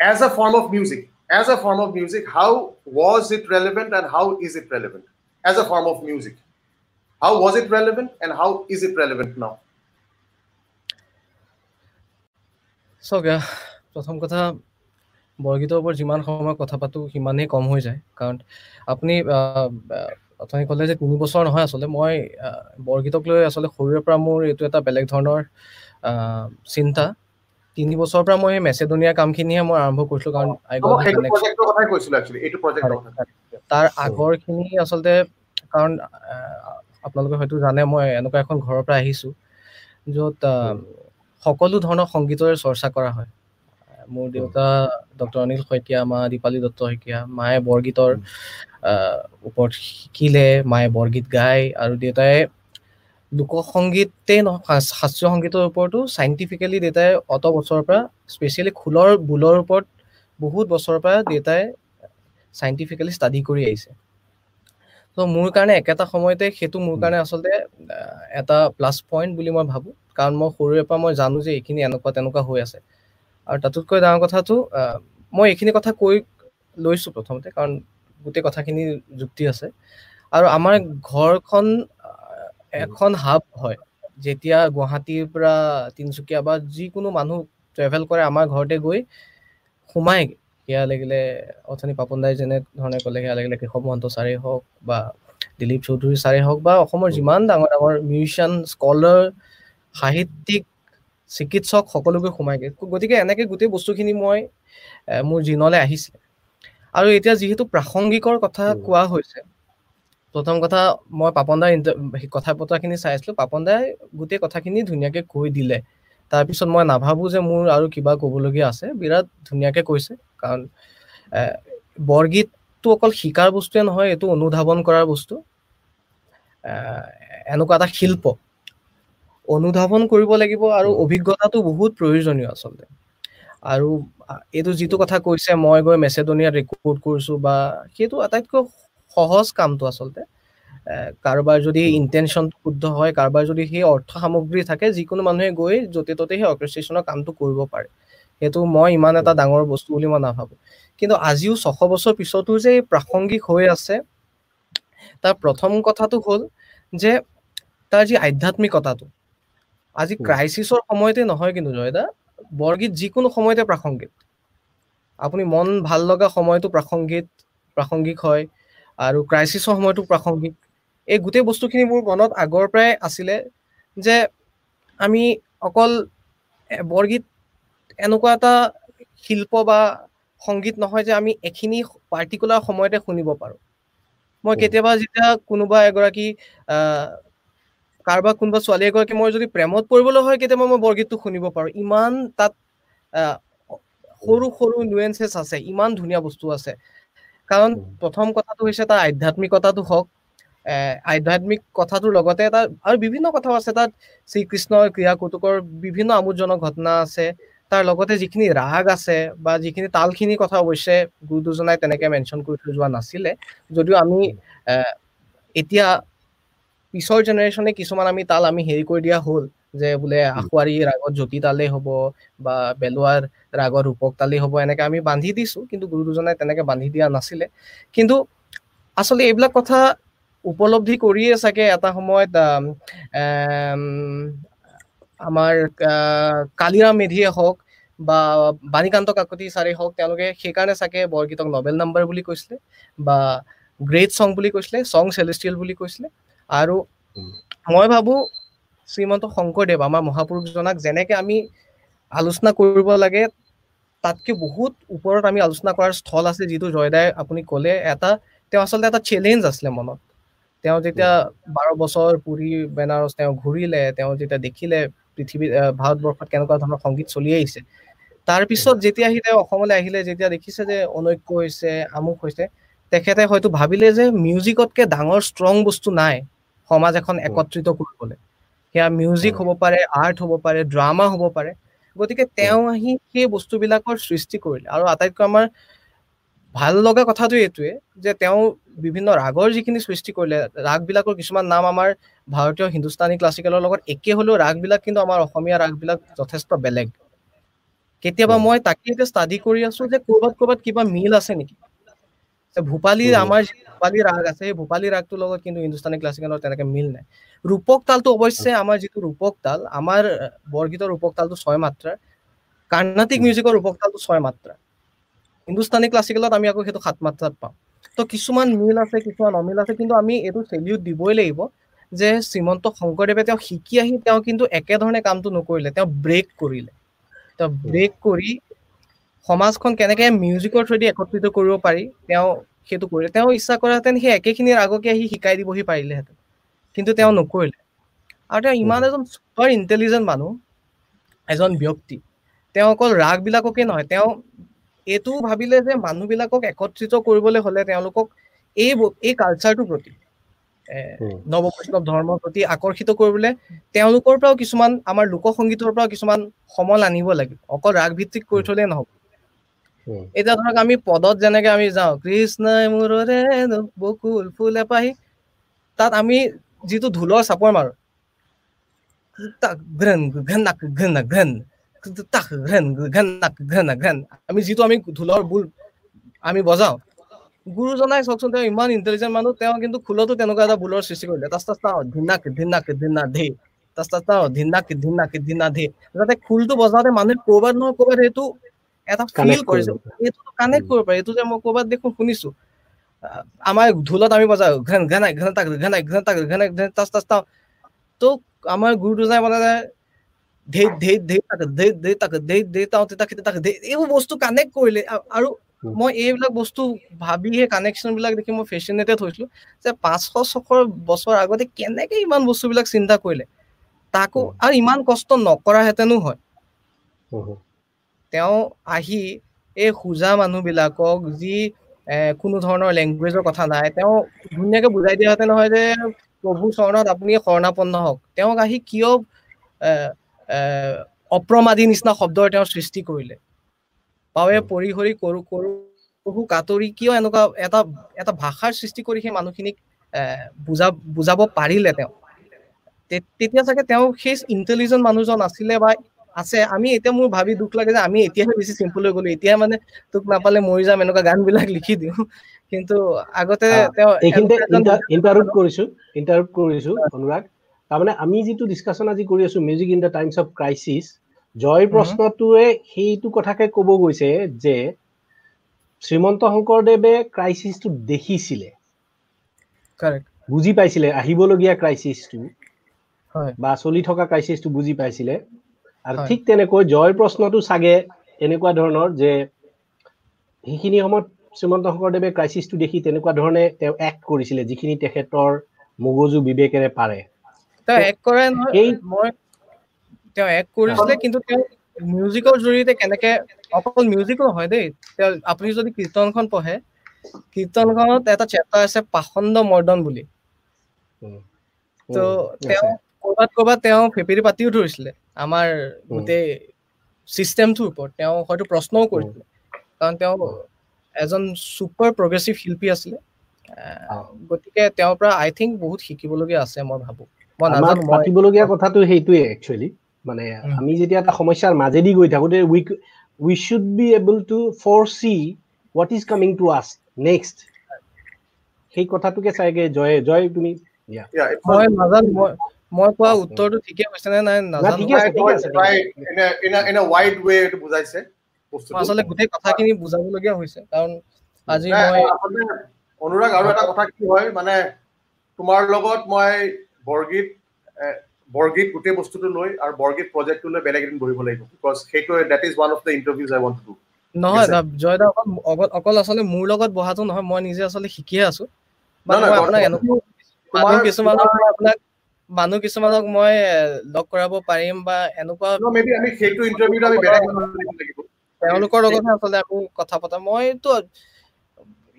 S2: as a form of music, as a form of music, how was it relevant and how is it relevant? As a form of music, how was it relevant and how is it relevant now?
S5: চাওক আহ, প্ৰথম কথা বৰগীতৰ ওপৰত যিমান সময় কথা পাতো সিমানেই কম হৈ যায়। কাৰণ আপুনি অথনি ক'লে যে তিনি বছৰ নহয় আচলতে মই বৰগীতক লৈ আচলতে সৰুৰে পৰা মোৰ এইটো এটা বেলেগ ধৰণৰ চিন্তা। তিনি বছৰৰ পৰা মই মেচেডনিয়া কামখিনিহে মই আৰম্ভ কৰিছিলো কাৰণ তাৰ আগৰখিনি আচলতে কাৰণ আপোনালোকে হয়তো জানে মই এনেকুৱা এখন ঘৰৰ পৰা আহিছো য'ত সকলো ধৰণৰ সংগীতৰে চৰ্চা কৰা হয়। মোৰ দেউতা ডক্টৰ অনিল শইকীয়া মা দীপালী দত্ত শইকীয়া মায়ে বৰগীতৰ ওপৰত শিকিলে মায়ে বৰগীত গায় আৰু দেউতাই নহয় শাস- শাস্ত্ৰীয় সংগীতৰ ওপৰতো চাইণ্টিফিকেলি দেউতাই অত বছৰৰ পৰা স্পেচিয়েলি খোলৰ বোলৰ ওপৰত বহুত বছৰৰ পৰা দেউতাই চাইণ্টিফিকেলি ষ্টাডি কৰি আহিছে। ত' মোৰ কাৰণে একেটা সময়তে সেইটো মোৰ কাৰণে আচলতে এটা প্লাছ পইণ্ট বুলি মই ভাবোঁ। কাৰণ মই সৰুৰে পৰা মই জানো যে এইখিনি এনেকুৱা তেনেকুৱা হৈ আছে। আৰু তাতোতকৈ ডাঙৰ কথাটো মই এইখিনি কথা কৈ লৈছোঁ প্ৰথমতে কাৰণ গোটেই কথাখিনি যুক্তি আছে। আৰু আমাৰ ঘৰখন এখন হাব হয়। যেতিয়া গুৱাহাটীৰ পৰা তিনিচুকীয়া বা যিকোনো মানুহ ট্ৰেভেল কৰে আমাৰ ঘৰতে গৈ সোমাই সেয়া লাগিলে অথনি পাপন দাই যেনে ধৰণে ক'লে সেয়া লাগিলে কেশৱ মহন্ত ছাৰেই হওক বা দিলীপ চৌধুৰী ছাৰেই হওক বা অসমৰ যিমান ডাঙৰ ডাঙৰ মিউজিচিয়ান স্কলাৰ সাহিত্যিক চিকিৎসক সকলোকে সোমাইগে গতিকে এনেকে গোটেই বস্তুখিনি মই মোৰ জিনলৈ আহিছিলে আৰু এতিয়া যিহেতু প্ৰাসংগিকৰ কথা। কোৱা হৈছে প্ৰথম কথা মই পাপন ইণ্টাৰ- কথা বতৰাখিনি চাই আছিলো পাপন দাই গোটেই কথাখিনি ধুনীয়াকে কৈ দিলে। তাৰপিছত মই নাভাবো যে মোৰ আৰু কিবা ক'বলগীয়া আছে বিৰাট ধুনীয়াকে কৈছে কাৰণ বৰগীতটো অকল শিকাৰ বস্তুৱে নহয় এইটো অনুধাৱন কৰাৰ বস্তু। এনেকুৱা এটা শিল্প। অনুধাৱন কৰিব লাগিব আৰু। অভিজ্ঞতাটো বহুত প্ৰয়োজনীয় আচলতে। আৰু এইটো যিটো কথা কৈছে মই গৈ মেচেডনিয়াত ৰেকৰ্ড কৰিছো বা সেইটো আটাইতকৈ সহজ কামটো আচলতে। কাৰোবাৰ যদি ইণ্টেনশ্যন শুদ্ধ হয় কাৰোবাৰ যদি সেই অৰ্থ সামগ্ৰী থাকে যিকোনো মানুহে গৈ য'তে ত'তে সেই অৰ্কেষ্ট্ৰেশ্যনৰ কামটো কৰিব পাৰে। সেইটো মই ইমান এটা ডাঙৰ বস্তু বুলি মই নাভাবো। কিন্তু আজিও ছশ বছৰ পিছতো যে প্ৰাসংগিক হৈ আছে তাৰ প্ৰথম কথাটো হ'ল যে তাৰ যি আধ্যাত্মিকতাটো আজি ক্ৰাইচিছৰ সময়তে নহয় কিন্তু জয়দা বৰগীত যিকোনো সময়তে প্ৰাসংগিক। আপুনি মন ভাল লগা সময়টো প্ৰাসংগিক প্ৰাসংগিক হয় আৰু ক্ৰাইচিছৰ সময়টো প্ৰাসংগিক। এই গোটেই বস্তুখিনি মোৰ মনত আগৰ পৰাই আছিলে যে আমি অকল বৰগীত এনেকুৱা এটা শিল্প বা সংগীত নহয় যে আমি এখিনি পাৰ্টিকুলাৰ সময়তে শুনিব পাৰোঁ। মই কেতিয়াবা যেতিয়া কোনোবা এগৰাকী কাৰোবাৰ কোনোবা ছোৱালী এগৰাকী মই যদি প্ৰেমত পৰিবলৈ হয় কেতিয়াবা মই বৰগীতটো শুনিব পাৰোঁ। ইমান তাত সৰু সৰু নুৱেঞ্চেছ আছে ইমান ধুনীয়া বস্তু আছে। কাৰণ প্ৰথম কথাটো হৈছে তাৰ আধ্যাত্মিকতাটো হওক আধ্যাত্মিক কথাটোৰ লগতে এটা আৰু বিভিন্ন কথাও আছে। তাত শ্ৰীকৃষ্ণৰ ক্ৰিয়া কৌতুকৰ বিভিন্ন আমোদজনক ঘটনা আছে। তাৰ লগতে যিখিনি ৰাগ আছে বা যিখিনি তালখিনি কথা অৱশ্যে গুৰু দুজনাই তেনেকে মেনশ্যন কৰি থৈ যোৱা নাছিলে। যদিও আমি এতিয়া পিছৰ জেনেৰেশ্যনে কিছুমান আমি তাল আমি হেৰি কৰি দিয়া হ'ল যে বোলে আখুৱাৰী ৰাগত জ্যোতি তালেই হ'ব বা বেলুৱাৰ ৰাগত ৰূপক তালেই হ'ব এনেকে আমি বান্ধি দিছো কিন্তু গুৰু দুজনাই তেনেকে বান্ধি দিয়া নাছিলে। কিন্তু আচলতে এইবিলাক কথা উপলব্ধি কৰিয়ে চাগে এটা সময়ত আমাৰ কালিৰাম মেধিয়ে হওক বা বাণীকান্ত কাকতি ছাৰে হওক তেওঁলোকে সেইকাৰণে চাগে বৰগীতক নবেল নাম্বাৰ বুলি কৈছিলে বা গ্ৰেট চং বুলি কৈছিলে চং চেলেষ্টিয়েল বুলি কৈছিলে। আৰু মই ভাবো শ্ৰীমন্ত শংকৰদেৱ আমাৰ মহাপুৰুষজনাক যেনেকে আমি আলোচনা কৰিব লাগে তাতকে বহুত ওপৰত আমি আলোচনা কৰাৰ স্থল আছে যিটো জয়দাই আপুনি ক'লে। এটা তেওঁ আচলতে এটা চেলেঞ্জ আছিলে মনত। তেওঁ যেতিয়া বাৰ বছৰ পুৰি বেনাৰস তেওঁ ঘূৰিলে তেওঁ যেতিয়া দেখিলে পৃথিৱী ভাৰতবৰ্ষত কেনেকুৱা ধৰণৰ সংগীত চলি আহিছে তাৰ পিছত যেতিয়া আহি তেওঁ অসমলৈ আহিলে যেতিয়া দেখিছে যে অনৈক্য হৈছে আমুক হৈছে তেখেতে হয়তো ভাবিলে যে মিউজিকতকে ডাঙৰ ষ্ট্ৰং বস্তু নাই। সমাজ এখন একত্ৰিত কৰিবলৈ সেয়া মিউজিক হ'ব পাৰে আৰ্ট হ'ব পাৰে ড্ৰামা হ'ব পাৰে। গতিকে তেওঁ আহি সেই বস্তুবিলাকৰ সৃষ্টি কৰিলে। আৰু আটাইতকৈ আমাৰ ভাল লগা কথাটো এইটোৱে যে তেওঁ বিভিন্ন ৰাগৰ যিখিনি সৃষ্টি কৰিলে ৰাগবিলাকৰ কিছুমান নাম আমাৰ ভাৰতীয় হিন্দুস্তানী ক্লাছিকেলৰ লগত একে হলেও ৰাগবিলাক কিন্তু আমাৰ অসমীয়া ৰাগবিলাক যথেষ্ট বেলেগ। কেতিয়াবা মই তাকে এতিয়া ষ্টাডি কৰি আছো যে ক'ৰবাত ক'ৰবাত কিবা মিল আছে নেকি? ভূপালী আমাৰ যি ভূপালী ৰাগ আছে সেই ভূপালী ৰাগটোৰ লগত কিন্তু হিন্দুস্তানী ক্লাছিকেলৰ তেনেকে মিল নাই। ৰূপক তালটো অৱশ্যে আমাৰ যিটো ৰূপক তাল আমাৰ বৰগীতৰ ৰূপক তালটো ছয় মাত্ৰাৰ কাৰ্ণাটিক মিউজিকৰ ৰূপক তালটো ছয় মাত্ৰা হিন্দুস্তানী ক্লাছিকেলত আমি আকৌ সেইটো সাত মাত্ৰাত পাওঁ। তো কিছুমান মিল আছে কিছুমান অমিল আছে কিন্তু আমি এইটো চেলিউট দিবই লাগিব যে শ্ৰীমন্ত শংকৰদেৱে তেওঁ শিকি আহি তেওঁ কিন্তু একেধৰণে কামটো নকৰিলে তেওঁ ব্ৰেক কৰিলে। তেওঁ ব্ৰেক কৰি সমাজখন কেনেকে মিউজিকৰ থ্ৰুদি একত্ৰিত কৰিব পাৰি তেওঁ সেইটো কৰিলে। তেওঁ ইচ্ছা কৰাহেঁতেন সেই একেখিনিৰ আগকে আহি শিকাই দিবহি পাৰিলেহেঁতেন কিন্তু তেওঁ নকৰিলে। আৰু তেওঁ ইমান এজন চুপাৰ ইণ্টেলিজেণ্ট মানুহ এজন ব্যক্তি। তেওঁ অকল ৰাগবিলাককে নহয় তেওঁ এইটোও ভাবিলে যে মানুহবিলাকক একত্ৰিত কৰিবলৈ হলে তেওঁলোকক এই এই কালচাৰটোৰ প্ৰতি নৱ বৈষ্ণৱ ধৰ্মৰ প্ৰতি আকৰ্ষিত কৰিবলৈ তেওঁলোকৰ পৰাও কিছুমান আমাৰ লোকসংগীতৰ পৰাও কিছুমান সমল আনিব লাগিব অকল ৰাগ ভিত্তিক কৰি থলে নহব। এতিয়া ধৰক আমি পদত যেনেকে আমি যাওঁ কৃষ্ণই মূৰৰে বকুল ফুল এপাহি তাত আমি যিটো ঢোলৰ চাপৰ মাৰো আমি যিটো আমি ঢোলৰ বুল আমি বজাওঁ গুৰুজনাই চাওকচোন তেওঁ ইমান ইণ্টেলিজেণ্ট মানুহ তেওঁ কিন্তু খোলতো তেনেকুৱা এটা বুলৰ সৃষ্টি কৰিলে। তাচ তাও ধিনাক ধিনাক ধিনা ধে। তাচ তাও ধিনাক ধিনাক ধিনা ধে। যাতে খোলটো বজাওঁতে মানুহে ক'ৰবাত নহয় ক'ৰবাত সেইটো এটা ফিল কৰিছে। এইটো কানেক্ট কৰিব পাৰে এইটো যে মই ক'ৰবাত দেখোন শুনিছো। আমাৰ ঢোলত আমি বজাওঁ ঘন ঘনাই ঘন তাক ঘনাই ঘন তাক ঘনাই ঘন তাচ তাচ তাও। তো আমাৰ গুৰু দুজনাই মানে ধে ধে ধে তাক ধে ধে তাক ধে ধে তাও তাক তাক ধে এইবোৰ বস্তু কানেক্ট কৰিলে। আৰু মই এইবিলাক বস্তু ভাবি সেই কানেকশ্যন বিলাক দেখি মই ফেচিনেটেড হৈছিলো যে পাঁচশ ছশ বছৰ আগতে কেনেকে ইমান বস্তুবিলাক চিন্তা কৰিলে। তাকো আৰু ইমান কষ্ট নকৰাহেঁতেনো হয়। তেওঁ আহি এই খোজা মানুহবিলাকক যি কোনো ধৰণৰ লেংগুৱেজৰ কথা নাই তেওঁ ধুনীয়াকে বুজাই দিয়াহেঁতেন নহয় যে প্ৰভু চৰণত আপুনি শৰণাপন্ন হওক। তেওঁক আহি কিয় অপ্ৰমাদী নিচিনা শব্দৰ তেওঁ সৃষ্টি কৰিলে। পাৱে পৰিহৰি কৰো কৰো বহু কাতৰি কিয় এনেকুৱা এটা এটা ভাষাৰ সৃষ্টি কৰি সেই মানুহখিনিক বুজা বুজাব পাৰিলে তেওঁ। তেতিয়া চাগে তেওঁ সেই ইণ্টেলিজেণ্ট মানুহজন আছিলে বা আছে আমি এতিয়া মোৰ ভাবি দুখ লাগে যে আমি এতিয়াহে বেছি চিম্পল হৈ গলো এতিয়া মানে তোক নাপালে মৰি যাম এনেকুৱা গান বিলাক লিখি দিওঁ। কিন্তু আগতে তেওঁ
S1: ইণ্টাৰভিউ কৰিছো ইণ্টাৰভিউ কৰিছো অনুৰাগ। তাৰমানে আমি যিটো ডিছকাশ্যন আজি কৰি আছো music in the times of crisis Joy প্ৰশ্নটোৱে সেইটো কথাকে ক'ব গৈছে যে শ্ৰীমন্ত শংকৰদেৱে ক্ৰাইচিছটো দেখিছিলে। বুজি পাইছিলে আহিবলগীয়া ক্ৰাইচিছটো বা চলি থকা ক্ৰাইচিছটো বুজি পাইছিলে। আৰু ঠিক তেনেকৈ জয় প্ৰশ্নটো চাগে এনেকুৱা ধৰণৰ যে সেইখিনি সময়ত শ্ৰীমন্ত শংকৰদেৱে ক্ৰাইচিছটো দেখি তেনেকুৱা ধৰণে তেওঁ এক্ট কৰিছিলে যিখিনি তেখেতৰ মগজু বিবেকেৰে পাৰে।
S5: তেওঁ কৰে মই কৰিছিলে কিন্তু তেওঁ মিউজিকৰ জৰিয়তে কেনেকে অকল মিউজিকো নহয় দেই তেওঁ আপুনি যদি কীৰ্তনখন পঢ়ে কীৰ্তনখনত এটা চেপ্টাৰ আছে পাখণ্ড মৰ্দন বুলি। ত' তেওঁ কৰবাত কৰবাত তেওঁ ফেপেৰি পাতিও ধৰিছিলে। আমাৰ গোটেই চিষ্টেমটোৰ ওপৰত। তেওঁ হয়তো প্ৰশ্নও কৰিছিলে। কাৰণ তেওঁ এজন ছুপাৰ প্ৰগ্ৰেছিভ শিল্পী আছিলে। গতিকে তেওঁৰ পৰা আই থিংক বহুত শিকিবলগীয়া আছে মই ভাবো।
S1: মই নাজানো পাতিবলগীয়া কথাটো সেইটোৱে একচুৱেলি মানে আমি যেতিয়া এটা সমস্যাৰ মাজেদি গৈ থাকোঁতে we we should be able to foresee what is coming to us next সেই কথাটোকে চাগে জয় জয় তুমি
S5: মই নাজানো মই মই কোৱা উত্তৰটো ঠিকে হৈছে নে নাই আচলতে গোটেই কথাখিনি বুজাবলগীয়া হৈছে কাৰণ আজি মই
S2: অনুৰাগ আৰু এটা কথা কি হয় মানে তোমাৰ লগত মই বৰগীত বৰগীত গোটেই বস্তুটো লৈ আৰু বৰগীত প্ৰজেক্টটো লৈ বেলেগ এদিন বহিব লাগিব বিকজ সেইটো that is one of the interviews I want to
S5: নহয় জয়দা অকল অকল আচলতে মোৰ লগত বহাটো নহয় মই নিজে আচলতে শিকিয়ে আছো। আপোনাক মানুহ কিছুমানক আপোনাক মানুহ কিছুমানক মই লগ কৰাব পাৰিম বা এনেকুৱা তেওঁলোকৰ লগতহে আচলতে আমি কথা পতা। মইতো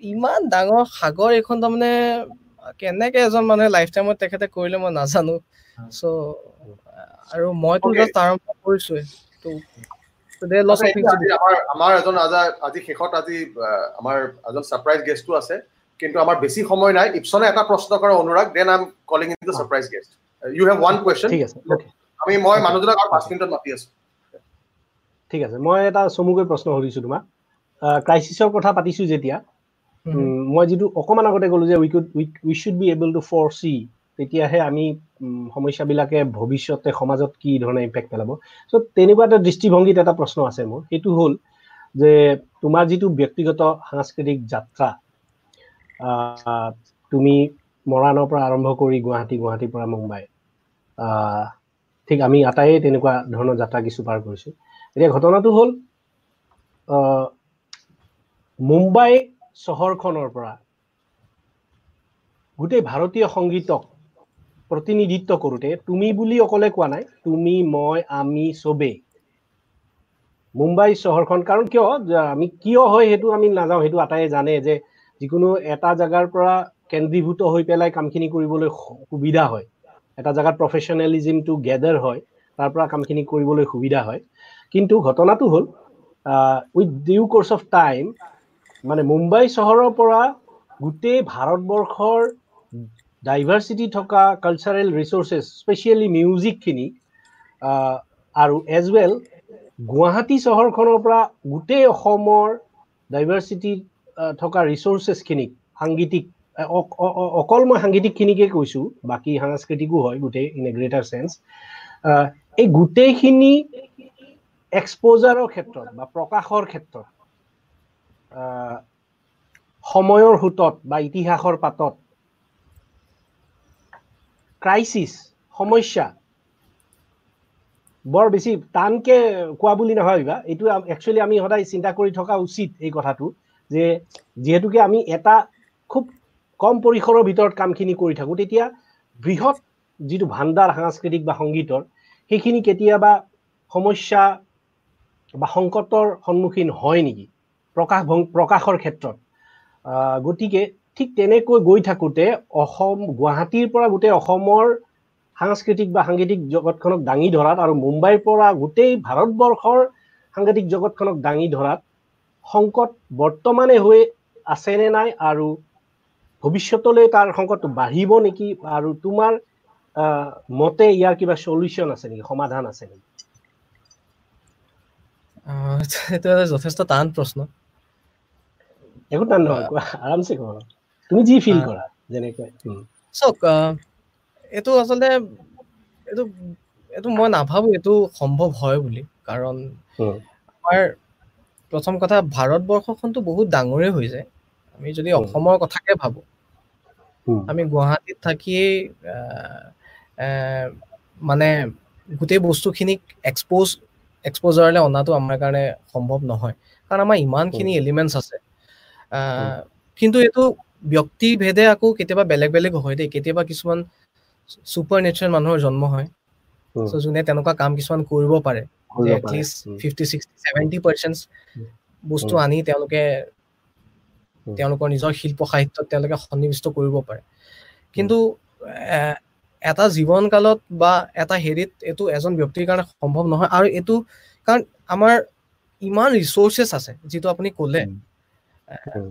S5: ইমান ডাঙৰ সাগৰ এইখন তাৰমানে কেনেকে এজন মানুহে লাইফ টাইমত তেখেতে কৰিলে মই নাজানো। চ' আৰু মইতো জাষ্ট আৰম্ভ কৰিছোৱে
S2: আমাৰ এজন আজি শেষত আজি আমাৰ এজন ছাৰপ্ৰাইজ গেষ্টটো আছে। কিন্তু আমাৰ বেছি সময় নাই। ইপছনে এটা প্ৰশ্ন কৰা Anurag then I am calling in the surprise guest you have one question আমি মই মানুহজনক আৰু পাঁচ মিনিটত মাতি আছো।
S1: ঠিক আছে মই এটা চমুকৈ প্ৰশ্ন সুধিছো তোমাক। ক্ৰাইচিছৰ কথা পাতিছো যেতিয়া। মই যিটো অকণমান আগতে ক'লো যে we could we should be able to foresee তেতিয়াহে আমি সমস্যাবিলাকে ভৱিষ্যতে সমাজত কি ধৰণে ইম্পেক্ট পেলাব। চ' তেনেকুৱা এটা দৃষ্টিভংগীত এটা প্ৰশ্ন আছে মোৰ। সেইটো হ'ল যে তোমাৰ যিটো ব্যক্তিগত সাংস্কৃতিক যাত্ৰা তুমি মৰাণৰ পৰা আৰম্ভ কৰি গুৱাহাটী গুৱাহাটীৰ পৰা মুম্বাই ঠিক আমি আটাইয়ে তেনেকুৱা ধৰণৰ যাত্ৰা কিছু পাৰ কৰিছোঁ। এতিয়া ঘটনাটো হ'ল মুম্বাই চহৰখনৰ পৰা গোটেই ভাৰতীয় সংগীতক প্ৰতিনিধিত্ব কৰোঁতে তুমি বুলি অকলে কোৱা নাই তুমি মই আমি চবেই মুম্বাই চহৰখন কাৰণ কিয় আমি কিয় হয় সেইটো আমি নাযাওঁ সেইটো আটাইয়ে জানে যে যিকোনো এটা জেগাৰ পৰা কেন্দ্ৰীভূত হৈ পেলাই কামখিনি কৰিবলৈ সুবিধা হয়। এটা জেগাত প্ৰফেচনেলিজিমটো গেডাৰ হয় তাৰ পৰা কামখিনি কৰিবলৈ সুবিধা হয়। কিন্তু ঘটনাটো হ'ল with due course of time মানে মুম্বাই চহৰৰ পৰা গোটেই ভাৰতবৰ্ষৰ ডাইভাৰ্চিটি থকা কালচাৰেল ৰিচৰ্চেছ স্পেচিয়েলি মিউজিকখিনি আৰু এজ ৱেল গুৱাহাটী চহৰখনৰ পৰা গোটেই অসমৰ ডাইভাৰ্চিটি থকা ৰিচৰ্চেছখিনিক সাংগীতিক অকল মই সাংগীতিকখিনিকে কৈছোঁ বাকী সাংস্কৃতিকো হয় গোটেই ইন এ গ্ৰেটাৰ চেঞ্চ এই গোটেইখিনি এক্সপ'জাৰৰ ক্ষেত্ৰত বা প্ৰকাশৰ ক্ষেত্ৰত সময়ৰ সোঁতত বা ইতিহাসৰ পাতত ক্ৰাইচিছ সমস্যা বৰ বেছি টানকে কোৱা বুলি নাভাবিবা এইটো একচুৱেলি আমি সদায় চিন্তা কৰি থকা উচিত এই কথাটো। যে যিহেতুকে আমি এটা খুব কম পৰিসৰৰ ভিতৰত কামখিনি কৰি থাকোঁ তেতিয়া বৃহৎ যিটো ভাণ্ডাৰ সাংস্কৃতিক বা সংগীতৰ সেইখিনি কেতিয়াবা সমস্যা বা সংকটৰ সন্মুখীন হয় নেকি? প্ৰকাশ প্ৰকাশৰ ক্ষেত্ৰত। গতিকে ঠিক তেনেকৈ গৈ থাকোঁতে অসম গুৱাহাটীৰ পৰা গোটেই অসমৰ সাংস্কৃতিক বা সাংগীতিক জগতখনক দাঙি ধৰাত আৰু মুম্বাইৰ পৰা গোটেই ভাৰতবৰ্ষৰ সাংগীতিক জগতখনক দাঙি ধৰাত সংকট বৰ্তমানে হৈ আছেনে নাই আৰু ভৱিষ্যতলৈ তাৰ সংকটটো বাঢ়িব নেকি আৰু তোমাৰ মতে ইয়াৰ কিবা চলিউশ্যন আছে নেকি সমাধান আছে নেকি?
S5: এইটো যথেষ্ট টান প্ৰশ্ন।
S1: একো টান নহয় আৰামছে কোৱা। তুমি যি ফিল কৰা যেনেকৈ
S5: চাওক এইটো আচলতে এইটো এইটো মই নাভাবো এইটো সম্ভৱ হয় বুলি। কাৰণ আমাৰ প্ৰথম কথা ভাৰতবৰ্ষখনতো বহুত ডাঙৰেই হৈ যায়। আমি যদি অসমৰ কথাকে ভাবো আমি গুৱাহাটীত থাকিয়েই মানে গোটেই বস্তুখিনিক এক্সপ'জ এক্সপ'জাৰলৈ অনাটো আমাৰ কাৰণে সম্ভৱ নহয়। কাৰণ আমাৰ ইমানখিনি এলিমেণ্টছ আছে। কিন্তু এইটো ব্যক্তিভেদে আকৌ কেতিয়াবা বেলেগ বেলেগ হয় দেই। কেতিয়াবা কিছুমান ছুপাৰ নেচাৰেল মানুহৰ জন্ম হয়। চ' যোনে তেনেকুৱা কাম কিছুমান কৰিব পাৰে। At least fifty sixty seventy percent বস্তু আনি তেওঁলোকে তেওঁলোকৰ নিজৰ শিল্প সাহিত্যত তেওঁলোকে সন্নিৱিষ্ট কৰিব পাৰে। কিন্তু এটা জীৱন কালত বা এটা হেৰিত এইটো এজন ব্যক্তিৰ কাৰণে সম্ভৱ নহয় আৰু এইটো কাৰণ আমাৰ ইমান ৰিচৰ্চেছ আছে যিটো আপুনি ক'লে।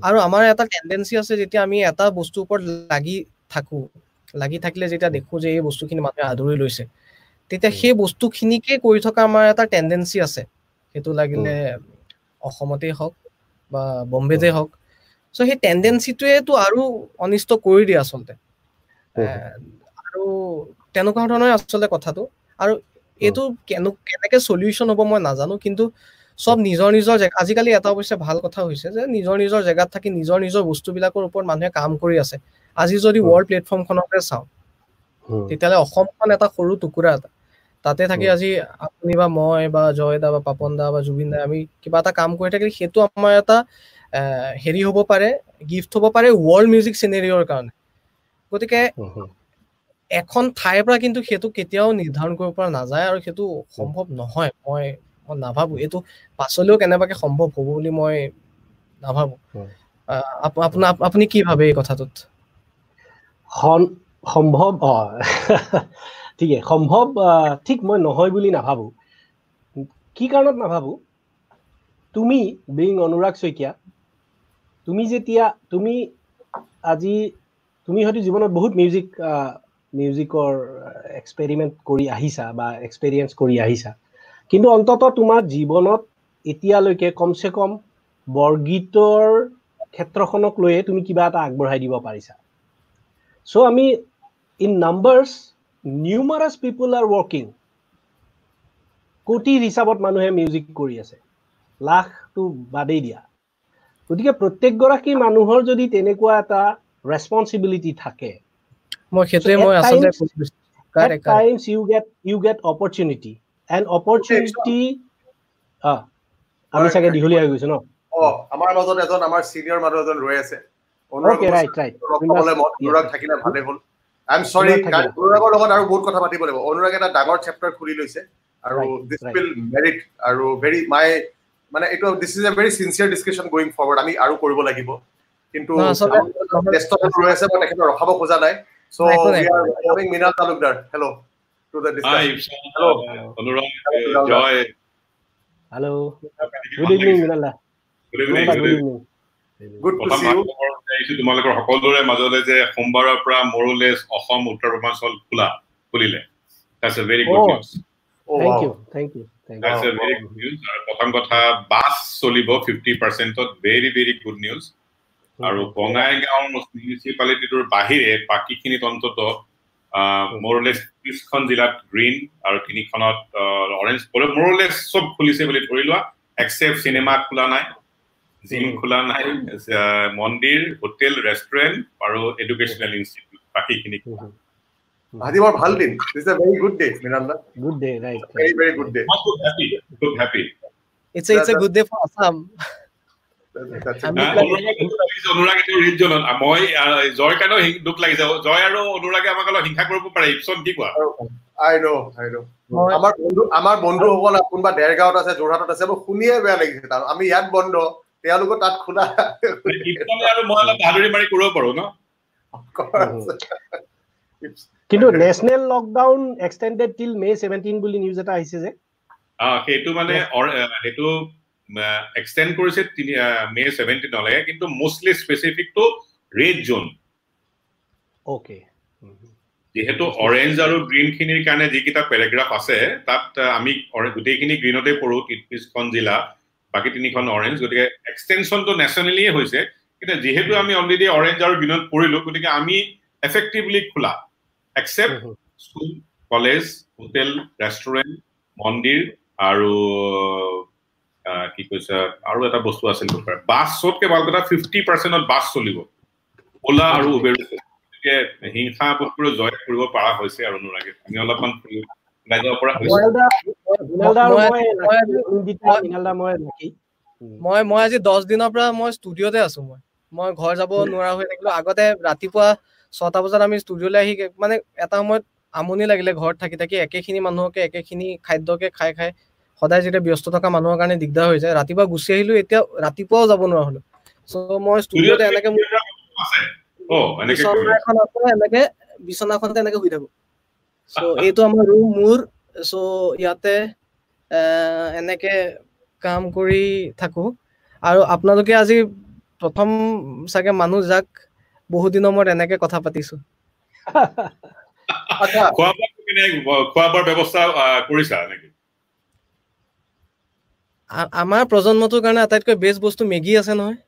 S5: আৰু আমাৰ এটা টেণ্ডেঞ্চি আছে যেতিয়া আমি এটা বস্তুৰ ওপৰত লাগি থাকো লাগি থাকিলে যেতিয়া দেখো যে এই বস্তুখিনি মানুহে আদৰি লৈছে। তেতিয়া সেই বস্তুখিনিকে কৰি থকা আমাৰ এটা টেণ্ডেঞ্চি আছে। সেইটো লাগিলে অসমতেই হওক বা বম্বেতে হওক। চ' সেই টেণ্ডেঞ্চিটোৱেতো আৰু অনিষ্ট কৰি দিয়ে আচলতে। আৰু তেনেকুৱা ধৰণৰ আচলতে কথাটো। আৰু এইটো কেনে কেনেকে চলিউশ্যন হ'ব মই নাজানো। কিন্তু চব নিজৰ নিজৰ জেগা আজিকালি এটা অৱশ্যে ভাল কথা হৈছে যে নিজৰ নিজৰ জেগাত থাকি নিজৰ নিজৰ বস্তুবিলাকৰ ওপৰত মানুহে কাম কৰি আছে। আজি যদি ৱৰ্ল্ড প্লেটফৰ্মখনকে চাওঁ তেতিয়াহ'লে অসমখন এটা সৰু টুকুৰা এটা। তাতে থাকি আজি আপুনি বা মই বা জয় দা বা পাপন দা বা জুবিন দা আমি কিবা এটা কাম কৰি থাকিলে সেইটো আমাৰ এটা হেৰি হ'ব পাৰে গিফ্ট হ'ব পাৰে ৱৰ্ল্ড মিউজিক চিনেৰিঅ'ৰ কাৰণে। গতিকে এখন ঠাইৰ পৰা কিন্তু সেইটো কেতিয়াও নিৰ্ধাৰণ কৰিব পৰা নাযায় আৰু সেইটো সম্ভৱ নহয় মই মই নাভাবো। এইটো পাছলৈও কেনেবাকে সম্ভৱ হ'ব বুলি মই নাভাবো। আপোনাৰ আপুনি কি ভাবে এই কথাটোত?
S1: সম্ভৱ ঠিকে সম্ভৱ ঠিক মই নহয় বুলি নাভাবো। কি কাৰণত নাভাবো? তুমি বিং অনুৰাগ শইকীয়া তুমি যেতিয়া তুমি আজি তুমি হয়তো জীৱনত বহুত মিউজিক মিউজিকৰ এক্সপেৰিমেণ্ট কৰি আহিছা বা এক্সপেৰিয়েঞ্চ কৰি আহিছা। কিন্তু অন্তত তোমাৰ জীৱনত এতিয়ালৈকে কমচে কম বৰগীতৰ ক্ষেত্ৰখনক লৈয়ে তুমি কিবা এটা আগবঢ়াই দিব পাৰিছা। চ' আমি in numbers numerous people are working কোটিৰ হিচাপত মানুহে মিউজিক কৰি আছে। লাখটো বাদেই দিয়া। গতিকে প্ৰত্যেকগৰাকী মানুহৰ যদি তেনেকুৱা এটা ৰেচপনচিবিলিটি থাকে
S5: মই সেইটোৱে মই আচলতে
S1: at times you get you get opportunity. And opportunity ah আমি চাগে দীঘলীয়া হৈ গৈছো ন?
S2: অ আমাৰ মাজত এজন আমাৰ সিনিয়ৰ মানুহ এজন ৰৈ আছে।
S1: অনুৰাগ ৰাইট ৰাইট
S2: অনুৰাগ থাকিলে ভালে হ'ল। আই এম সৰি অনুৰাগৰ লগত আৰু বহুত কথা পাতিব লাগিব। অনুৰাগ এটা ডাঙৰ চেপ্টাৰ খুলি লৈছে আৰু দিছ উইল মেৰিট আৰু ভেৰি মাই মানে এইটো this is a very sincere discussion going forward আমি আৰু কৰিব লাগিব। কিন্তু ব্যস্ততা ৰৈ আছে মই তেখেতক ৰখাব খোজা নাই। So we are having Minal Talukdar. Hello. To the discussion.
S6: Hi, Hello. Anurag, uh, Joy.
S1: Hello. Good
S6: তোমালোকৰ সকলোৰে মাজলৈ যে সোমবাৰৰ পৰা মৰুলেছ অসম উত্তৰ পূৰ্বাঞ্চল খোলা খুলিলে।
S1: Oh. Oh.
S6: প্ৰথম কথা বাছ চলিব ফিফটি পাৰ্চেণ্টত ভেৰি ভেৰি গুড নিউজ আৰু বঙাইগাঁও মিউনিচিপালিটিটোৰ বাহিৰে বাকীখিনিত অন্তত মৰলেছ ত্ৰিছখন জিলাত গ্ৰীণ আৰু তিনিখনত অৰেঞ্জ মৰলেছ চব খুলিছে বুলি ধৰি লোৱা এক্সেপ্ট চিনেমা খোলা নাই। জিম খোলা নাই মন্দিৰ হোটেল ৰেষ্টুৰেণ্ট আৰু এডুকেশ্যনেল ইনষ্টিটিউট বাকীখিনি
S2: আজি বৰ ভাল দিন। This a very good day Miranda
S1: good day right
S2: very very good day
S6: খুব হেপী খুব হেপী
S5: Assam.
S6: অনুৰাগ এইটো ৰিজনত মই কাৰণেও দুখ লাগিছে। জয় আৰু অনুৰাগে আমাক অলপ হিংসা কৰিব পাৰে। ইপচন কি কোৱা?
S2: আই নো আই নো আমাৰ বন্ধু আমাৰ বন্ধুসকল কোনোবা ডেৰগাঁৱত আছে যোৰহাটত আছে মোৰ শুনিয়ে বেয়া লাগিছে তাৰ। আমি ইয়াত বন্ধ। তেওঁলোকো তাত খোলা
S1: কিন্তু national lockdown extended till May seventeen বুলি নিউজ এটা আহিছে যে।
S6: সেইটো মানে সেইটো এক্সটেণ্ড কৰিছে মে ছেভেণ্টিনলৈকে কিন্তু mostly specific to red zone
S1: okay
S6: যিহেতু অৰেঞ্জ আৰু গ্ৰীণ খিনিৰ কাৰণে যিকেইটা পেৰাগ্ৰাফ আছে তাত আমি গোটেইখিনি গ্ৰীণতে পঢ়ো ত্ৰিছখন জিলা। বাকী তিনিখন অৰেঞ্জ গতিকে এক্সটেনশ্যনটো নেশ্যনেলিয়ে হৈছে। কিন্তু যিহেতু আমি অলৰেডি অৰেঞ্জ আৰু গ্ৰীণত পঢ়িলো গতিকে আমি এফেক্টিভলি খোলা। Except school college hotel restaurant মন্দিৰ আৰু কি কৈছে আৰু এটা বস্তু আছিল বাছ চবতকে ভাল কথা ফিফটি পাৰ্চেণ্টত বাছ চলিব। অলা আৰু উবেৰ গতিকে হিংসা বোধবোৰ জয় কৰিব পৰা হৈছে আৰু অনুৰাগে আমি অলপমান
S5: মই মই আজি দহ দিনৰ পৰা মই ষ্টুডিঅ'তে আছো মই। মই ঘৰ যাব নোৱাৰা হৈ থাকিলো। আগতে ৰাতিপুৱা ছটা বজাত আমি ষ্টুডিঅ'লৈ আহি মানে এটা সময়ত আমনি লাগিলে ঘৰত থাকি থাকি একেখিনি মানুহকে একেখিনি খাদ্যকে খাই খাই সদায় যেতিয়া ব্যস্ত থকা মানুহৰ কাৰণে দিগদাৰ হৈ যায় ৰাতিপুৱা গুচি আহিলো এতিয়া ৰাতিপুৱাও যাব নোৱাৰা হলো। চ' মই ষ্টুডিঅ'তে এনেকে এনেকে বিচনাখনতে এনেকে শুই থাকো। চ' এইটো আমাৰ ৰুম মোৰ চ' ইয়াতে এনেকে কাম কৰি থাকো। আৰু আপোনালোকে আজি প্ৰথম চাগে মানুহ যাক বহুত দিনৰ মূৰত এনেকে কথা পাতিছো। আমাৰ প্ৰজন্মটোৰ কাৰণে আটাইতকৈ বেষ্ট বস্তু মেগী আছে নহয়।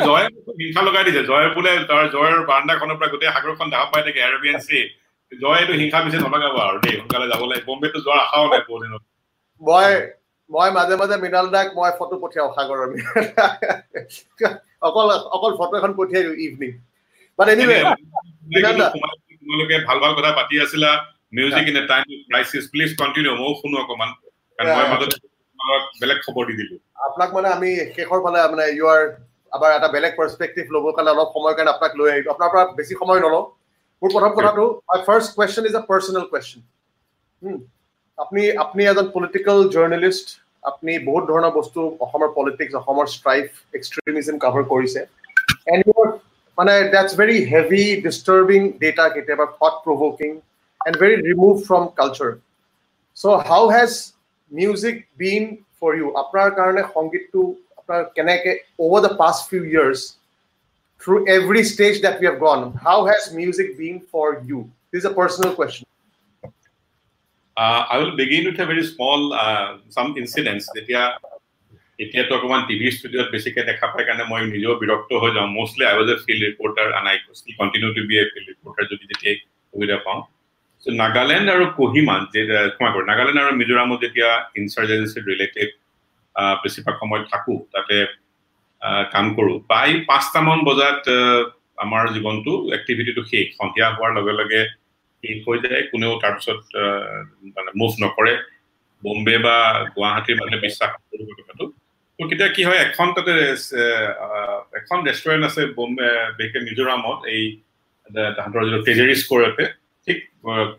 S6: জয়ে হিংসা লগাই দিছে। জয়ে বোলে তাৰ জয়ৰ বাৰাণ্ডাখনৰ পৰা গোটেই সাগৰখন দেখা পাই থাকে এৰবিয়ান চি জয়ে এইটো হিংসা পিছে নলগাব আৰু দেই। সোনকালে যাব লাগে। বম্বেটো যোৱাৰ আশাও নাই বহু দিনত
S2: মই মই মাজে মাজে মৃণাল দাক মই ফটো পঠিয়াও সাগৰৰ অকল অকল ফটো এখন পঠিয়াই দিওঁ ইভিনিং বাট এনিৱে
S6: তোমালোকে ভাল ভাল কথা পাতি আছিলা। Music in a time crisis please continue ময়ো শুনো অকমান কাৰণ মই মাজত বেলেগ খবৰ দি দিলো।
S2: আপোনাক মানে আমি শেষৰ ফালে মানে ইউ আৰ আবাৰ এটা বেলেগ পাৰ্সপেক্টিভ ল'বৰ কাৰণে অলপ সময়ৰ কাৰণে আপোনাক লৈ আহিলোঁ। আপোনাৰ পৰা বেছি সময় নলওঁ। মোৰ প্ৰথম কথাটো my first question is a personal question আপুনি আপুনি এজন পলিটিকেল জাৰ্নেলিষ্ট আপুনি বহুত ধৰণৰ বস্তু অসমৰ পলিটিক্স অসমৰ ষ্ট্ৰাইফ এক্সট্ৰিমিজম কাভাৰ কৰিছে এণ্ড ইউৰ মানে that's very heavy disturbing data কেতিয়াবা thought provoking and very remove from culture so' how has music been for you আপোনাৰ কাৰণে সংগীতটো Kaneke, over the past few years, through every stage that we have gone, how has music been for you? This is a personal question.
S6: Uh, I will begin with a very small, uh, some incidents. যেতিয়া এতিয়াতো অকণমান TV ষ্টুডিঅ'ত বেছিকৈ দেখা পাই কাৰণে মই নিজেও বিৰক্ত হৈ যাওঁ mostly I was a field reporter and I still continue to be a field reporter যদি যেতিয়াই সুবিধা পাওঁ চ' নাগালেণ্ড আৰু কহিমা যে ক্ষমা কৰোঁ নাগালেণ্ড আৰু মিজোৰামত যেতিয়া ইনচাৰ্জেঞ্চি ৰিলেটেড বেছিভাগ সময়ত থাকোঁ তাতে কাম কৰোঁ। প্ৰায় পাঁচটামান বজাত আমাৰ জীৱনটো এক্টিভিটিটো শেষ। সন্ধিয়া হোৱাৰ লগে লগে শেষ হৈ যায়। কোনেও তাৰপিছত মানে মুভ নকৰে। বম্বে বা গুৱাহাটীৰ মানে বিশ্বাস কথাটো। ত' কেতিয়া কি হয় এখন তাতে এখন ৰেষ্টুৰেণ্ট আছে বম্বে বিশেষকৈ মিজোৰামত। এই তাহাঁতৰ যিটো ট্ৰেজাৰী স্ক'ৰতে ঠিক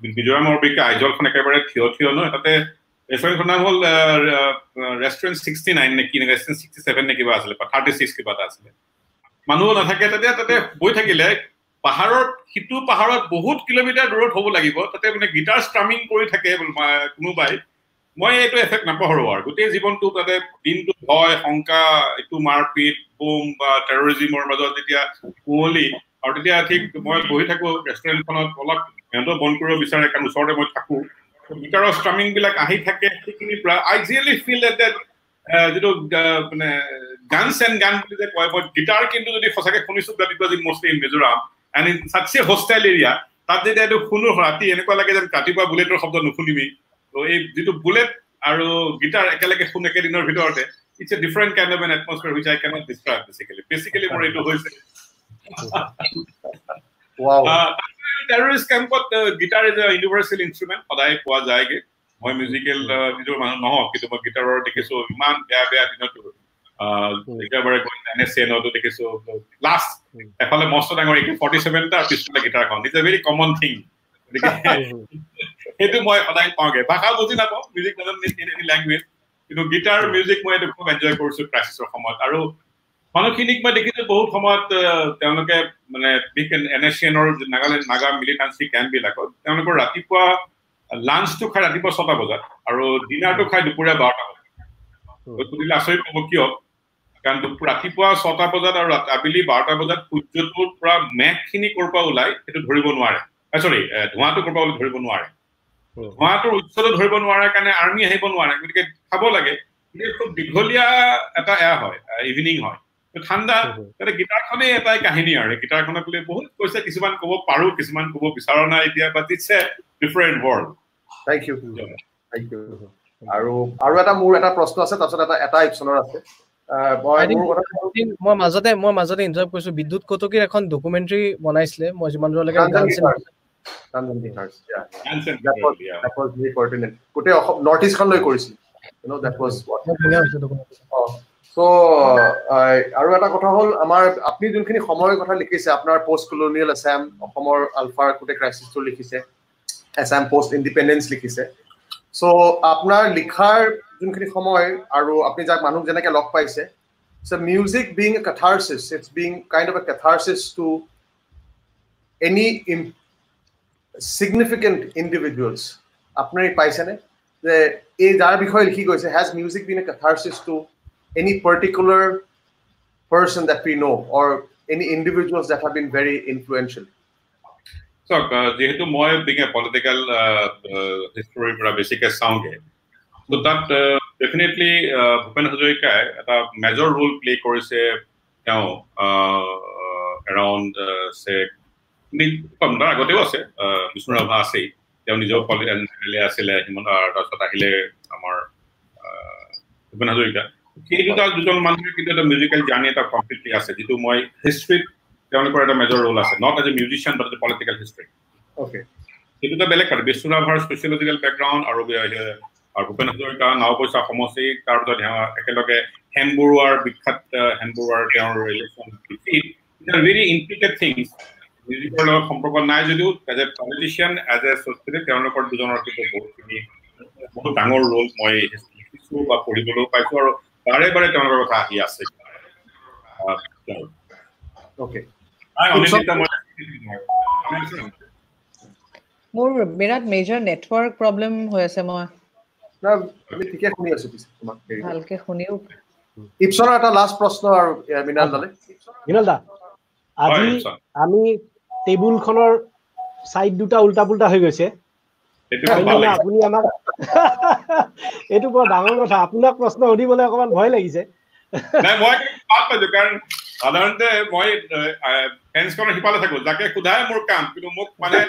S6: মিজোৰামৰ বিশেষকৈ আইজলখন একেবাৰে থিয় থিয় নহয় তাতে ৰেষ্টুৰেণ্টখনৰ নাম হ'ল ৰেষ্টুৰেণ্ট ছিক্সটি নাইন নে কি ৰেষ্টুৰেণ্ট ছিক্সটি ছেভেন নে কিবা আছিলে থাৰ্টি ছিক্স কিবা এটা আছিলে মানুহ নাথাকে তেতিয়া তাতে গৈ থাকিলে পাহাৰত সিটো পাহাৰত বহুত কিলোমিটাৰ দূৰত হ'ব লাগিব তাতে মানে গীটাৰ ষ্ট্ৰামিং কৰি থাকে কোনোবাই। মই এইটো এফেক্ট নাপাহৰো আৰু। গোটেই জীৱনটো তাতে দিনটো ভয় শংকা এইটো মাৰপিট বোম বা টেৰৰিজিমৰ মাজত যেতিয়া কুঁৱলী আৰু তেতিয়া ঠিক মই বহি থাকো ৰেষ্টুৰেণ্টখনত অলপ সিহঁতেও বন্ধ কৰিব বিচাৰে কাৰণ ওচৰতে মই থাকোঁ। গীটাৰৰ ষ্ট্ৰামিং বিলাক আহি থাকে সেইখিনিৰ পৰা I really feel at that যিটো মানে গানছ এণ্ড গান বুলি যে কয় মই গীটাৰ কিন্তু যদি সঁচাকে শুনিছো that it was in mostly in Mizoram and in চাটছে hostel area তাত যেতিয়া এইটো শুনো ৰাতি এনেকুৱা লাগে যেন ৰাতিপুৱা বুলেটৰ শব্দ নুশুনিবি। ত' এই যিটো বুলেট আৰু গীটাৰ একেলগে শুন একেদিনৰ ভিতৰতে it's a different kind of an atmosphere which I can't describe basically basically মোৰ এইটো হৈছে। টেৰৰিষ্ট কেম্পত guitar is a universal instrument সদায় পোৱা যায়গে। মই মিউজিকেল যিটো মানুহ নহওক কিন্তু মই গীটাৰৰ দেখিছো ইমান বেয়া বেয়া দিনতো। একেবাৰে এন এছ চিএনতো দেখিছো লাষ্ট এফালে মস্ত ডাঙৰ একে ফৰ্টি ছেভেনটা আৰু পিছফালে গীটাৰখন it's a very common thing গতিকে সেইটো মই সদায় পাওঁগে। ভাষা বুজি নাপাওঁ মিউজিক লেংগুৱেজ কিন্তু গীটাৰ মিউজিক মই এইটো খুব এনজয় কৰিছো ক্ৰাইচিছৰ সময়ত। আৰু মানুহখিনিক মই দেখিছো বহুত সময়ত তেওঁলোকে মানে এন এছ চি এনৰ নাগালেণ্ড নাগা মিলিটাঞ্চি কেম্প বিলাকত তেওঁলোকৰ ৰাতিপুৱা লাঞ্চটো খাই ৰাতিপুৱা ছটা বজাত আৰু ডিনাৰটো খাই দুপৰীয়া বাৰটা বজাত। সুধিলে আচৰিত পাব কিয়? কাৰণ ৰাতিপুৱা ছটা বজাত আৰু আবেলি বাৰটা বজাত সূৰ্যটোৰ পৰা মেঘখিনি ক'ৰ পৰা ওলাই সেইটো ধৰিব নোৱাৰে। চৰি ধোঁৱাটো ক'ৰ পৰা ধৰিব নোৱাৰে। ধোঁৱাটোৰ উৎসটো ধৰিব নোৱাৰে কাৰণে আৰ্মি আহিব নোৱাৰে গতিকে খাব লাগে। খুব দীঘলীয়া এটা এয়া হয় ইভিনিং হয়। ঠাণ্ডা তাতে গীটাৰখনেই এটাই কাহিনী আৰু। গীটাৰখনক লৈ বহুত কৈছে কিছুমান ক'ব পাৰো কিছুমান ক'ব বিচৰা নাই এতিয়া but it's a different world
S2: thank you thank you আৰু আৰু এটা মোৰ এটা প্ৰশ্ন আছে তাৰপিছত এটা এটা ইপচনৰ আছে।
S5: মই মাজতে মই মাজতে ইণ্টাৰভ কৰিছো। বিদ্যুৎ কটকীৰ এখন ডকুমেণ্টাৰী বনাইছিলে মই যিমান দূৰলৈকে
S2: গোটেই অসম নৰ্থ ইষ্টখন লৈ কৰিছিল। আৰু এটা কথা হ'ল আমাৰ আপুনি যোনখিনি সময়ৰ কথা লিখিছে আপোনাৰ পষ্ট কলনিয়েল এছাম অসমৰ আলফাৰ গোটেই ক্ৰাইচিছটো লিখিছে এছাম পষ্ট ইণ্ডিপেণ্ডেঞ্চ লিখিছে। চ' আপোনাৰ লিখাৰ যোনখিনি সময় আৰু আপুনি যাক মানুহ যেনেকে লগ পাইছে so' music being a catharsis it's being kind of a catharsis to any significant individuals আপুনি পাইছেনে? যে এই যাৰ বিষয়ে লিখি গৈছে has music being a catharsis to any particular person that we know' or any individuals that have been very influential
S6: চাওক যিহেতু মই বিং এ পলিটিকেল হিষ্টৰীৰ পৰা বেছিকে চাওঁগে ত' তাত ডেফিনেটলি ভূপেন হাজৰিকাই এটা মেজৰ ৰোল প্লে কৰিছে তেওঁ এৰাউণ্ড চে কম তাৰ আগতেও আছে বিষ্ণু ৰাভা আছেই। তেওঁ নিজৰ পলিটিকেল আছিলে হিমন্ত তাৰপিছত আহিলে আমাৰ ভূপেন হাজৰিকা। সেই দুটা দুজন মানুহে কিন্তু এটা মিউজিকেল জাৰ্ণি এটা কমপ্লিটলি আছে যিটো মই হিষ্ট্ৰীত তেওঁলোকৰ এটা মেজৰ ৰোল আছে not as a musician but as a political history
S2: okay
S6: সেইটো এটা বেলেগ কথা বিষ্ণু ৰাভাৰ ছচিয়লজিকেল বেকগ্ৰাউণ্ড আৰু আৰু ভূপেন হাজৰিকা নাওপইচা সমষ্টি তাৰপিছত একেলগে হেম বৰুৱাৰ বিখ্যাত হেম বৰুৱাৰ তেওঁৰ ৰিলেশ্যন ভেৰি ইণ্টিকেট থিংছ মিউজিকৰ লগত সম্পৰ্ক নাই যদিও as a politician as a socially তেওঁলোকৰ দুজনৰ কিন্তু বহুতখিনি বহুত ডাঙৰ ৰোল মই লিখিছো বা পঢ়িবলৈও পাইছো আৰু বাৰে বাৰে তেওঁলোকৰ কথা আহি আছে
S3: মোৰ বিৰাট মেজৰ নেটৱৰ্ক প্ৰব্লেম হৈ আছে মই ভালকে শুনিও
S2: ইপছনৰ এটা লাষ্ট প্ৰশ্ন আৰু মৃণাল দালে
S1: মৃণাল দা আজি আমি টেবুলখনৰ চাইড দুটা উল্টা পুল্টা হৈ গৈছে। আপুনি আমাক এইটো বৰ ডাঙৰ কথা আপোনাক প্ৰশ্ন সুধিবলৈ অকমান ভয় লাগিছে।
S6: সাধাৰণতে মই ফেন্সখনৰ সিফালে থাকো যাকে সোধাই মোৰ কাম কিন্তু মোক মানে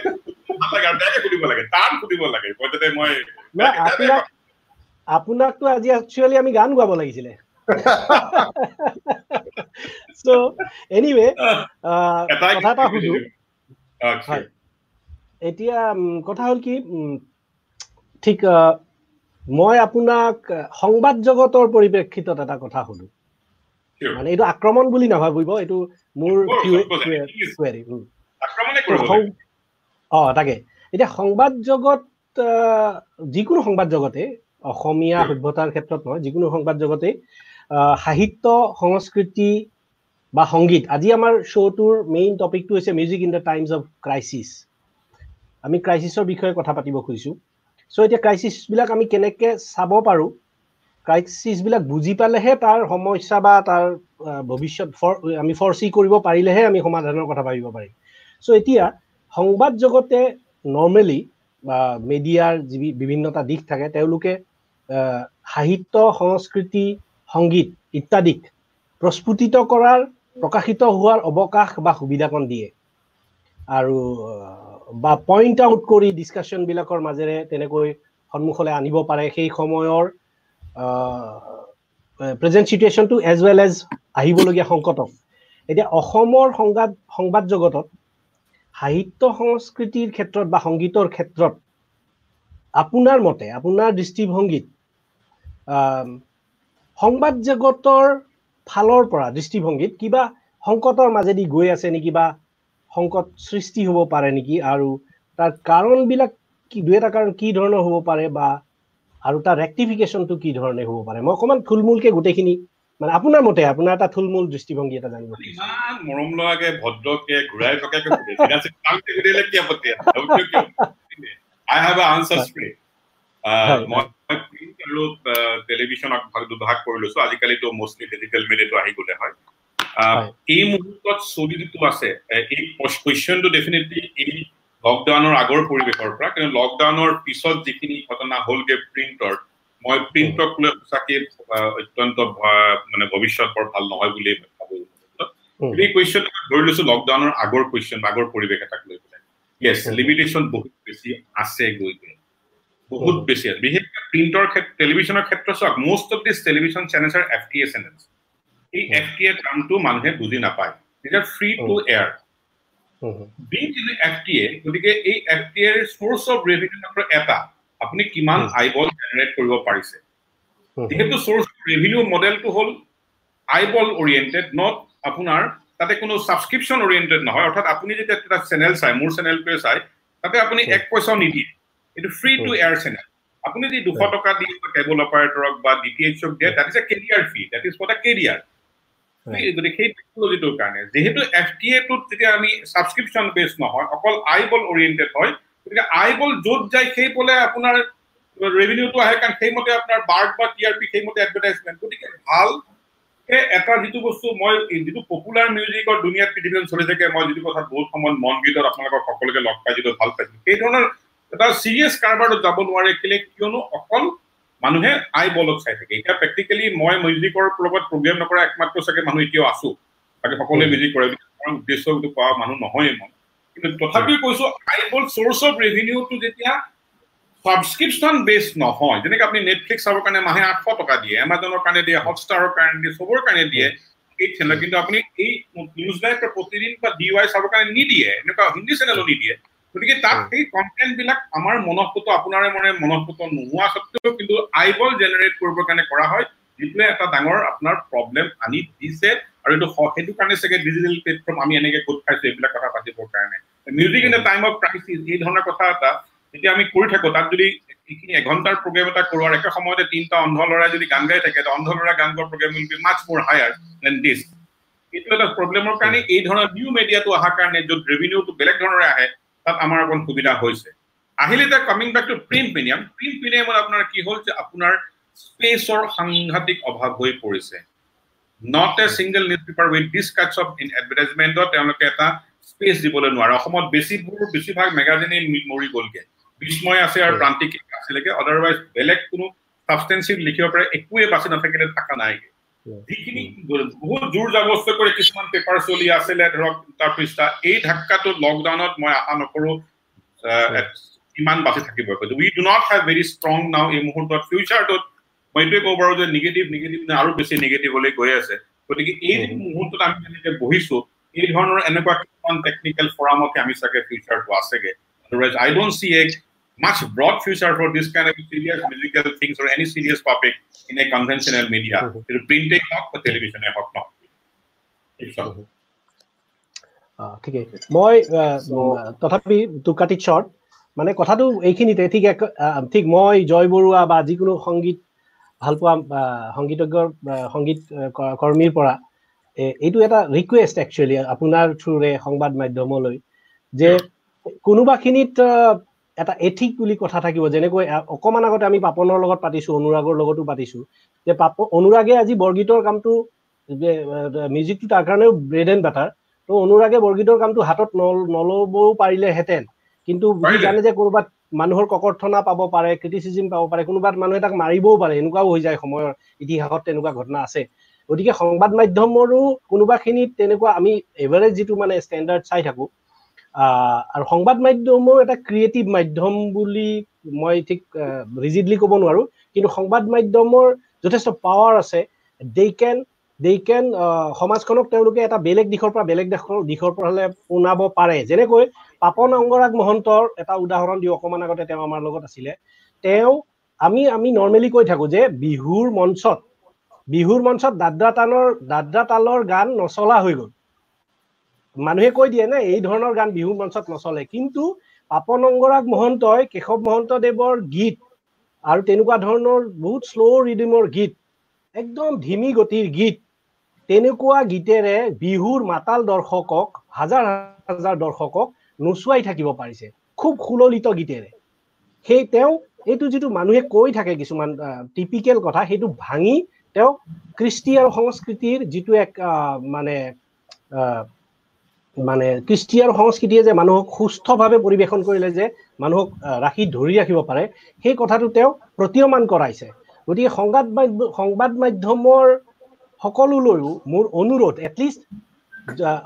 S6: সুধিব লাগে তাৰ সুধিব লাগে মই
S1: আপোনাকতো আজি একচুৱেলি আমি গান গোৱাব লাগিছিলে। চ' এনিৱে কথা এটা সুধো হয়। এতিয়া কথা হ'ল কি ঠিক মই আপোনাক সংবাদ জগতৰ পৰিপ্ৰেক্ষিতত এটা কথা সুধো মানে এইটো আক্ৰমণ বুলি নাভাবিব এইটো মোৰ অ তাকে। এতিয়া সংবাদ জগত যিকোনো সংবাদ জগতে অসমীয়া সভ্যতাৰ ক্ষেত্ৰত নহয় যিকোনো সংবাদ জগতেই সাহিত্য সংস্কৃতি বা সংগীত আজি আমাৰ শ্ব'টোৰ মেইন টপিকটো হৈছে music in the times of crisis আমি ক্ৰাইচিছৰ বিষয়ে কথা পাতিব খুজিছোঁ। চ' এতিয়া ক্ৰাইচিছবিলাক আমি কেনেকৈ চাব পাৰোঁ? ক্ৰাইচিছবিলাক বুজি পালেহে তাৰ সমস্যা বা তাৰ ভৱিষ্যত ফৰ আমি ফৰচি কৰিব পাৰিলেহে আমি সমাধানৰ কথা ভাবিব পাৰিম। চ' এতিয়া সংবাদ জগতে নৰ্মেলি বা মিডিয়াৰ যি বিভিন্নটা দিশ থাকে তেওঁলোকে সাহিত্য সংস্কৃতি সংগীত ইত্যাদিক প্ৰস্ফুটিত কৰাৰ প্ৰকাশিত হোৱাৰ অৱকাশ বা সুবিধাকণ দিয়ে। আৰু বা পইণ্ট আউট কৰি ডিছকাশ্যনবিলাকৰ মাজেৰে তেনেকৈ সন্মুখলৈ আনিব পাৰে সেই সময়ৰ প্ৰেজেণ্ট চিটুৱেশ্যনটো এজ ৱেল এজ আহিবলগীয়া সংকটক। এতিয়া অসমৰ সংবাদ সংবাদ জগতত সাহিত্য সংস্কৃতিৰ ক্ষেত্ৰত বা সংগীতৰ ক্ষেত্ৰত আপোনাৰ মতে আপোনাৰ দৃষ্টিভংগীত সংবাদ জগতৰ ফালৰ পৰা দৃষ্টিভংগীত কিবা সংকটৰ মাজেদি গৈ আছে নেকি বা সংকট সৃষ্টি হ'ব পাৰে নেকি? আৰু তাৰ কাৰণবিলাক কি দুই এটা কাৰণ কি ধৰণৰ হ'ব পাৰে বা আৰু তাৰ ৰেক্টিফিকেশ্যনটো কি ধৰণে হ'ব পাৰে? মই অকণমান থুলমূলকে গোটেইখিনি মানে আপোনাৰ মতে আপোনাৰ এটা থুলমূল দৃষ্টিভংগী এটা জানিব
S6: ইমান মৰম লগাকে ভদ্ৰকে ঘূৰাই পকাকে আই হেভ আনচাৰ স্প্ৰে মই আৰু টেলিভিশ্যনক ভাগ দুভাগ কৰি লৈছো। আজিকালিতো মষ্টলি ডিজিটেল মিডিয়াটো আহি গলে হয়। এই মুহূৰ্তত চলি যিটো আছে এই কুৱেশ্যনটো ডেফিনেটলি এই লকডাউনৰ আগৰ পৰিৱেশৰ পৰা কিন্তু লকডাউনৰ পিছত যিখিনি ঘটনা হ'লগে প্ৰিণ্টৰ মই প্ৰিণ্টক লৈ সঁচাকে অত্যন্ত মানে ভৱিষ্যত বৰ ভাল নহয় বুলি ভাবো এই কুৱেশ্যন ধৰি লৈছো লকডাউনৰ আগৰ কুৱেশ্যন আগৰ পৰিৱেশ এটাক লৈ পেলাই। য়েছ লিমিটেশ্যন বহুত বেছি আছে গৈ গৈ বহুত বেছি আছে। বিশেষকৈ প্ৰিণ্টৰ ক্ষেত্ৰত টেলিভিশ্যনৰ ক্ষেত্ৰত চাওক most of this television channels are F T A channels এই এফ টি এ কামটো মানুহে বুজি নাপায়। এতিয়া free to air being in F T A গতিকে এই এফ টি এৰ চ'ৰ্চ অফ ৰেভিনিউ মাত্ৰ এটা আপুনি কিমান আইবল জেনেৰেট কৰিব পাৰিছে। যিহেতু চ'ৰ্চ ৰেভিনিউ মডেলটো হ'ল আইবল অৰিয়েণ্টেড নট আপোনাৰ তাতে কোনো ছাবস্ক্ৰিপশ্যন অৰিয়েণ্টেড নহয়। অৰ্থাৎ আপুনি যেতিয়া এটা চেনেল চাই মোৰ চেনেলটোৱে চাই তাতে আপুনি এক পইচাও নিদিয়ে। এইটো ফ্ৰী টু এয়াৰ চেনেল আপুনি যদি দুশ টকা দি কেবল অপাৰেটৰক বা ডি টি এইচক দিয়ে that is a carrier fee that is for the carrier গতিকে সেই টেকনলজিটোৰ কাৰণে যিহেতু এফ টি এটোত যেতিয়া আমি ছাবস্ক্ৰিপশ্যন বেছ নহয় অকল আই বল অৰিয়েণ্টেড হয় গতিকে আই বল য'ত যায় সেই বলে আপোনাৰ ৰেভিনিউটো আহে কাৰণ সেইমতে আপোনাৰ বাৰ্ড বা টি আৰ পি সেইমতে এডভাৰটাইজমেণ্ট গতিকে ভাল এটা যিটো বস্তু মই যিটো পপুলাৰ মিউজিকৰ দুনিয়াত পৃথিৱীত চলি থাকে মই যিটো কথাত বহুত সময়ত মন গীতত আপোনালোকক সকলোকে লগ পাই যিটো ভাল পাইছিলো। সেই ধৰণৰ এটা চিৰিয়াছ কাৰবাৰত যাব নোৱাৰে কেলে কিয়নো অকল মানুহে আই বলত চাই থাকে। এতিয়া প্ৰেক্টিকেলি মই মিউজিকৰ লগত প্ৰগ্ৰেম নকৰা একমাত্ৰ চাগে মানুহ এতিয়াও আছো। বাকী সকলোৱে মিউজিক কৰে। উদ্দেশ্য পোৱা মানুহ নহয়েই মই। কিন্তু তথাপিও কৈছো আই বল চ'ৰ্চ অফ ৰেভিনিউটো যেতিয়া ছাবস্ক্ৰিপশ্যন বেছ নহয় যেনেকে আপুনি নেটফ্লিক্স চাবৰ কাৰণে মাহে আঠশ টকা দিয়ে এমাজনৰ কাৰণে দিয়ে হটষ্টাৰৰ কাৰণে দিয়ে চবৰ কাৰণে দিয়ে এই চেনেল কিন্তু আপুনি এই নিউজ লাইভ প্ৰতিদিন বা ডি ৱাই চাবৰ কাৰণে নিদিয়ে। এনেকুৱা হিন্দী চেনেলো নিদিয়ে। গতিকে তাত সেই কণ্টেণ্ট বিলাক আমাৰ মনঃপুত আপোনাৰে মনে মনঃপুত নোহোৱা স্বত্বেও কিন্তু আইবল জেনেৰেট কৰিবৰ কাৰণে কৰা হয় যিটোৱে এটা ডাঙৰ আপোনাৰ প্ৰব্লেম আনি দিছে আৰু এইটো সেইটো কাৰণে চাগে ডিজিটেল প্লেটফৰ্ম আমি এনেকে গোট খাইছো এইবিলাক কথা পাতিবৰ কাৰণে। Music in the time of crisis এই ধৰণৰ কথা এটা যেতিয়া আমি কৰি থাকো তাত যদি এইখিনি এঘণ্টাৰ প্ৰগ্ৰেম এটা কৰো আৰু একে সময়তে তিনিটা অন্ধ ল'ৰাই যদি গান গাই থাকে অন্ধ ল'ৰা গান গোৱাৰ প্ৰগ্ৰেম উইল বি মাছ মোৰ হায়াৰ দেন দিছ এইটো এটা প্ৰব্লেমৰ কাৰণে এই ধৰণৰ নিউ মিডিয়াটো অহাৰ কাৰণে য'ত ৰেভিনিউটো বেলেগ ধৰণৰে আহে তাত আমাৰ অকণ সুবিধা হৈছে। আহিলে এতিয়া coming back to print medium print মিডিয়ামত আপোনাৰ কি হ'ল যে আপোনাৰ স্পেচৰ সাংঘাতিক অভাৱ হৈ পৰিছে। Not a single newspaper with this kinds of in এডভাৰটাইজমেণ্টত তেওঁলোকে এটা স্পেচ দিবলৈ নোৱাৰে। অসমত বেছিবোৰ বেছিভাগ মেগাজিনেই মৰি গ'লগে। বিস্ময় আছে আৰু প্ৰান্তিক আছিলেগে। আদাৰৱাইজ বেলেগ কোনো ছাবষ্টেঞ্চিভ লিখিব পাৰে একোৱে বাচি নাথাকিলে থকা নাইগে। যিখিনি বহুত জোৰ জবস্ত কৰি কিছুমান পেপাৰ চলি আছিলে ধৰক তাৰ পৃষ্ঠা। এই ধাক্কাটো লকডাউনত মই আশা নকৰো ইমান বাচি থাকিব। We do not have very strong now এই মুহূৰ্তত ফিউচাৰটোত মই এইটোৱে ক'ব পাৰো যে নিগেটিভ নিগেটিভ আৰু বেছি নিগেটিভ হলে গৈ আছে। গতিকে এই মুহূৰ্তত আমি যেনেকে বহিছো এই ধৰণৰ এনেকুৱা কিছুমান টেকনিকেল ফৰামতে আমি চাগে ফিউচাৰটো আছেগে। Otherwise I don't see a much broad future for this kind of serious musical things or any serious topic in a conventional media. Mm -hmm. Printing not for television, I hope not.
S1: ঠিকেই মই তথাপি টুকাটি short মানে কথাটো এইখিনিতে ঠিক ঠিক মই জয় বৰুৱা বা যিকোনো সংগীত ভাল পোৱা সংগীতজ্ঞ সংগীত কৰ্মীৰ পৰা এইটো এটা ৰিকুৱেষ্ট একচুৱেলি আপোনাৰ থ্ৰুৰে সংবাদ মাধ্যমলৈ যে কোনোবাখিনিত এটা এথিক বুলি কথা থাকিব। যেনেকৈ অকণমান আগতে আমি পাপনৰ লগত পাতিছো অনুৰাগৰ লগতো পাতিছো। যে পাপ অনুৰাগে আজি বৰগীতৰ কামটো মিউজিকটো তাৰ কাৰণেও ব্ৰেড এণ্ড বাটাৰ তো অনুৰাগে বৰগীতৰ কামটো হাতত নল'বও পাৰিলেহেঁতেন। কিন্তু জানে যে ক'ৰবাত মানুহৰ ককৰ্থনা পাব পাৰে ক্ৰিটিচিজিম পাব পাৰে কোনোবাত মানুহে তাক মাৰিবও পাৰে এনেকুৱাও হৈ যায় সময়ৰ ইতিহাসত তেনেকুৱা ঘটনা আছে। গতিকে সংবাদ মাধ্যমৰো কোনোবাখিনিত তেনেকুৱা আমি এভাৰেজ যিটো মানে ষ্টেণ্ডাৰ্ড চাই থাকোঁ আৰু সংবাদ মাধ্যমৰ এটা ক্ৰিয়েটিভ মাধ্যম বুলি মই ঠিক ৰিজিডলি ক'ব নোৱাৰো। কিন্তু সংবাদ মাধ্যমৰ যথেষ্ট পাৱাৰ আছে। দে কেন দে কেন সমাজখনক তেওঁলোকে এটা বেলেগ দিশৰ পৰা বেলেগ দেশৰ দিশৰ পৰা হ'লে শুনাব পাৰে। যেনেকৈ পাপন অংগৰাগ মহন্তৰ এটা উদাহৰণ দিওঁ অকণমান আগতে তেওঁ আমাৰ লগত আছিলে। তেওঁ আমি আমি নৰ্মেলি কৈ থাকো যে বিহুৰ মঞ্চত বিহুৰ মঞ্চত দাদ্ৰা তালৰ দাদ্ৰা তালৰ গান নচলা হৈ গ'ল। মানুহে কৈ দিয়ে নে এই ধৰণৰ গান বিহু মঞ্চত নচলে। কিন্তু পাপন অংগৰাগ মহন্তই কেশৱ মহন্তদেৱৰ গীত আৰু তেনেকুৱা ধৰণৰ বহুত শ্ল' ৰিডিমৰ গীত একদম ধিমি গতিৰ গীত তেনেকুৱা গীতেৰে বিহুৰ মাতাল দৰ্শকক হাজাৰ হাজাৰ দৰ্শকক নোচোৱাই থাকিব পাৰিছে খুব সুললিত গীতেৰে। সেই তেওঁ এইটো যিটো মানুহে কৈ থাকে কিছুমান টিপিকেল কথা সেইটো ভাঙি তেওঁ কৃষ্টি আৰু সংস্কৃতিৰ যিটো এক মানে মানে কৃষ্টি আৰু সংস্কৃতিয়ে যে মানুহক সুস্থভাৱে পৰিৱেশন কৰিলে যে মানুহক ৰাখি ধৰি ৰাখিব পাৰে সেই কথাটো তেওঁ প্ৰতীয়মান কৰাইছে। গতিকে সংবাদ সংবাদ মাধ্যমৰ সকলোলৈও মোৰ অনুৰোধ এটলিষ্ট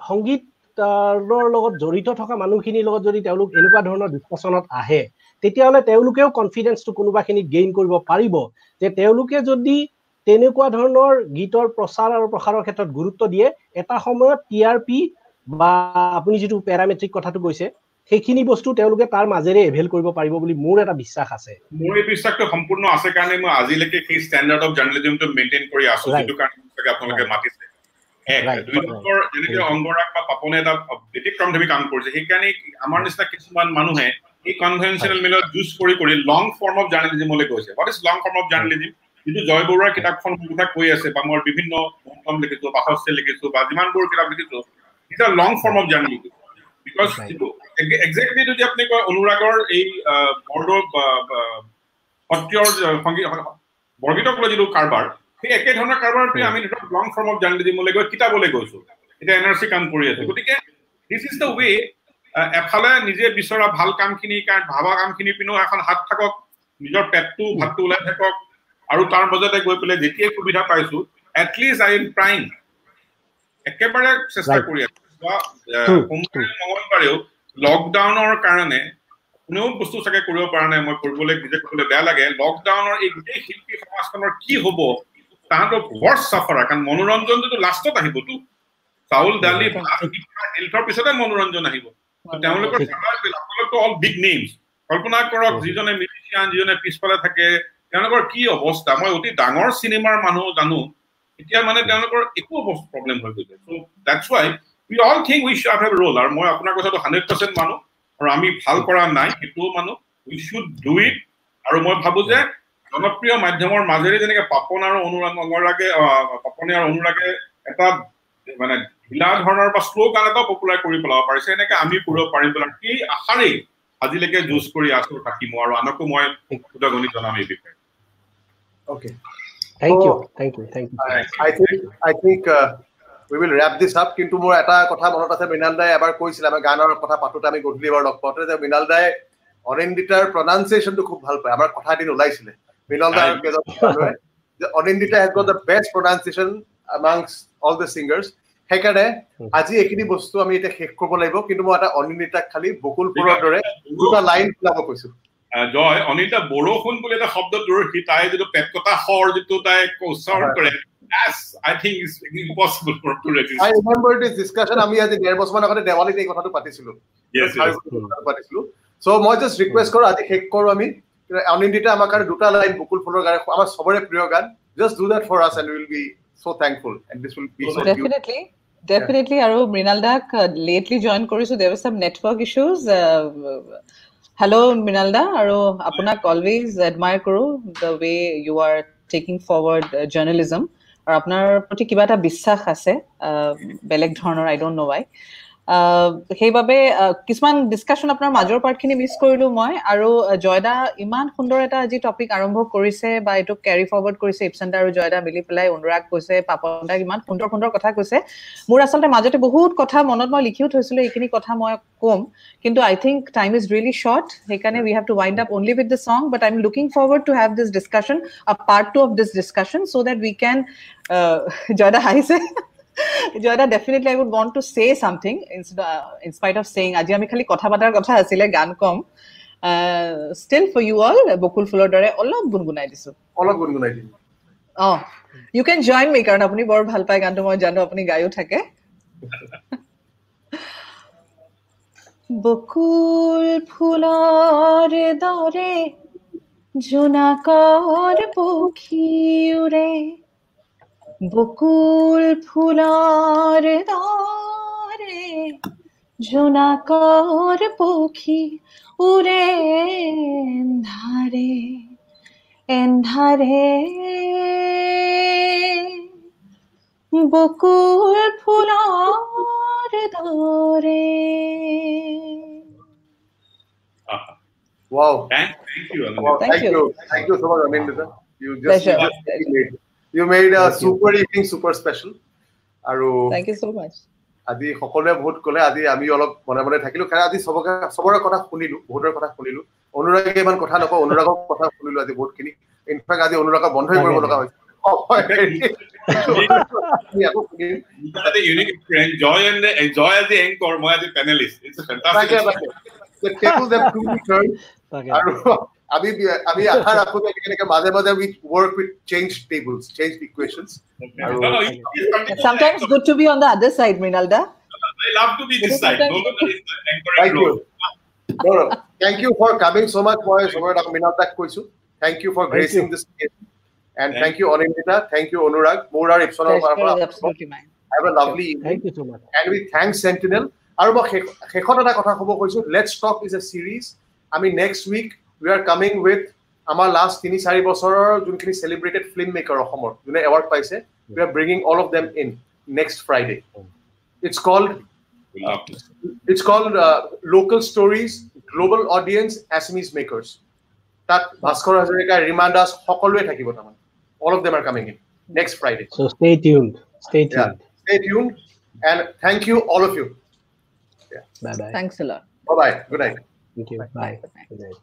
S1: সংগীতৰ লগত জড়িত থকা মানুহখিনিৰ লগত যদি তেওঁলোক এনেকুৱা ধৰণৰ ডিছকাশ্যনত আহে তেতিয়াহ'লে তেওঁলোকেও কনফিডেন্সটো কোনোবাখিনিত গেইন কৰিব পাৰিব যে তেওঁলোকে যদি তেনেকুৱা ধৰণৰ গীতৰ প্ৰচাৰ আৰু প্ৰসাৰৰ ক্ষেত্ৰত গুৰুত্ব দিয়ে এটা সময়ত টি আৰ পি বা আপুনি যিটো পেৰামেট্ৰিক কথাটো কৈছে সেইখিনি বস্তু তেওঁলোকে তাৰ মাজেৰে এভেল কৰিব পাৰিব বুলি মোৰ এটা বিশ্বাস আছে।
S6: মোৰ এই বিশ্বাসটো সম্পূৰ্ণ আছে কাৰণে মই আজিলৈকে সেই ষ্টেণ্ডাৰ্ড অফ জাৰ্নেলিজমটো মেইনটেইন কৰি আছো যিটো কাৰণে আপোনালোকে মাতিছে। এক দুই নম্বৰ যেনেকে অংগৰাগ বা পাপনে এটা ব্যতিক্ৰমধৰ্মী কাম কৰিছে সেইকাৰণে আমাৰ নিচিনা কিছুমান মানুহে এই কনভেনচনেল মিলত জুজ কৰি কৰি লং ফৰ্ম অফ জাৰ্নেলিজিমলৈ গৈছে। What is long form of journalism যিটো জয় বৰুৱাৰ কিতাপখন কথা কৈ আছে বা মই বিভিন্ন লিখিছো বাসস্থে লিখিছো বা যিমানবোৰ কিতাপ লিখিছো it's a long form of journalism because যিটো একজেক্টলি যদি আপুনি কয় অনুৰাগৰ এই বৰদৌ সত্ৰীয়ৰ সংগীত বৰগীতক লৈ যিটো কাৰবাৰ সেই একে ধৰণৰ কাৰবাৰটোৱে আমি ধৰক লং ফৰ্ম অফ জাৰ্নেলিজিমলৈ গৈ কিতাপলৈ গৈছো। এতিয়া এন আৰ চি কাম কৰি আছো। গতিকে দিছ ইজ দ্য ৱে এফালে নিজে বিচৰা ভাল কামখিনি ভাবা কামখিনি পিনেও এখন হাত থাকক নিজৰ পেটটো ভাতটো ওলাই থাকক আৰু তাৰ মাজতে গৈ পেলাই যেতিয়াই সুবিধা পাইছো এটলিষ্ট আই এম ট্ৰাইং একেবাৰে চেষ্টা কৰি আছো। লকডাউনৰ কাৰণে কোনেও বস্তু চাগে কৰিব পৰা নাই মই কৰিবলৈ নিজে কৰিবলৈ বেয়া লাগে লকডাউনৰ এই গোটেই শিল্পী সমাজখনৰ কি হব? তাহাঁতৰ ৱৰ্ষ্ট চাফাৰ কাৰণ মনোৰঞ্জনটোতো লাষ্টত আহিবতো। চাউল দালি হেল্থৰ পিছতে মনোৰঞ্জন আহিব। তেওঁলোকৰ আপোনালোকতো অল বিগ নেমছ কল্পনা কৰক যিজনে মিউজিচিয়ান যিজনে পিছফালে থাকে তেওঁলোকৰ কি অৱস্থা? মই অতি ডাঙৰ চিনেমাৰ মানুহ জানো এতিয়া মানে তেওঁলোকৰ একো প্ৰব্লেম হৈ গৈছে। So' that's why we all think we should have role আৰু মই আপোনাৰ কথাটো হাণ্ড্ৰেড পাৰ্চেণ্ট মানুহ আৰু আমি ভাল কৰা নাই সেইটোও মানুহ উই শ্বুড ডু ইট আৰু মই ভাবো যে জনপ্ৰিয় মাধ্যমৰ মাজেৰে যেনেকে পাপন আৰু অনুৰাগ অংগৰাগে পাপনে আৰু অনুৰাগে এটা মানে ঢিলা ধৰণৰ বা শ্ল' গান এটাও পপুলাৰ কৰি পেলাব পাৰিছে এনেকে আমি কৰিব পাৰিম পেলাই সেই আশাৰেই আজিলৈকে যুঁজ কৰি আছো থাকিম আৰু আনকো মই উদগনি জনাম এই বিষয়ে
S2: Okay.
S1: Thank so, you. Thank you. Thank you.
S2: I, I think We will wrap this up. কিন্তু মোৰ এটা কথা মনত আছে মৃণাল দাই এবাৰ কৈছিলে আমাৰ গানৰ কথা পাতোতে আমি গধূলি এবাৰ লগ পাওঁতে যে মৃণাল দাই অনিন্দিতাৰ প্ৰনাউন্সিয়েশ্যনটো খুব ভাল পায়। আমাৰ কথা এদিন ওলাইছিলে। মৃণাল দাৰ যে Anindita has got the best pronunciation amongst all the singers সেইকাৰণে আজি এইখিনি বস্তু আমি এতিয়া শেষ কৰিব লাগিব কিন্তু মই এটা অনিন্দিতাক খালি বকুল ফুলৰ দৰে দুটা লাইন ওলাব কৈছো।
S6: জয়। অনিতা বৰষুণ বুলি এটা শব্দ তাই যিটো পেট কটা শৰ যিটো তাই উচ্চাৰণ কৰে
S2: আমি আজি ডেৰ বছৰমান আগতে দেৱালীত এই কথাটো পাতিছিলো। পাতিছিলো। চ' মই জাষ্ট ৰিকুৱেষ্ট কৰো আজি শেষ কৰো আমি। অনিন্দিতা আমাৰ কাৰণে দুটা লাইন বকুল ফুলৰ গান আমাৰ চবৰে প্ৰিয় গান। Just do that for us and will be so' thankful and this will be
S3: definitely definitely আৰু মৃণাল দাক লেটলি জইন কৰিছো। There some network issues hello' Mrinal da. আৰু আপোনাক অলৱেজ এডমায়াৰ কৰোঁ the way you are taking forward journalism আৰু আপোনাৰ প্ৰতি কিবা এটা বিশ্বাস আছে বেলেগ ধৰণৰ আই ডোণ্ট ন' ৱাই সেইবাবে কিছুমান ডিছকাশ্যন আপোনাৰ মাজৰ পাৰ্টখিনি মিছ কৰিলো মই। আৰু জয়দা ইমান সুন্দৰ এটা আজি টপিক আৰম্ভ কৰিছে বা এইটো কেৰি ফৰৱাৰ্ড কৰিছে ইপচেণ্টা আৰু জয়দা মিলি পেলাই অনুৰাগ কৈছে পাপন দাক ইমান সুন্দৰ সুন্দৰ কথা কৈছে। মোৰ আচলতে মাজতে বহুত কথা মনত মই লিখিও থৈছিলো এইখিনি কথা মই কম। কিন্তু I think time is really short সেইকাৰণে we have to wind up only with the song but I am looking forward to have this discussion a part two of this discussion so' that we can Joyda হাঁহিছে। Would want to say something instead, uh, in spite of saying, আজি আমি খালি কথা পাতাৰ কথা আছিলে গান কম still for you all বকুল ফুলৰ দৰে অলপ গুণগুণাই দিছো
S2: অলপ গুণগুণাই দিম
S3: অ ইউ কেন জইন মি কাৰণ আপুনি বৰ ভাল পায় গানটো মই জানো আপুনি গায়ো থাকে বকুল ফুলৰ দৰে জোনাকৰ পক্ষী উৰে বকুল ফুলৰ দৰে জোনাকৰ পক্ষী উৰে এন্ধাৰে এন্ধাৰে বকুল ফুলৰ দৰে
S2: Wow.
S6: Thank, thank you. Anand.
S2: Wow,
S3: Thank
S2: thank,
S3: you.
S2: you. Thank you so much, Anindita. You just,
S3: Pleasure.
S2: A
S1: Thank you.
S2: super evening super special. আৰু
S3: Thank you so much.
S2: আজি সকলোৱে বহুত ক'লে আজি আমি অলপ মনে মনে থাকিলো কাৰণ আজি চবকে চবৰে কথা শুনিলো বহুতৰ কথা শুনিলো অনুৰাগে ইমান কথা নকওঁ অনুৰাগৰ কথা শুনিলো আজি বহুতখিনি ইনফেক্ট আজি অনুৰাগক বন্ধই কৰিব লগা হৈছে আৰু আমি আমি আশা ৰাখো যে কেনেকে মাজে মাজে we work with change tables, change equations.
S6: No, no, you please continue.
S3: Sometimes good to be on the other side, Mrinalda.
S6: I love to be this side. No longer is the anchoring
S2: Thank you.
S6: role.
S2: No, no. Thank you for coming so much. মই চবৰে তাক মিনাতাক কৈছো. Thank you for gracing this occasion. And
S6: Thank
S2: thank you, Anindita. Thank you, Anurag. মোৰ আৰু ইপছনৰ পৰা
S3: Pleasure is absolutely mine.
S2: have a lovely evening.
S1: Thank you so' much
S2: and we thank Sentinel. আৰু মই শেষ- শেষত এটা কথা ক'ব কৈছো let's talk is a series আমি next week we are coming with আমাৰ লাষ্ট তিনি চাৰি বছৰৰ যোনখিনি চেলিব্ৰেটেড ফিল্ম মেকাৰ অসমৰ যোনে এৱাৰ্ড পাইছে we are bringing all of them in next Friday it's called
S6: We love this.
S2: It's called local stories global audience Assamese makers তাত ভাস্কৰ হাজৰিকা ৰীমা দাস সকলোৱে থাকিব তাৰমানে all of them are coming in next Friday
S1: so' stay tuned stay
S2: Yeah.
S1: Tuned
S2: Stay tuned and thank you, all of you.
S1: Bye bye
S3: Thanks a lot.
S2: Bye bye. Good night.
S1: Thank you bye
S3: Bye.
S1: Good night